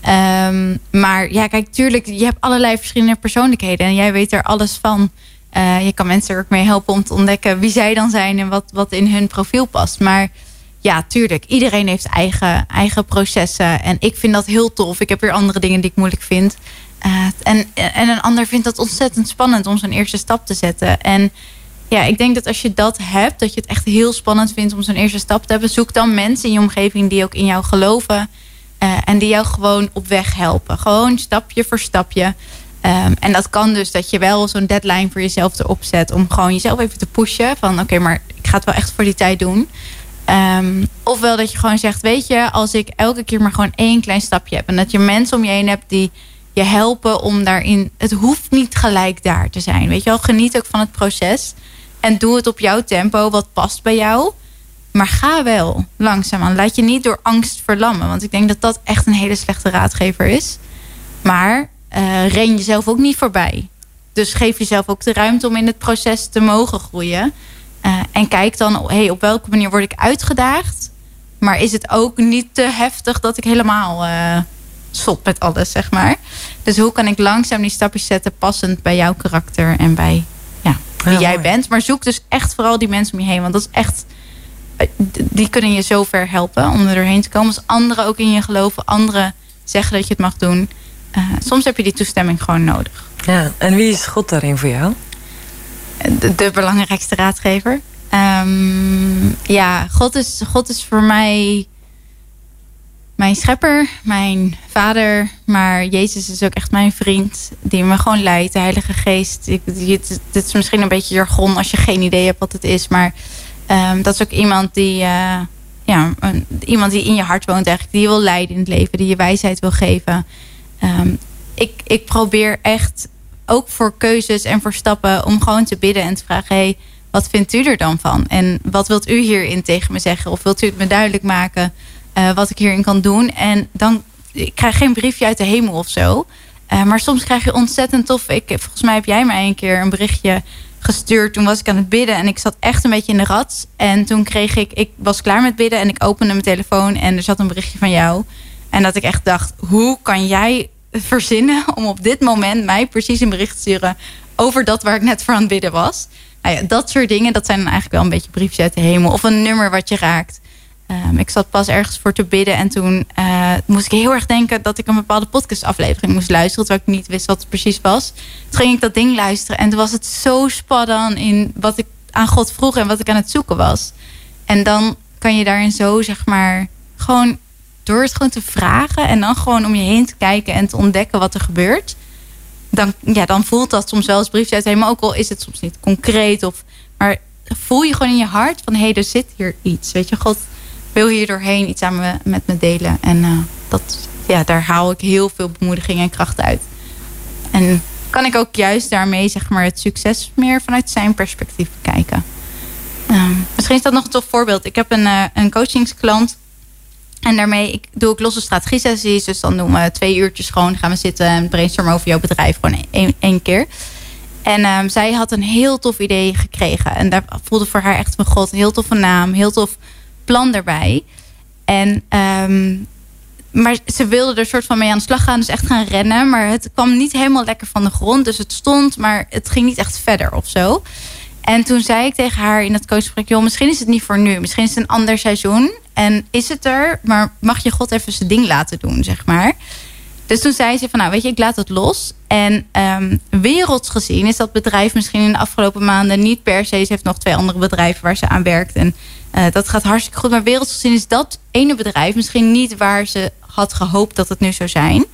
Ehm, maar ja, kijk, tuurlijk, je hebt allerlei verschillende persoonlijkheden. En jij weet er alles van. Eh, je kan mensen er ook mee helpen om te ontdekken wie zij dan zijn. En wat, wat in hun profiel past. Maar ja, tuurlijk, iedereen heeft eigen, eigen processen. En ik vind dat heel tof. Ik heb weer andere dingen die ik moeilijk vind. Uh, en, en een ander vindt dat ontzettend spannend om zo'n eerste stap te zetten. En ja, ik denk dat als je dat hebt, dat je het echt heel spannend vindt om zo'n eerste stap te hebben, zoek dan mensen in je omgeving die ook in jou geloven. Uh, en die jou gewoon op weg helpen. Gewoon stapje voor stapje. Um, en dat kan dus dat je wel zo'n deadline voor jezelf erop zet. Om gewoon jezelf even te pushen. Van oké, maar ik ga het wel echt voor die tijd doen. Ehm, ofwel dat je gewoon zegt, weet je, als ik elke keer maar gewoon één klein stapje heb. En dat je mensen om je heen hebt die je helpen om daarin. Het hoeft niet gelijk daar te zijn. Weet je wel, geniet ook van het proces. En doe het op jouw tempo, wat past bij jou. Maar ga wel langzaamaan. Laat je niet door angst verlammen. Want ik denk dat dat echt een hele slechte raadgever is. Maar eh ren jezelf ook niet voorbij. Dus geef jezelf ook de ruimte om in het proces te mogen groeien. Eh, en kijk dan, hey, op welke manier word ik uitgedaagd? Maar is het ook niet te heftig dat ik helemaal eh, stop met alles, zeg maar. Dus hoe kan ik langzaam die stapjes zetten passend bij jouw karakter en bij ja, wie Ja, jij mooi. bent. Maar zoek dus echt vooral die mensen om je heen. Want dat is echt, eh, die kunnen je zo ver helpen om er doorheen te komen. Als anderen ook in je geloven, anderen zeggen dat je het mag doen. Eh, soms heb je die toestemming gewoon nodig. Ja, en wie is God daarin voor jou? de, de belangrijkste raadgever. Ehm, ja, God is, God is voor mij mijn schepper, mijn vader. Maar Jezus is ook echt mijn vriend. Die me gewoon leidt, de Heilige Geest. Ik, dit, is misschien een beetje jargon als je geen idee hebt wat het is. Maar ehm, dat is ook iemand die, eh, ja, een- iemand die in je hart woont eigenlijk. Die wil leiden in het leven, die je wijsheid wil geven. Ehm, ik, ik probeer echt ook voor keuzes en voor stappen om gewoon te bidden en te vragen: hey, wat vindt u er dan van? En wat wilt u hierin tegen me zeggen? Of wilt u het me duidelijk maken eh, wat ik hierin kan doen? En dan ik krijg geen briefje uit de hemel of zo. Eh, maar soms krijg je ontzettend tof. Ik, volgens mij heb jij mij een keer een berichtje gestuurd. Toen was ik aan het bidden en ik zat echt een beetje in de rat. En toen kreeg ik, ik was klaar met bidden en ik opende mijn telefoon en er zat een berichtje van jou. En dat ik echt dacht, hoe kan jij verzinnen om op dit moment mij precies een bericht te sturen over dat waar ik net voor aan het bidden was. Nou ja, dat soort dingen, dat zijn dan eigenlijk wel een beetje briefjes uit de hemel. Of een nummer wat je raakt. Ehm, ik zat pas ergens voor te bidden en toen eh, moest ik heel erg denken dat ik een bepaalde podcastaflevering moest luisteren, terwijl ik niet wist wat het precies was. Toen ging ik dat ding luisteren en toen was het zo spannend in wat ik aan God vroeg en wat ik aan het zoeken was. En dan kan je daarin zo, zeg maar, gewoon door het gewoon te vragen en dan gewoon om je heen te kijken en te ontdekken wat er gebeurt. Dan, ja, dan voelt dat soms wel als briefje uit helemaal. Ook al is het soms niet concreet. Of, maar voel je gewoon in je hart van hé, hey, er zit hier iets. Weet je, God wil hier doorheen iets aan me, met me delen. En eh, dat, ja, daar haal ik heel veel bemoediging en kracht uit. En kan ik ook juist daarmee zeg maar, het succes meer vanuit zijn perspectief bekijken. Ehm, misschien is dat nog een tof voorbeeld. Ik heb een, eh, een coachingsklant. En daarmee ik, doe ik losse strategie sessies. Dus dan doen we twee uurtjes gewoon. Gaan we zitten en brainstormen over jouw bedrijf. Gewoon één, één keer. En ehm, zij had een heel tof idee gekregen. En daar voelde voor haar echt van god. Heel toffe naam. Heel tof plan erbij. En, ehm, maar ze wilde er soort van mee aan de slag gaan. Dus echt gaan rennen. Maar het kwam niet helemaal lekker van de grond. Dus het stond, maar het ging niet echt verder of zo. En toen zei ik tegen haar in het coachgesprek... joh, misschien is het niet voor nu. Misschien is het een ander seizoen. En is het er, maar mag je God even zijn ding laten doen, zeg maar. Dus toen zei ze van, nou weet je, ik laat het los. En ehm werelds gezien is dat bedrijf misschien in de afgelopen maanden... niet per se, ze heeft nog twee andere bedrijven waar ze aan werkt. En eh, dat gaat hartstikke goed. Maar werelds gezien is dat ene bedrijf misschien niet waar ze had gehoopt dat het nu zou zijn.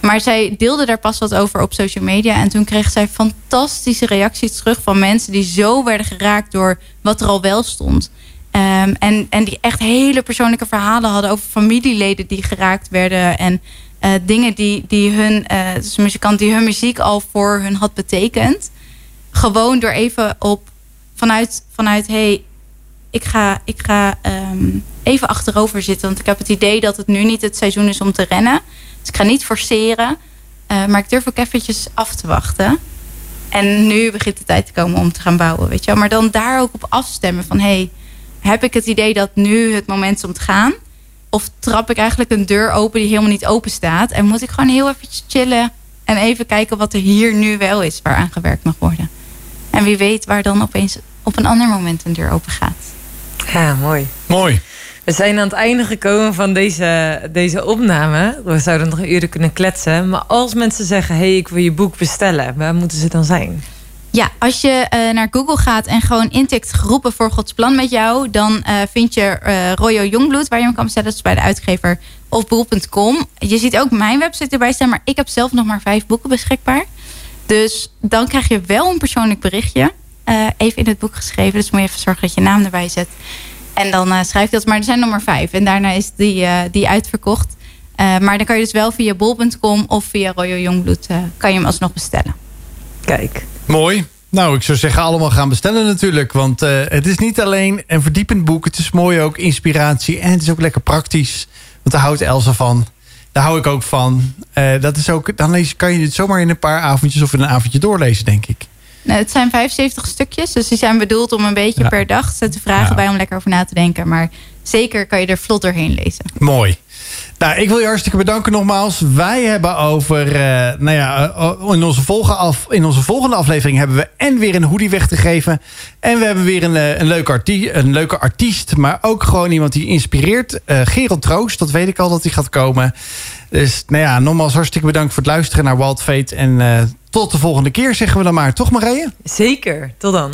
Maar zij deelde daar pas wat over op social media. En toen kreeg zij fantastische reacties terug van mensen die zo werden geraakt door wat er al wel stond. Ehm, en, en die echt hele persoonlijke verhalen hadden over familieleden die geraakt werden. En eh, dingen die, die hun, eh dus muzikant die hun muziek al voor hun had betekend. Gewoon door even op vanuit, vanuit hey, ik ga, ik ga ehm, even achterover zitten. Want ik heb het idee dat het nu niet het seizoen is om te rennen. Dus ik ga niet forceren. eh, maar ik durf ook eventjes af te wachten. En nu begint de tijd te komen om te gaan bouwen. Weet je wel? Maar dan daar ook op afstemmen van... hey, heb ik het idee dat nu het moment is om te gaan? Of trap ik eigenlijk een deur open die helemaal niet open staat? En moet ik gewoon heel eventjes chillen... en even kijken wat er hier nu wel is waar aan gewerkt mag worden? En wie weet waar dan opeens op een ander moment een deur open gaat. Ja, mooi. Mooi. We zijn aan het einde gekomen van deze, deze opname. We zouden nog uren kunnen kletsen. Maar als mensen zeggen, hey, ik wil je boek bestellen. Waar moeten ze dan zijn? Ja, als je eh, naar Google gaat en gewoon intikt geroepen voor Gods plan met jou, dan eh, vind je eh Royo Jongbloed, waar je hem kan bestellen. Dat is bij de uitgever of boel.com. Je ziet ook mijn website erbij staan, maar ik heb zelf nog maar vijf boeken beschikbaar. Dus dan krijg je wel een persoonlijk berichtje. Eh, even in het boek geschreven. Dus moet je even zorgen dat je naam erbij zet. En dan eh, schrijf je dat, maar er zijn nog maar vijf. En daarna is die, eh, die uitverkocht. Eh, maar dan kan je dus wel via bol.com of via Royal Jongbloed eh, kan je hem alsnog bestellen. Kijk. Mooi. Nou, ik zou zeggen allemaal gaan bestellen natuurlijk. Want eh, het is niet alleen een verdiepend boek. Het is mooi ook inspiratie. En het is ook lekker praktisch. Want daar houdt Elsa van. Daar hou ik ook van. Eh, dat is ook, dan lees, kan je dit zomaar in een paar avondjes of in een avondje doorlezen, denk ik. Nou, het zijn 75 stukjes, dus die zijn bedoeld om een beetje Ja. per dag te vragen Ja. bij om lekker over na te denken. Maar zeker kan je er vlot doorheen lezen. Mooi. Nou, ik wil je hartstikke bedanken nogmaals. Wij hebben over, eh, nou ja, eh, in onze, volgende af, in onze volgende aflevering hebben we en weer een hoodie weg te geven. En we hebben weer een, eh, een, leuke, artie, een leuke artiest, maar ook gewoon iemand die inspireert. Eh Gerald Troost, dat weet ik al dat hij gaat komen. Dus nou ja, nogmaals hartstikke bedankt voor het luisteren naar Wild Fate. En eh, tot de volgende keer zeggen we dan maar, toch Marije? Zeker. Tot dan.